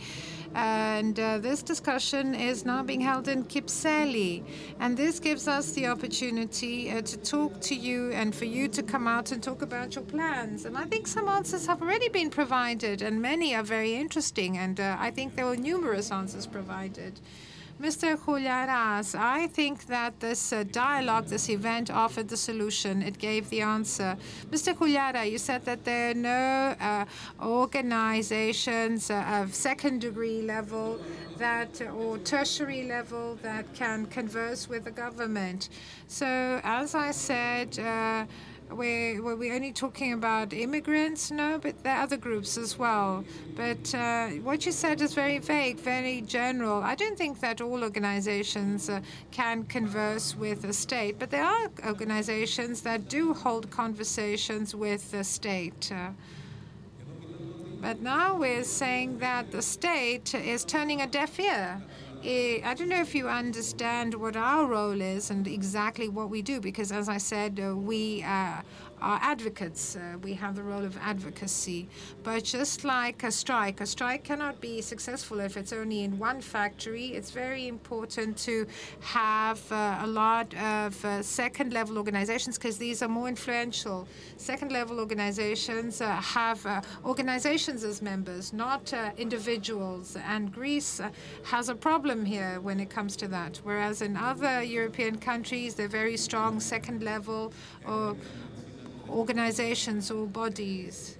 And uh, this discussion is now being held in Kypseli. And this gives us the opportunity uh, to talk to you and for you to come out and talk about your plans. And I think some answers have already been provided, and many are very interesting. And uh, I think there were numerous answers provided. Mr. Huliaras, I think that this uh, dialogue, this event offered the solution. It gave the answer. Mr. Huliara, you said that there are no uh, organizations uh, of second degree level that or tertiary level that can converse with the government. So, as I said, uh, we're, were we only talking about immigrants? No, but there are other groups as well. But uh, what you said is very vague, very general. I don't think that all organizations uh, can converse with the state, but there are organizations that do hold conversations with the state. Uh, but now we're saying that the state is turning a deaf ear I don't know if you understand what our role is and exactly what we do, because as I said, uh, we uh, are advocates. Uh, we have the role of advocacy. But just like a strike, a strike cannot be successful if it's only in one factory. It's very important to have uh, a lot of uh, second level organizations because these are more influential. Second level organizations uh, have uh, organizations as members, not uh, individuals. And Greece has a problem here when it comes to that. Whereas in other European countries, they're very strong second level or organizations or bodies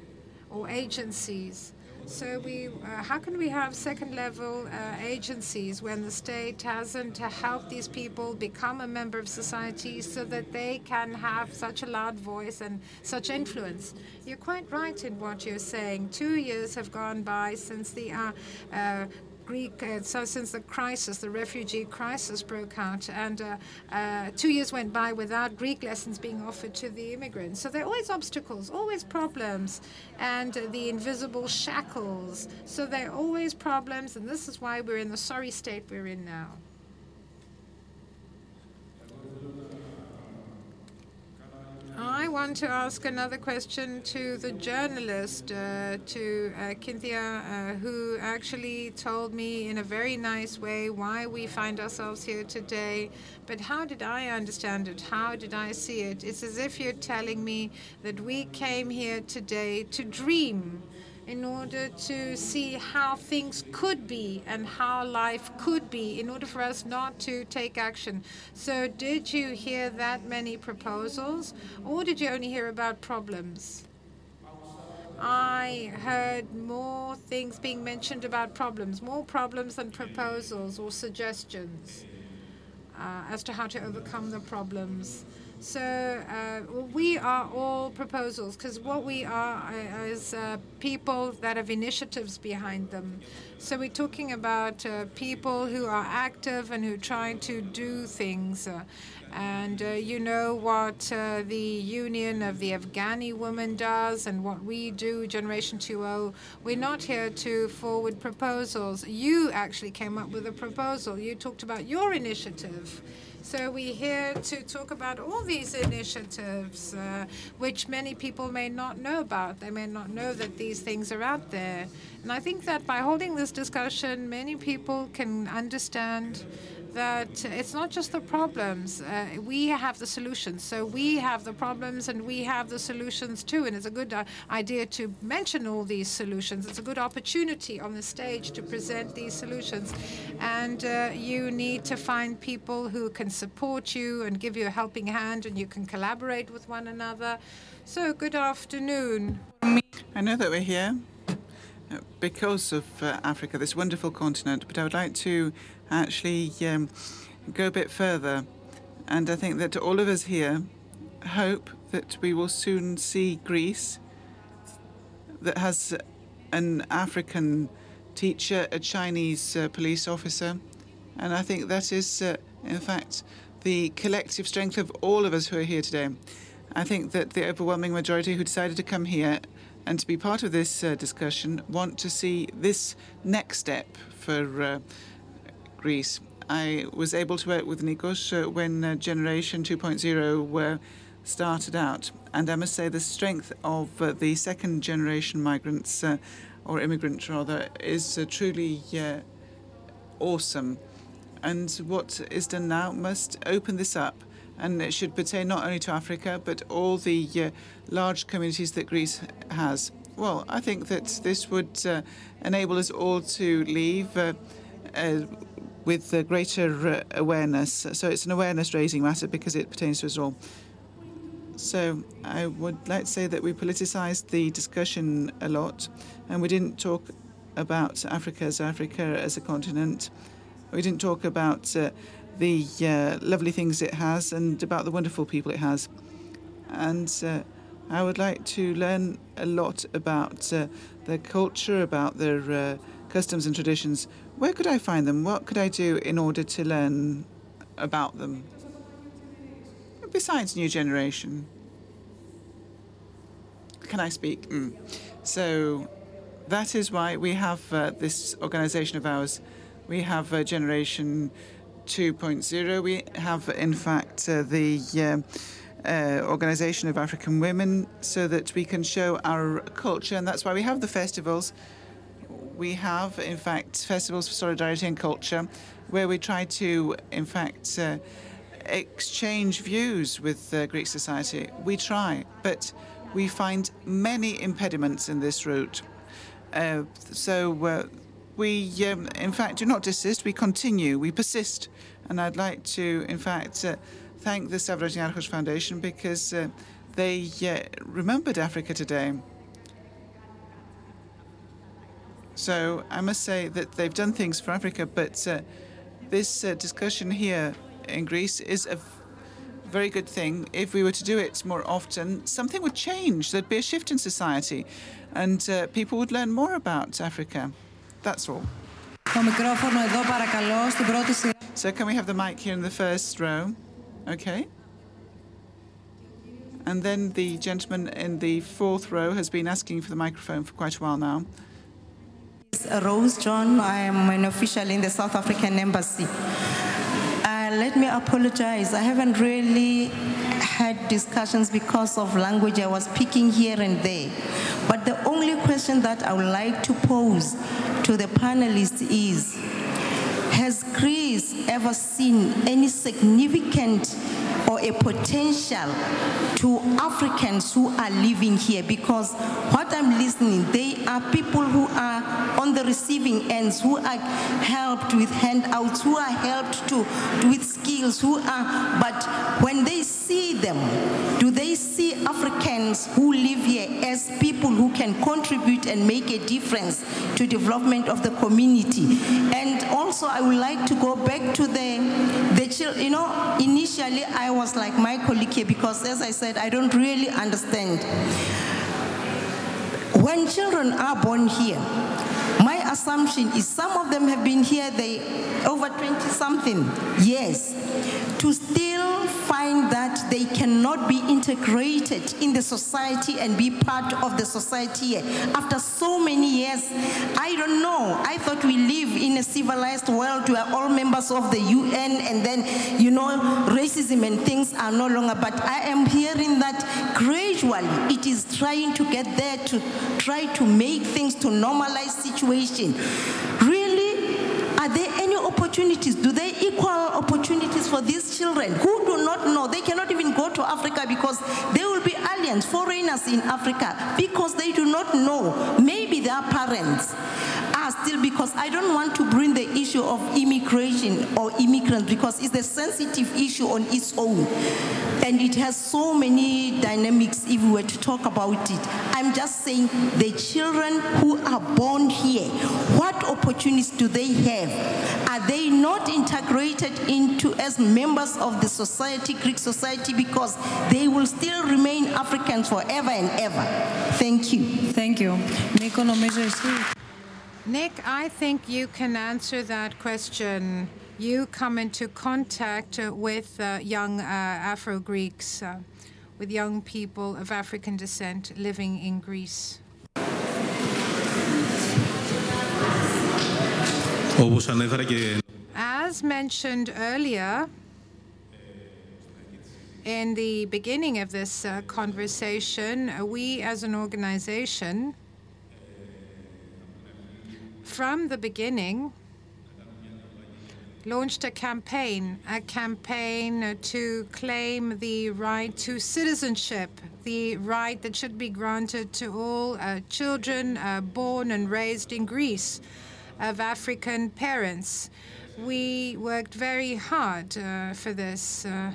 or agencies. So we, uh, how can we have second-level uh, agencies when the state hasn't helped these people become a member of society so that they can have such a loud voice and such influence? You're quite right in what you're saying. Two years have gone by since the uh, uh Greek, uh, so since the crisis, the refugee crisis broke out, and uh, uh, two years went by without Greek lessons being offered to the immigrants. So there are always obstacles, always problems, and the invisible shackles. So there are always problems, and this is why we're in the sorry state we're in now. I want to ask another question to the journalist, uh, to uh, Cynthia, uh, who actually told me in a very nice way why we find ourselves here today. But how did I understand it? How did I see it? It's as if you're telling me that we came here today to dream in order to see how things could be and how life could be in order for us not to take action. So, did you hear that many proposals or did you only hear about problems? I heard more things being mentioned about problems, more problems than proposals or suggestions uh, as to how to overcome the problems. So uh, we are all proposals because what we are uh, is uh, people that have initiatives behind them. So we're talking about uh, people who are active and who trying to do things. Uh, and uh, you know what the Union of the Afghani Women does and what we do, Generation 2.0. We're not here to forward proposals. You actually came up with a proposal. You talked about your initiative. So we're here to talk about all these initiatives, uh, which many people may not know about. They may not know that these things are out there. And I think that by holding this discussion, many people can understand that it's not just the problems. Uh, we have the solutions. So we have the problems and we have the solutions too. And it's a good uh, idea to mention all these solutions. It's a good opportunity on the stage to present these solutions. And uh, you need to find people who can support you and give you a helping hand and you can collaborate with one another. So good afternoon. I know that we're here because of uh, Africa, this wonderful continent, but I would like to actually um, go a bit further. And I think that all of us here hope that we will soon see Greece that has an African teacher, a Chinese uh, police officer. And I think that is, uh, in fact, the collective strength of all of us who are here today. I think that the overwhelming majority who decided to come here and to be part of this uh, discussion want to see this next step for uh, Greece. I was able to work with Nikos uh, when uh, Generation 2.0 started out, and I must say the strength of uh, the second generation migrants, uh, or immigrants rather, is uh, truly uh, awesome. And what is done now must open this up, and it should pertain not only to Africa but all the large communities that Greece has. Well, I think that this would enable us all to leave with greater uh, awareness. So it's an awareness raising matter because it pertains to us all. So I would like to say that we politicized the discussion a lot and we didn't talk about Africa as Africa as a continent. We didn't talk about uh, the uh, lovely things it has and about the wonderful people it has. And uh, I would like to learn a lot about uh, their culture, about their uh, customs and traditions. Where could I find them? What could I do in order to learn about them? Besides New Generation. Can I speak? Mm. So that is why we have uh, this organization of ours. We have uh, Generation 2.0. We have, in fact, uh, the uh, uh, Organization of African Women so that we can show our culture, and that's why we have the festivals. We have, in fact, festivals for solidarity and culture, where we try to, in fact, uh, exchange views with uh, Greek society. We try, but we find many impediments in this route. Uh, so uh, we, um, in fact, do not desist. We continue. We persist. And I'd like to, in fact, uh, thank the Stavros Niarchos Foundation because uh, they uh, remembered Africa today. So I must say that they've done things for Africa, but uh, this uh, discussion here in Greece is a very good thing. If we were to do it more often, something would change. There'd be a shift in society, and people would learn more about Africa. That's all. Το μικρόφωνο εδώ παρακαλώ στην πρώτη σειρά. So can we have the mic here in the first row? Okay. And then the gentleman in the fourth row has been asking for the microphone for quite a while now. Rose John. I am an official in the South African Embassy. Uh, let me apologize. I haven't really had discussions because of language I was speaking here and there. But the only question that I would like to pose to the panelists is Has Greece ever seen any significant or a potential to Africans who are living here because what I'm listening, they are people who are on the receiving ends, who are helped with handouts, who are helped to with skills, who are, but when they see them, do they see Africans who live here as people who can contribute and make a difference to development of the community? And also, I would like to go back to the the children. You know, initially I was like my colleague here because, as I said, I don't really understand. When children are born here, my assumption is some of them have been here they over 20 something years to still find that they cannot be integrated in the society and be part of the society after so many years i don't know. I thought we live in a civilized world we are all members of the un and then you know racism and things are no longer. But i am hearing that gradually it is trying to get there to try to make things to normalize situation. Really are there any opportunities do they equal opportunities for these children who do not know they cannot even go to africa because they will be aliens foreigners in africa because they do not know maybe their parents are still because I don't want to bring the issue of immigration or immigrants because it's a sensitive issue on its own and it has so many dynamics if we were to talk about it. I'm just saying the children who are born here, what opportunities do they have? Are they not integrated into as members of the society, Greek society, because they will still remain Africans forever and ever. Thank you. Thank you. Nick, I think you can answer that question. You come into contact with uh, young uh, Afro-Greeks, uh, with young people of African descent living in Greece. As mentioned earlier, in the beginning of this uh, conversation, uh, we as an organization, from the beginning, launched a campaign, a campaign to claim the right to citizenship, the right that should be granted to all uh, children uh, born and raised in Greece of African parents. We worked very hard uh, for this. Uh,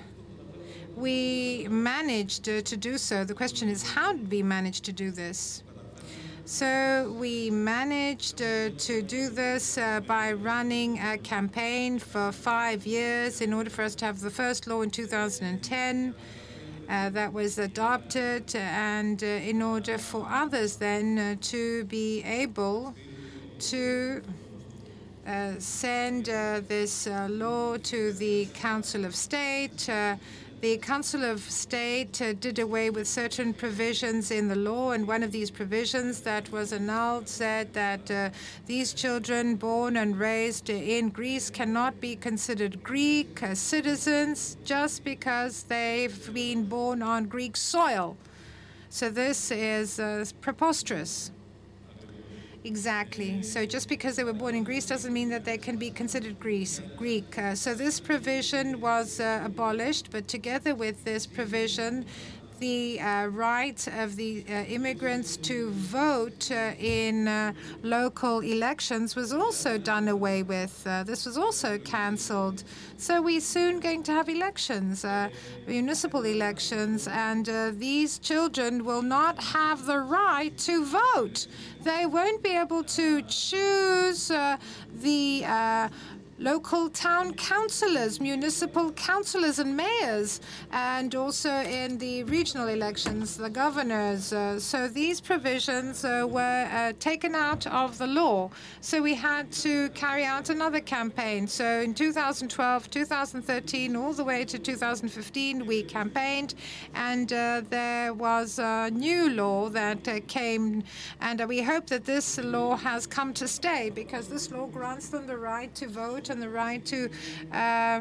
we managed uh, to do so. The question is, how did we manage to do this? So we managed uh, to do this uh, by running a campaign for five years in order for us to have the first law in 2010 uh, that was adopted, and uh, in order for others then uh, to be able to uh, send uh, this uh, law to the Council of State, uh, the Council of State uh, did away with certain provisions in the law, and one of these provisions that was annulled said that uh, these children born and raised in Greece cannot be considered Greek citizens just because they've been born on Greek soil. So this is preposterous. Exactly. So just because they were born in Greece doesn't mean that they can be considered Greece, Greek. Uh, so this provision was uh, abolished, but together with this provision, the uh, right of the uh, immigrants to vote uh, in uh, local elections was also done away with. Uh, this was also cancelled. So we're soon going to have elections, uh, municipal elections, and these children will not have the right to vote. They won't be able to choose the local town councillors, municipal councillors and mayors, and also in the regional elections, the governors. Uh, so these provisions uh, were uh, taken out of the law. So we had to carry out another campaign. So in 2012, 2013, all the way to 2015, we campaigned, and uh, there was a new law that uh, came, and we hope that this law has come to stay because this law grants them the right to vote and the right to uh,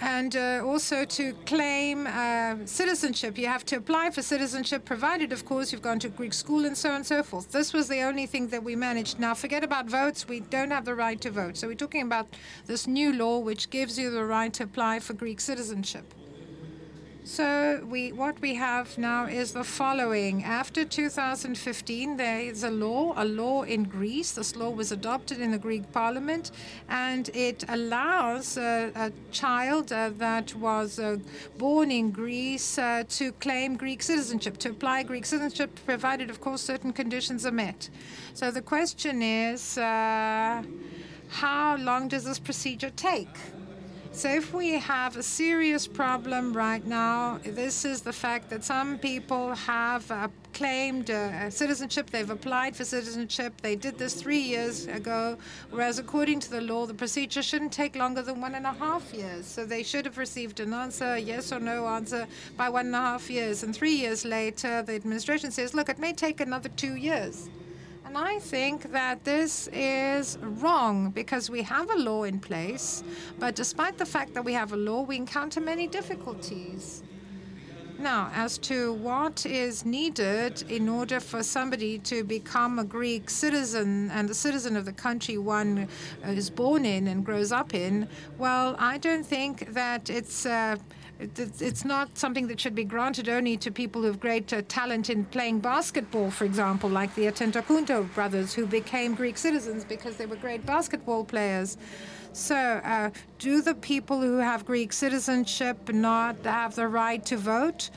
and uh, also to claim uh, citizenship. You have to apply for citizenship, provided, of course, you've gone to Greek school and so on and so forth. This was the only thing that we managed. Now, forget about votes. We don't have the right to vote. So we're talking about this new law which gives you the right to apply for Greek citizenship. So we, what we have now is the following. After 2015, there is a law, a law in Greece. This law was adopted in the Greek parliament, and it allows uh, a child uh, that was uh, born in Greece uh, to claim Greek citizenship, to apply Greek citizenship, provided, of course, certain conditions are met. So the question is, uh, how long does this procedure take? So if we have a serious problem right now, this is the fact that some people have uh, claimed uh, citizenship, they've applied for citizenship, they did this three years ago, whereas according to the law, the procedure shouldn't take longer than one and a half years. So they should have received an answer, yes or no answer, by one and a half years. And three years later, the administration says, look, it may take another two years. And I think that this is wrong because we have a law in place, but despite the fact that we have a law, we encounter many difficulties. Now, as to what is needed in order for somebody to become a Greek citizen and a citizen of the country one is born in and grows up in, well, I don't think that it's. Uh, it's not something that should be granted only to people who have great uh, talent in playing basketball, for example, like the Antetokounmpo brothers, who became Greek citizens because they were great basketball players. So, uh, do the people who have Greek citizenship not have the right to vote?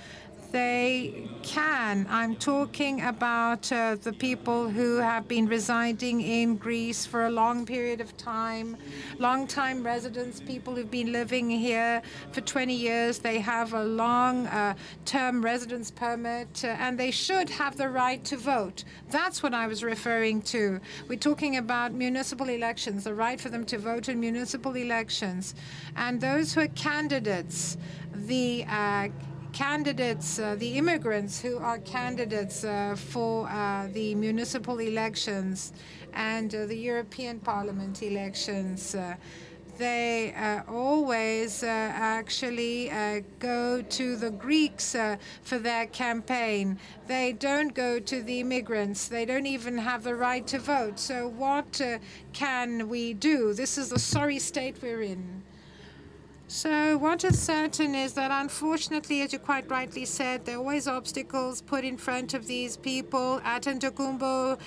They can. I'm talking about uh, the people who have been residing in Greece for a long period of time, long time residents, people who've been living here for 20 years. They have a long uh, term residence permit uh, and they should have the right to vote. That's what I was referring to. We're talking about municipal elections, the right for them to vote in municipal elections. And those who are candidates, the uh, candidates, uh, the immigrants who are candidates uh, for uh, the municipal elections and uh, the European Parliament elections, uh, they uh, always actually go to the Greeks for their campaign. They don't go to the immigrants. They don't even have the right to vote. So, what can we do? This is the sorry state we're in. So what is certain is that unfortunately, as you quite rightly said, there are always obstacles put in front of these people. Antetokounmpo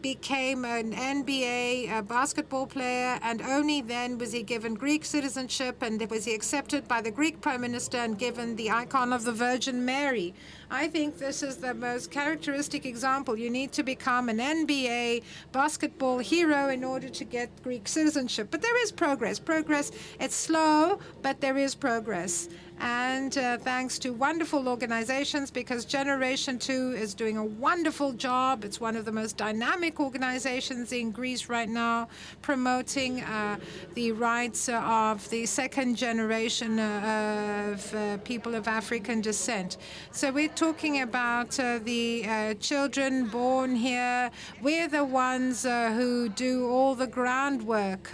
became an NBA basketball player, and only then was he given Greek citizenship, and was he accepted by the Greek Prime Minister and given the icon of the Virgin Mary. I think this is the most characteristic example. You need to become an NBA basketball hero in order to get Greek citizenship. But there is progress. Progress, it's slow, but there is progress. And uh, thanks to wonderful organizations because Generation 2 is doing a wonderful job. It's one of the most dynamic organizations in Greece right now, promoting uh, the rights of the second generation uh, of uh, people of African descent. So we're talking about uh, the uh, children born here. We're the ones who do all the groundwork.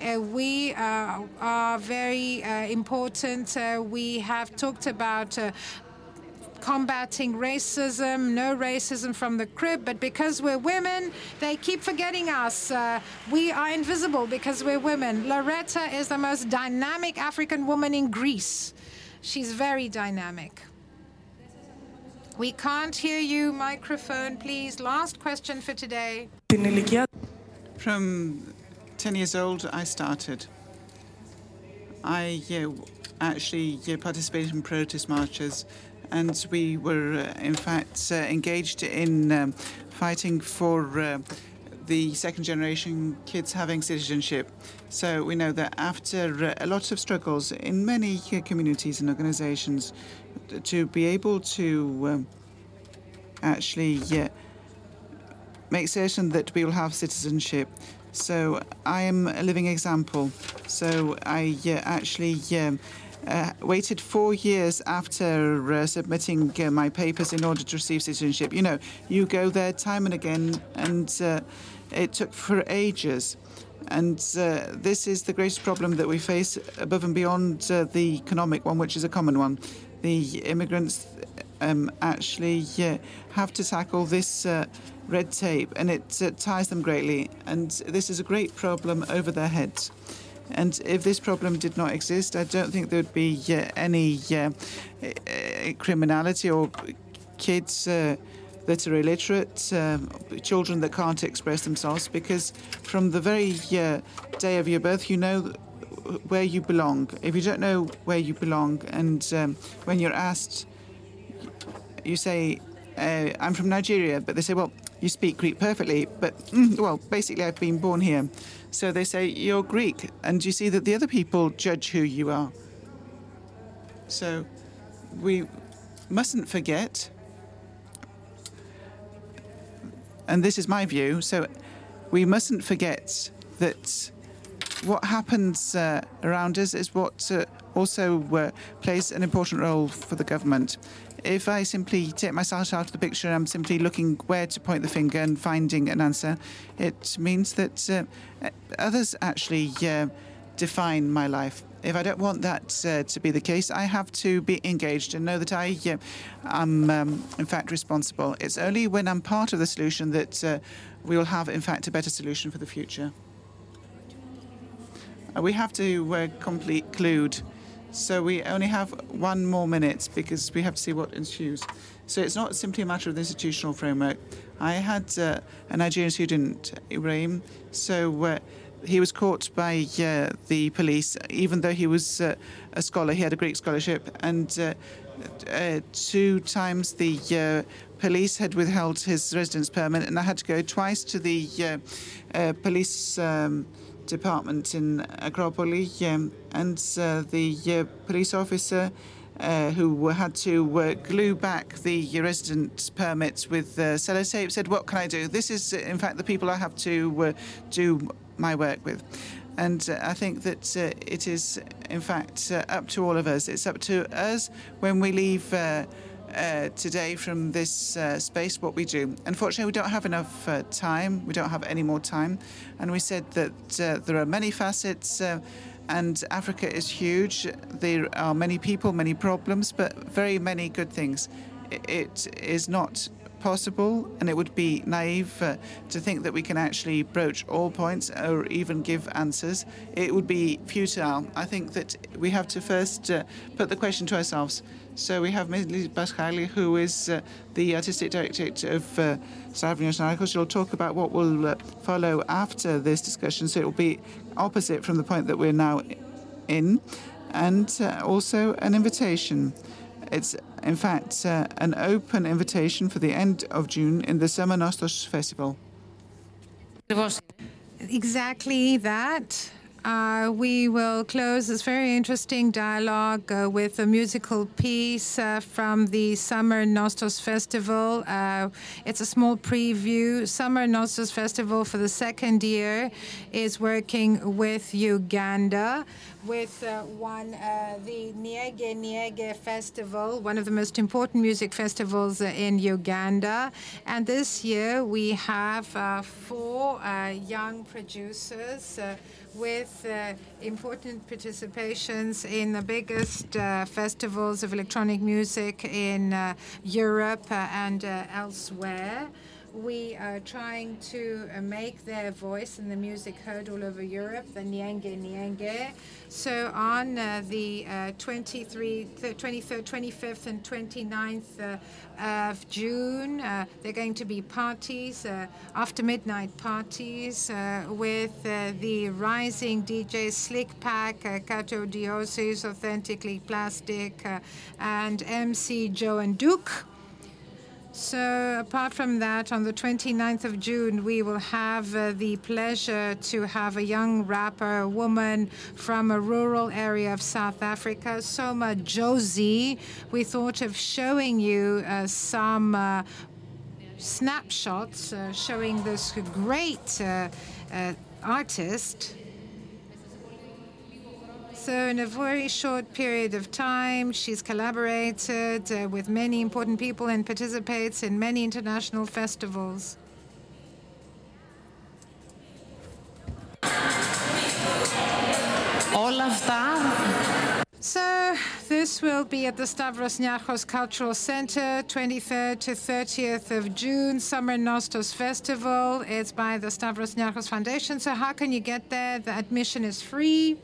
we are very important we have talked about uh, combating racism, no racism from the crib, but because we're women, they keep forgetting us. Uh, we are invisible because we're women. Loretta is the most dynamic African woman in Greece. She's very dynamic. We can't hear you. Microphone, please. Last question for today. From 10 years old, I started. I uh, actually participated in protest marches, and we were, uh, in fact, uh, engaged in um, fighting for uh, the second generation kids having citizenship. So we know that after a lot of struggles in many communities and organizations, to be able to um, actually make certain that we will have citizenship. So I am a living example. So I uh, actually um, uh, waited four years after uh, submitting uh, my papers in order to receive citizenship. You know, you go there time and again, and uh, it took for ages. And uh, this is the greatest problem that we face above and beyond uh, the economic one, which is a common one. The immigrants um, actually have to tackle this red tape, and it ties them greatly. And this is a great problem over their heads. And if this problem did not exist, I don't think there would be uh, any uh, criminality or kids uh, that are illiterate, um, children that can't express themselves, because from the very day of your birth, you know where you belong. If you don't know where you belong, and um, when you're asked, you say, uh, I'm from Nigeria, but they say, well, you speak Greek perfectly, but, mm, well, basically, I've been born here. So they say, You're Greek. And you see that the other people judge who you are. So we mustn't forget, and this is my view, so we mustn't forget that what happens uh, around us is what uh, also uh, plays an important role for the government if I simply take myself out of the picture, and I'm simply looking where to point the finger and finding an answer, it means that uh, others actually uh, define my life. If I don't want that uh, to be the case, I have to be engaged and know that I uh, am, um, in fact, responsible. It's only when I'm part of the solution that uh, we will have, in fact, a better solution for the future. Uh, we have to complete, conclude so we only have one more minute because we have to see what ensues. So it's not simply a matter of the institutional framework. I had uh, a Nigerian student, Ibrahim, so uh, he was caught by uh, the police, even though he was uh, a scholar. He had a Greek scholarship, and uh, uh, two times the police had withheld his residence permit, and I had to go twice to the police. Um, department in Acropolis, um, and uh, the uh, police officer uh, who had to uh, glue back the resident permits with uh, sellotape said, What can I do? This is, uh, in fact, the people I have to do my work with. And I think that it is, in fact, up to all of us. It's up to us when we leave uh, today from this uh, space what we do. Unfortunately, we don't have enough uh, time. We don't have any more time. And we said that uh, there are many facets, uh, and Africa is huge. There are many people, many problems, but very many good things. It is not possible, and it would be naive uh, to think that we can actually broach all points or even give answers. It would be futile. I think that we have to first uh, put the question to ourselves. So we have Ms. Baskhali, who is uh, the artistic director of uh, Stavros Niarchos. She'll talk about what will uh, follow after this discussion. So it will be opposite from the point that we're now in, and uh, also an invitation. It's, in fact, uh, an open invitation for the end of June in the Summer Festival. Exactly that. Uh, we will close this very interesting dialogue uh, with a musical piece uh, from the Summer Nostos Festival. Uh, it's a small preview. Summer Nostos Festival for the second year is working with Uganda with uh, one, uh, the Nyege Nyege Festival, one of the most important music festivals in Uganda. And this year we have four young producers with uh, important participations in the biggest uh, festivals of electronic music in uh, Europe uh, and uh, elsewhere. We are trying to uh, make their voice and the music heard all over Europe, the Nyege Nyege. So on uh, the uh, 23, th- 23rd, 25th, and 29th uh, of June, uh, there are going to be parties, uh, after midnight parties, uh, with the rising DJ Slikback, uh, Catu Diosis, Authentically Plastic, and MC Joe and Duke. So, apart from that, on the 29th of June, we will have uh, the pleasure to have a young rapper, a woman from a rural area of South Africa, Sho Madjozi. We thought of showing you uh, some uh, snapshots uh, showing this great uh, uh, artist. So in a very short period of time, she's collaborated uh, with many important people and participates in many international festivals. All of that. So this will be at the Stavros Niarchos Cultural Center, 23rd to 30th of June, Summer Nostos Festival. It's by the Stavros Niarchos Foundation. So how can you get there? The admission is free.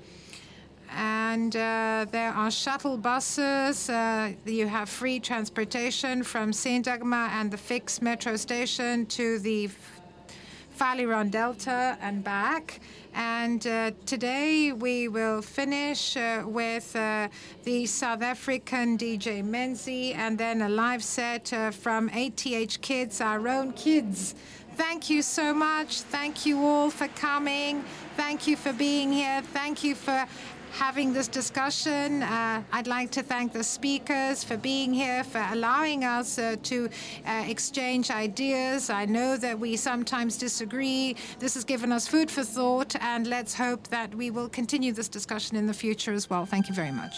And uh, there are shuttle buses. Uh, you have free transportation from Syntagma and the fixed metro station to the Faliron Delta and back. And uh, today we will finish uh, with uh, the South African DJ Menzi and then a live set uh, from ATH Kids, our own kids. Thank you so much. Thank you all for coming. Thank you for being here. Thank you for having this discussion. Uh, I'd like to thank the speakers for being here, for allowing us uh, to uh, exchange ideas. I know that we sometimes disagree. This has given us food for thought, and let's hope that we will continue this discussion in the future as well. Thank you very much.